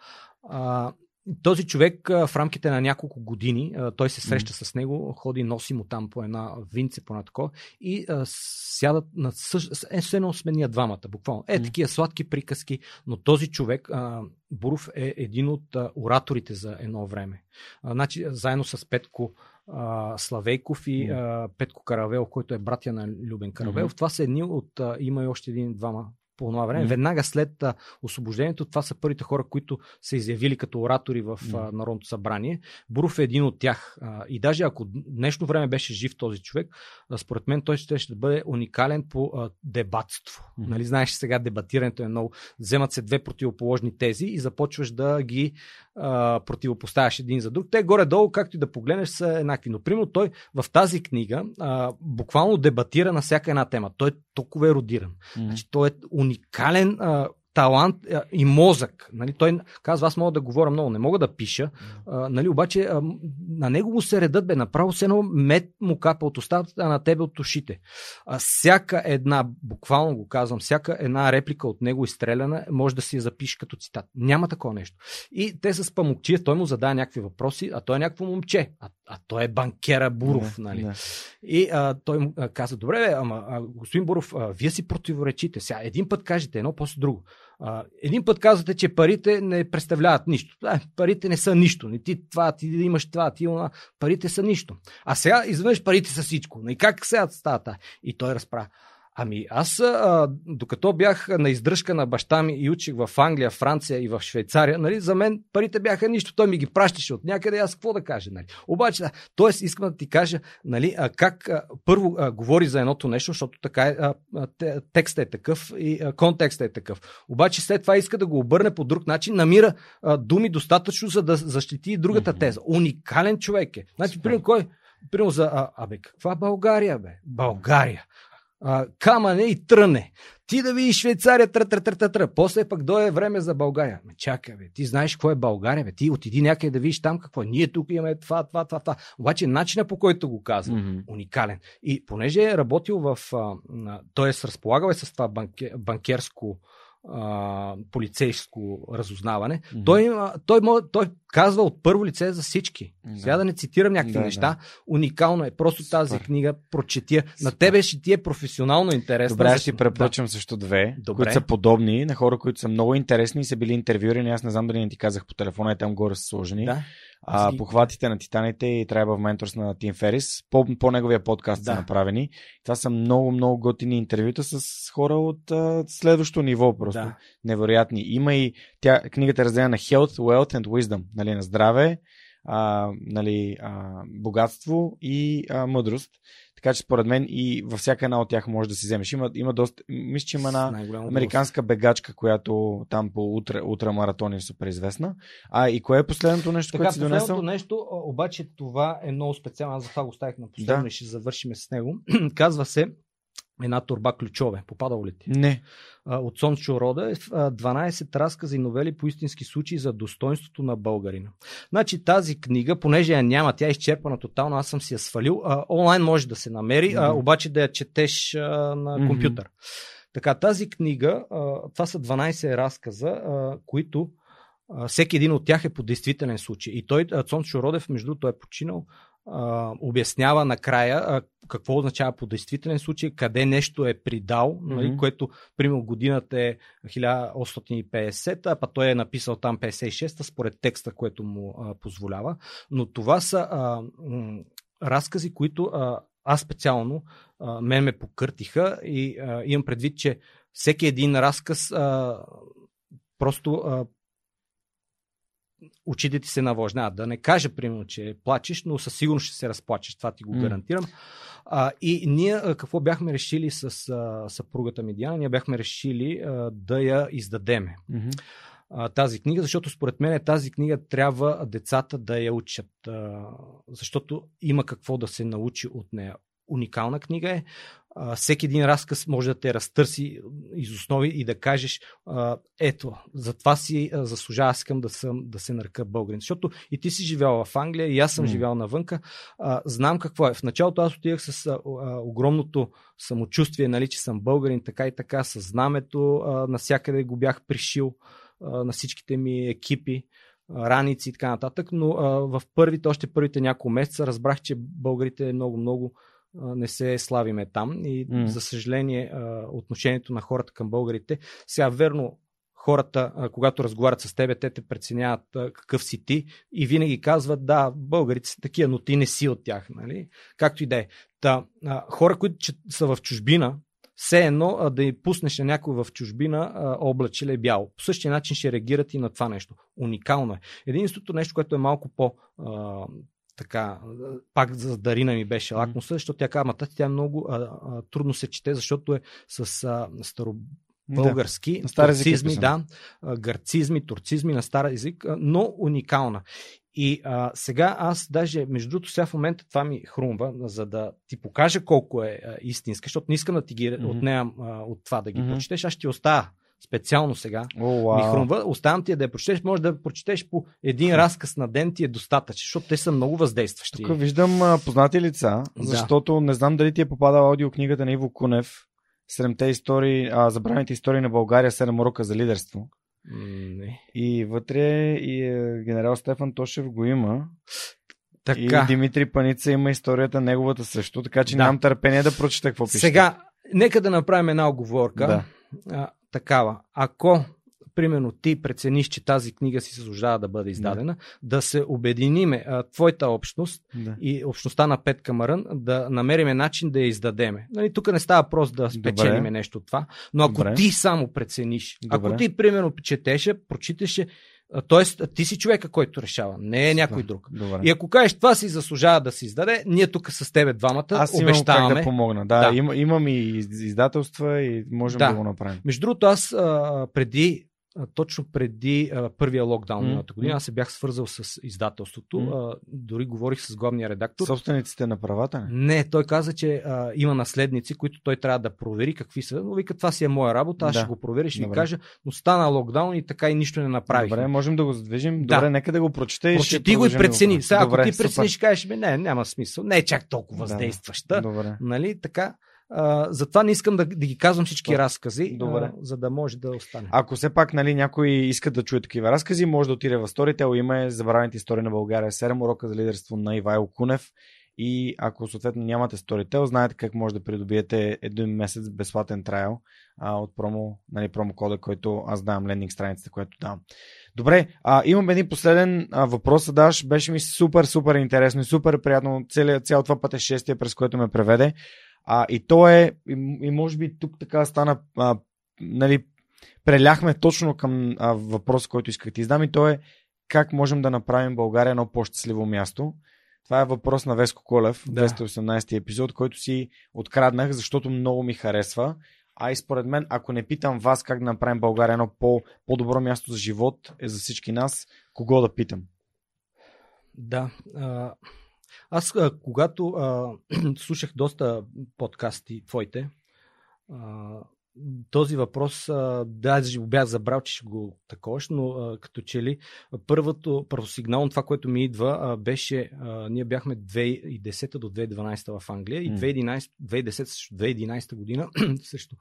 А, този човек в рамките на няколко години, той се среща mm. с него, ходи, носи му там по една винце, по една и а, сядат на същ... е, едно смения двамата, буквално. Е, mm. такива сладки приказки, но този човек, а, Буров е един от а, ораторите за едно време. А, значи, заедно с Петко а, Славейков и а, Петко Каравел, който е братя на Любен Каравел. Mm-hmm. Това са едни от, а, има и още един-двама по това време. Mm. Веднага след а, освобождението, това са първите хора, които са изявили като оратори в а, Народното събрание. Буров е един от тях. А, и даже ако днешно време беше жив този човек, а, според мен той ще, ще бъде уникален по а, дебатство. Mm. Нали, знаеш, сега дебатирането е много. Вземат се две противоположни тези и започваш да ги а, противопоставяш един за друг. Те горе-долу, както и да погледнеш, са еднакви. Но, примерно, той в тази книга а, буквално дебатира на всяка една тема. Той е толкова еродиран. Mm-hmm. Значи, той е уникален а, талант а, и мозък. Нали, той казва, аз мога да говоря много, не мога да пиша, а, нали, обаче а, на него му се редат, бе, направо се едно мед му капа от устата, а на тебе от ушите. А, всяка една, буквално го казвам, всяка една реплика от него изстреляна може да си я запише като цитат. Няма такова нещо. И те с памукчия, той му задава някакви въпроси, а той е някакво момче, а, а той е банкера Буров. нали. Не. И а, той му каза, добре, бе, ама а, господин Буров, а, вие си противоречите. Сега един път кажете едно, после друго. А, един път казвате, че парите не представляват нищо. Да, парите не са нищо. Не ти това, ти имаш това, ти има. Парите са нищо. А сега изведнъж парите са всичко. И как сега става това? И той разправя. Ами аз, а, докато бях на издръжка на баща ми и учих в Англия, Франция и в Швейцария, нали, за мен парите бяха нищо. Той ми ги пращаше от някъде, аз какво да кажа. Нали. Обаче, да, т.е. искам да ти кажа нали, а, как а, първо а, говори за едното нещо, защото така е, а, текстът е такъв и а, контекстът е такъв. Обаче след това иска да го обърне по друг начин, намира а, думи достатъчно, за да защити и другата теза. Уникален човек е. Значи, примерно, кой? Примерно за, а, абе, каква България, бе? България а, камъне и тръне. Ти да видиш Швейцария, тра, тра, тра, тра, тра. После пък дойде време за България. Ме чакай, бе. Ти знаеш какво е България, бе. Ти отиди някъде да видиш там какво е. Ние тук имаме това, това, това, това. Обаче начина по който го казва, mm-hmm. уникален. И понеже е работил в... Т.е. разполагал е с това банкер, банкерско а, полицейско разузнаване, mm-hmm. той, той, той, той казва от първо лице за всички. Да. Сега да не цитирам някакви да, неща. Да. Уникално е. Просто Супер. тази книга прочетия. На тебе ще ти е професионално интересно. Добре, аз ти препоръчам да. също две, Добре. които са подобни на хора, които са много интересни и са били интервюирани. Аз не знам дали не ти казах по телефона, и там горе са сложени. Да а, ги... похватите на Титаните и Tribe of Mentors на Тим Ферис. По, по неговия подкаст да. са направени. Това са много, много готини интервюта с хора от а, следващото ниво, просто да. невероятни. Има и тя, книгата е разделена на Health, Wealth and Wisdom, нали, на здраве, а, нали, а, богатство и а, мъдрост. Така че според мен и във всяка една от тях може да си вземеш. Има, има доста. Мисля, че има една американска бегачка, която там по утра, ултрамаратони е супер известна. А и кое е последното нещо, така, което си донесъл? Последното нещо, обаче това е много специално. Аз за това го ставих на последно да. и ще завършим с него. Казва се една турба ключове. Попадал ли ти? Не. От Сончо Рода е 12 разказа и новели по истински случаи за достоинството на българина. Значи тази книга, понеже я няма, тя е изчерпана тотално, аз съм си я свалил. Онлайн може да се намери, mm-hmm. обаче да я четеш на компютър. Mm-hmm. Така, тази книга, това са 12 разказа, които всеки един от тях е по действителен случай. И той, Цончо Родев, между другото, е починал а, обяснява накрая а, какво означава по действителен случай, къде нещо е придал, mm-hmm. нали, което, примерно, годината е 1850, а па той е написал там 56-та, според текста, което му а, позволява. Но това са а, м- разкази, които а, аз специално, а, мен ме покъртиха и а, имам предвид, че всеки един разказ а, просто а, очите ти се навожняват. Да не кажа, примерно, че плачеш, но със сигурност ще се разплачеш. Това ти го гарантирам. А, и ние какво бяхме решили с а, съпругата ми Диана? Ние бяхме решили а, да я издадеме. Mm-hmm тази книга, защото според мен тази книга трябва децата да я учат, защото има какво да се научи от нея. Уникална книга е. А, всеки един разказ може да те разтърси из основи и да кажеш, а, ето, затова си а, заслужава, аз искам да, съм, да се нарека българин. Защото и ти си живял в Англия, и аз съм mm. живял навънка. А, знам какво е. В началото аз отидах с а, а, огромното самочувствие, нали, че съм българин, така и така, с знамето, а, навсякъде го бях пришил а, на всичките ми екипи раници и така нататък, но а, в първите, още първите няколко месеца разбрах, че българите много-много не се славиме там и mm. за съжаление отношението на хората към българите. Сега верно хората, когато разговарят с тебе, те те преценяват какъв си ти и винаги казват, да, българите са такива, но ти не си от тях. Нали? Както и да е. Та, хора, които са в чужбина, все едно да и пуснеш на някой в чужбина облаче е бяло. По същия начин ще реагират и на това нещо. Уникално е. Единството нещо, което е малко по така, пак за Дарина ми беше лакмуса, защото тя казва, тя много а, а, трудно се чете, защото е с а, старобългарски, да, турцизми, да, гърцизми, турцизми на стар език, но уникална. И а, сега аз даже, между другото, сега в момента това ми хрумва, за да ти покажа колко е а, истинска, защото не искам да ти ги mm-hmm. отнемам а, от това да ги mm-hmm. прочетеш, аз ще ти оставя специално сега. Oh, wow. Ми хрумва. Оставям ти да я прочетеш. Може да прочетеш по един разказ на ден ти е достатъчно, защото те са много въздействащи. Тук виждам а, познати лица, защото да. не знам дали ти е попадала аудиокнигата на Иво Кунев. Седемте истории, а, забраните истории на България, 7 урока за лидерство. Не. И вътре и е, генерал Стефан Тошев го има. Така. И Димитри Паница има историята неговата също, така че да. нямам търпение да прочета какво пише. Сега, нека да направим една оговорка. Да. А, такава. Ако примерно ти прецениш, че тази книга си заслужава да бъде издадена, да, да се обединиме а, твоята общност да. и общността на Пет Камарън, да намериме начин да я издадеме. Нали, тук не става просто да спечелиме нещо от това, но ако Добре. ти само прецениш, Добре. ако ти примерно четеше, прочиташе Тоест, ти си човека, който решава, не е някой друг. Добре. И ако кажеш, това си заслужава да се издаде, ние тук с тебе двамата аз обещаваме. Как да помогна. Да, да. Им, имам и издателства и можем да, да го направим. Между другото, аз а, преди точно преди а, първия локдаун миналата mm. година, аз се бях свързал с издателството. Mm. А, дори говорих с главния редактор. Собствениците на правата? Не, не той каза, че а, има наследници, които той трябва да провери какви са. Но вика, това си е моя работа, аз да. ще го проверя, ще Добре. ви кажа. Но стана локдаун и така и нищо не направих. Добре, можем да го задвижим. Да. Добре, нека да го прочета и Прочети го и прецени. Сега, ако ти прецениш, кажеш, не, няма смисъл. Не е чак толкова въздействаща. Добре. Нали, така. Затова не искам да, да ги казвам всички Добре. разкази, Добре. Uh, за да може да остане. Ако все пак нали, някой иска да чуе такива разкази, може да отиде в Storytel. Има е Забравените истории на България, 7 урока за лидерство на Ивайло Кунев. И ако съответно нямате Storytel, знаете как може да придобиете един месец безплатен трайл а, от промо, нали, промокода, който аз давам, лендинг страницата, която давам. Добре, а, имам един последен а, въпрос, Даш. Беше ми супер, супер интересно и супер приятно цяло, цяло това пътешествие, през което ме преведе. А, и то е, и, и може би тук така стана, а, нали, преляхме точно към а, въпрос, който исках ти издам и то е как можем да направим България едно по-щастливо място. Това е въпрос на Веско Колев, да. 218 епизод, който си откраднах, защото много ми харесва. А и според мен, ако не питам вас как да направим България едно по- по-добро място за живот, е за всички нас, кого да питам? Да. А, аз, когато а, слушах доста подкасти твоите, а, този въпрос, да, аз го бях забрал, че ще го таковаш, но а, като че ли първото, първосигнално това, което ми идва, а, беше, а, ние бяхме 2010 до 2012 в Англия и 2011, 2010 също 2011 година, също.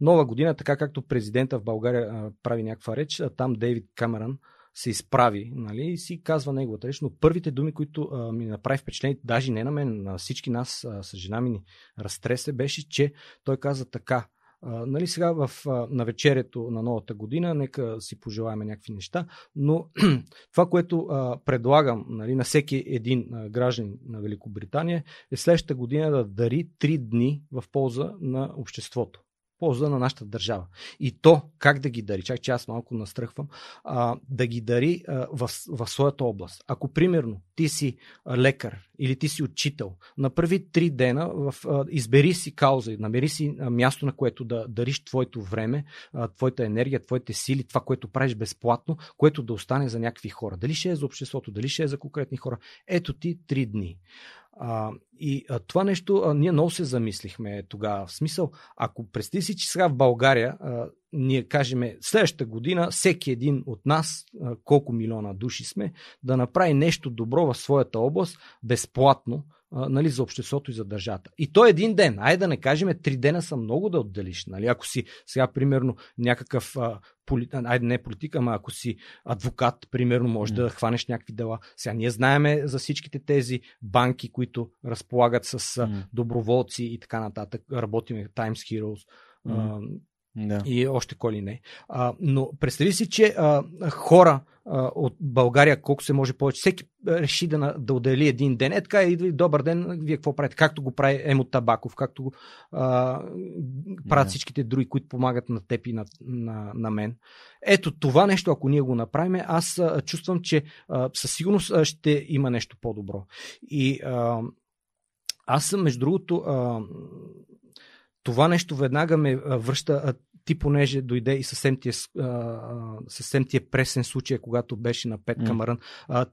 Нова година, така както президента в България а, прави някаква реч, а, там Дейвид Камерън, се изправи нали, и си казва неговата реч. Но първите думи, които а, ми направи впечатление, даже не на мен, на всички нас а, с жена ми ни разтресе, беше, че той каза така. А, нали, сега в, а, на вечерието на новата година, нека си пожелаем някакви неща, но това, което а, предлагам нали, на всеки един а, граждан на Великобритания е следващата година да дари три дни в полза на обществото полза на нашата държава. И то, как да ги дари, чак че аз малко настръхвам, а, да ги дари а, в, в своята област. Ако, примерно, ти си лекар или ти си учител, на първи три дена в, а, избери си кауза, намери си място, на което да дариш твоето време, а, твоята енергия, твоите сили, това, което правиш безплатно, което да остане за някакви хора. Дали ще е за обществото, дали ще е за конкретни хора. Ето ти три дни. А, и а, това нещо а, ние много се замислихме тогава. В смисъл, ако представи си, че сега в България а, ние кажем следващата година всеки един от нас, а, колко милиона души сме, да направи нещо добро в своята област безплатно, а, нали, за обществото и за държавата. И то е един ден. Айде да не кажем, три дена са много да отделиш. Нали? Ако си сега, примерно, някакъв а, поли... айде не политик, ама ако си адвокат, примерно, може mm. да хванеш някакви дела. Сега ние знаеме за всичките тези банки, които разполагат с mm. доброволци и така нататък. Работиме Times Heroes. Mm. Да. И още коли не. А, но представи си, че а, хора а, от България, колко се може повече, всеки реши да, да отдели един ден. Е така, идва добър ден, вие какво правите? Както го прави Емо Табаков, както го а, правят да. всичките други, които помагат на теб и на, на, на мен. Ето това нещо, ако ние го направим, аз а, чувствам, че а, със сигурност а, ще има нещо по-добро. И а, аз съм, между другото, а, това нещо веднага ме връща ти понеже дойде и съвсем ти е, съвсем ти е пресен случай, когато беше на Пет Камарън,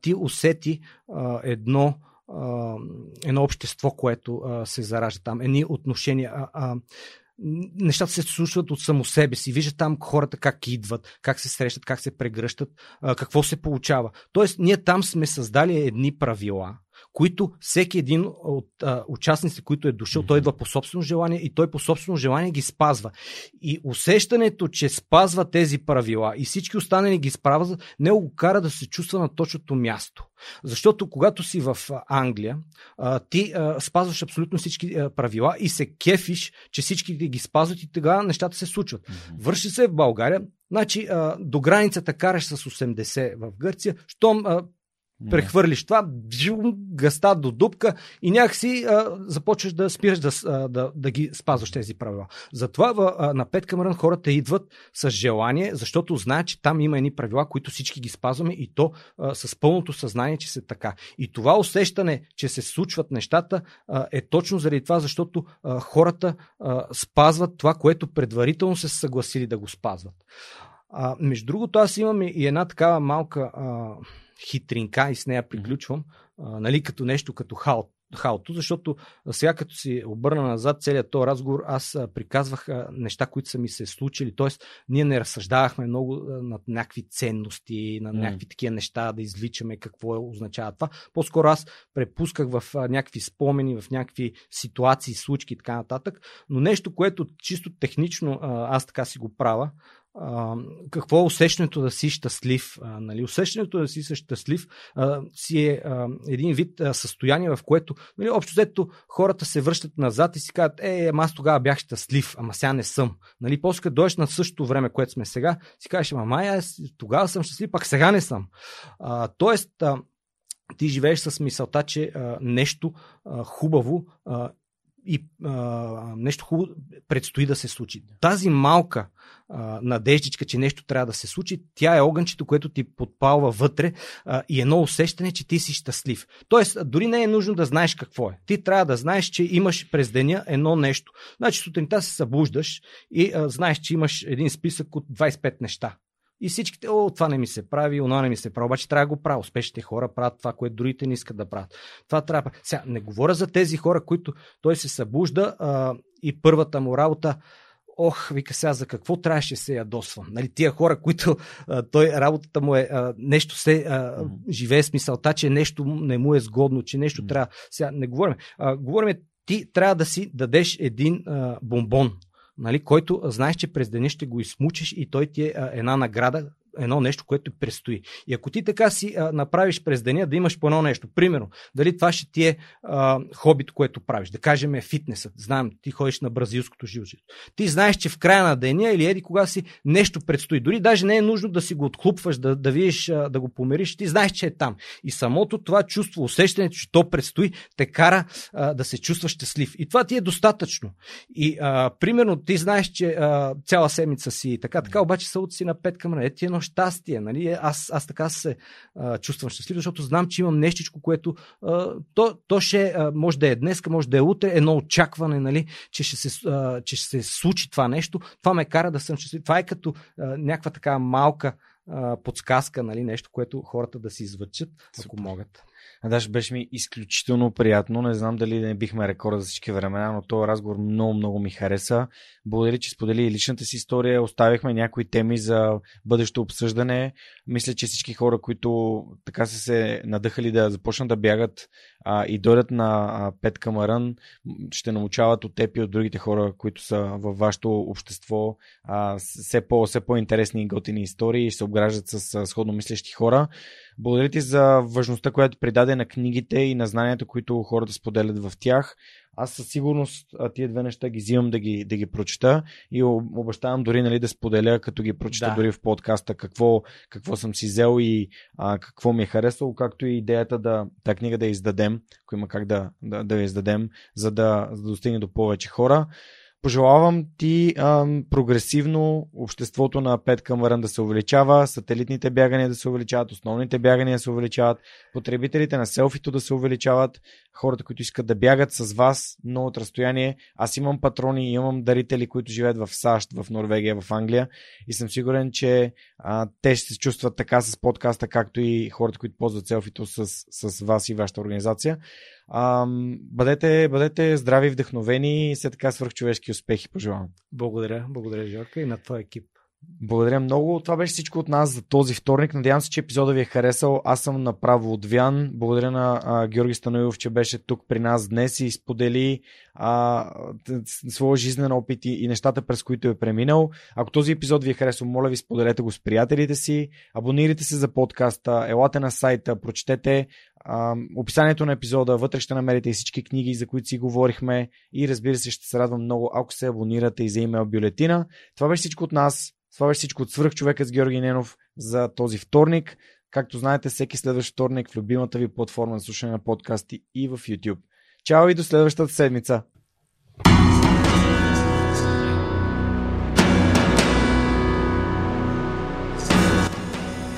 ти усети едно едно общество, което се заражда там, едни отношения. нещата се случват от само себе си. Вижда там хората как идват, как се срещат, как се прегръщат, какво се получава. Тоест, ние там сме създали едни правила, които всеки един от а, участниците, които е дошъл, той идва по собствено желание и той по собствено желание ги спазва. И усещането, че спазва тези правила и всички останали ги спазват, не го кара да се чувства на точното място. Защото когато си в Англия, а, ти а, спазваш абсолютно всички а, правила и се кефиш, че всички ги спазват и тогава нещата се случват. Върши се в България, значи а, до границата караш с 80 в Гърция, щом а, прехвърлиш това, гъста до дупка и някакси а, започваш да спираш да, да, да ги спазваш тези правила. Затова а, на Пет Камерън хората идват с желание, защото знаят, че там има едни правила, които всички ги спазваме и то а, с пълното съзнание, че се така. И това усещане, че се случват нещата, а, е точно заради това, защото а, хората а, спазват това, което предварително се съгласили да го спазват. А, между другото, аз имам и една такава малка. А, хитринка и с нея приключвам, а, нали, като нещо като хаот халто, защото сега като си обърна назад целият този разговор, аз приказвах неща, които са ми се случили. Тоест, ние не разсъждавахме много над някакви ценности, на някакви такива неща, да изличаме какво е, означава това. По-скоро аз препусках в някакви спомени, в някакви ситуации, случки и така нататък. Но нещо, което чисто технично аз така си го правя, какво е усещането да си щастлив. А, нали? Усещането да си щастлив а, си е а, един вид а, състояние, в което нали, общо взето хората се връщат назад и си казват, е, аз тогава бях щастлив, ама сега не съм. Нали? После като дойдеш на същото време, което сме сега, си кажеш, ама май, аз тогава съм щастлив, пак сега не съм. А, тоест, а, ти живееш с мисълта, че а, нещо а, хубаво а, и а, нещо хубаво предстои да се случи. Тази малка а, надеждичка, че нещо трябва да се случи, тя е огънчето, което ти подпалва вътре а, и едно усещане, че ти си щастлив. Тоест, дори не е нужно да знаеш какво е. Ти трябва да знаеш, че имаш през деня едно нещо. Значи сутринта се събуждаш и а, знаеш, че имаш един списък от 25 неща. И всичките, о, това не ми се прави, оно не ми се прави. Обаче трябва да го правя. Успешните хора правят това, което другите не искат да правят. Това трябва. Сега, не говоря за тези хора, които той се събужда а, и първата му работа, ох, вика сега, за какво трябваше се ядосвам? Нали, тия хора, които а, той, работата му е а, нещо се а, живее с мисълта, че нещо не му е сгодно, че нещо трябва. Сега не говорим. А, говорим, ти трябва да си дадеш един а, бомбон нали, който знаеш, че през деня ще го измучиш и той ти е една награда, едно нещо, което предстои. И ако ти така си а, направиш през деня да имаш по едно нещо, примерно, дали това ще ти е а, хобито, което правиш, да кажем е фитнесът, знаем, ти ходиш на бразилското жилче. Ти знаеш, че в края на деня или еди кога си нещо предстои. Дори даже не е нужно да си го отхлупваш, да, да видиш, а, да го помериш, ти знаеш, че е там. И самото това чувство, усещането, че то предстои, те кара а, да се чувстваш щастлив. И това ти е достатъчно. И а, примерно ти знаеш, че а, цяла седмица си така, така, обаче събота си на пет към е ти едно щастие. Нали? Аз, аз така се а, чувствам щастлив, защото знам, че имам нещичко, което а, то, то ще а, може да е днес, може да е утре, едно очакване, нали? че, ще се, а, че ще се случи това нещо. Това ме кара да съм щастлив. Това е като а, някаква така малка а, подсказка, нали, нещо, което хората да си звъчат, ако могат. Даже беше ми изключително приятно. Не знам дали не бихме рекорда за всички времена, но този разговор много, много ми хареса. Благодаря, че сподели личната си история. Оставихме някои теми за бъдещо обсъждане. Мисля, че всички хора, които така са се надъхали да започнат да бягат а, и дойдат на а, Пет Камарън, ще научават от теб и от другите хора, които са във вашето общество, а, все, по, все по-интересни и готини истории и се обграждат с сходно мислещи хора. Благодаря ти за важността, която придаде на книгите и на знанията, които хората споделят в тях. Аз със сигурност тия две неща ги взимам да ги, да ги прочета и обещавам дори нали, да споделя, като ги прочета да. дори в подкаста, какво, какво съм си взел и а, какво ми е харесало, както и идеята да тази книга да издадем, ако има как да, да, да я издадем, за да, за да достигне до повече хора. Пожелавам ти ам, прогресивно обществото на Пет Камърън да се увеличава, сателитните бягания да се увеличават, основните бягания да се увеличават, потребителите на селфито да се увеличават, хората, които искат да бягат с вас много от разстояние. Аз имам патрони, имам дарители, които живеят в САЩ, в Норвегия, в Англия и съм сигурен, че а, те ще се чувстват така с подкаста, както и хората, които ползват селфито с, с вас и вашата организация. Бъдете, бъдете здрави, вдъхновени и все така свърхчовешки успехи пожелавам. Благодаря, благодаря, Жорка, и на твой екип. Благодаря много. Това беше всичко от нас за този вторник. Надявам се, че епизода ви е харесал. Аз съм направо отвян. Благодаря на а, Георги Станоилов, че беше тук при нас днес и сподели а, своя жизнен опит и, и нещата, през които е преминал. Ако този епизод ви е харесал, моля ви, споделете го с приятелите си. Абонирайте се за подкаста, елате на сайта, прочетете описанието на епизода, вътре ще намерите и всички книги, за които си говорихме и разбира се, ще се радвам много, ако се абонирате и за имейл бюлетина. Това беше всичко от нас. Това беше всичко от свръх човека с Георги Ненов за този вторник. Както знаете, всеки следващ вторник в любимата ви платформа за слушане на подкасти и в YouTube. Чао и до следващата седмица!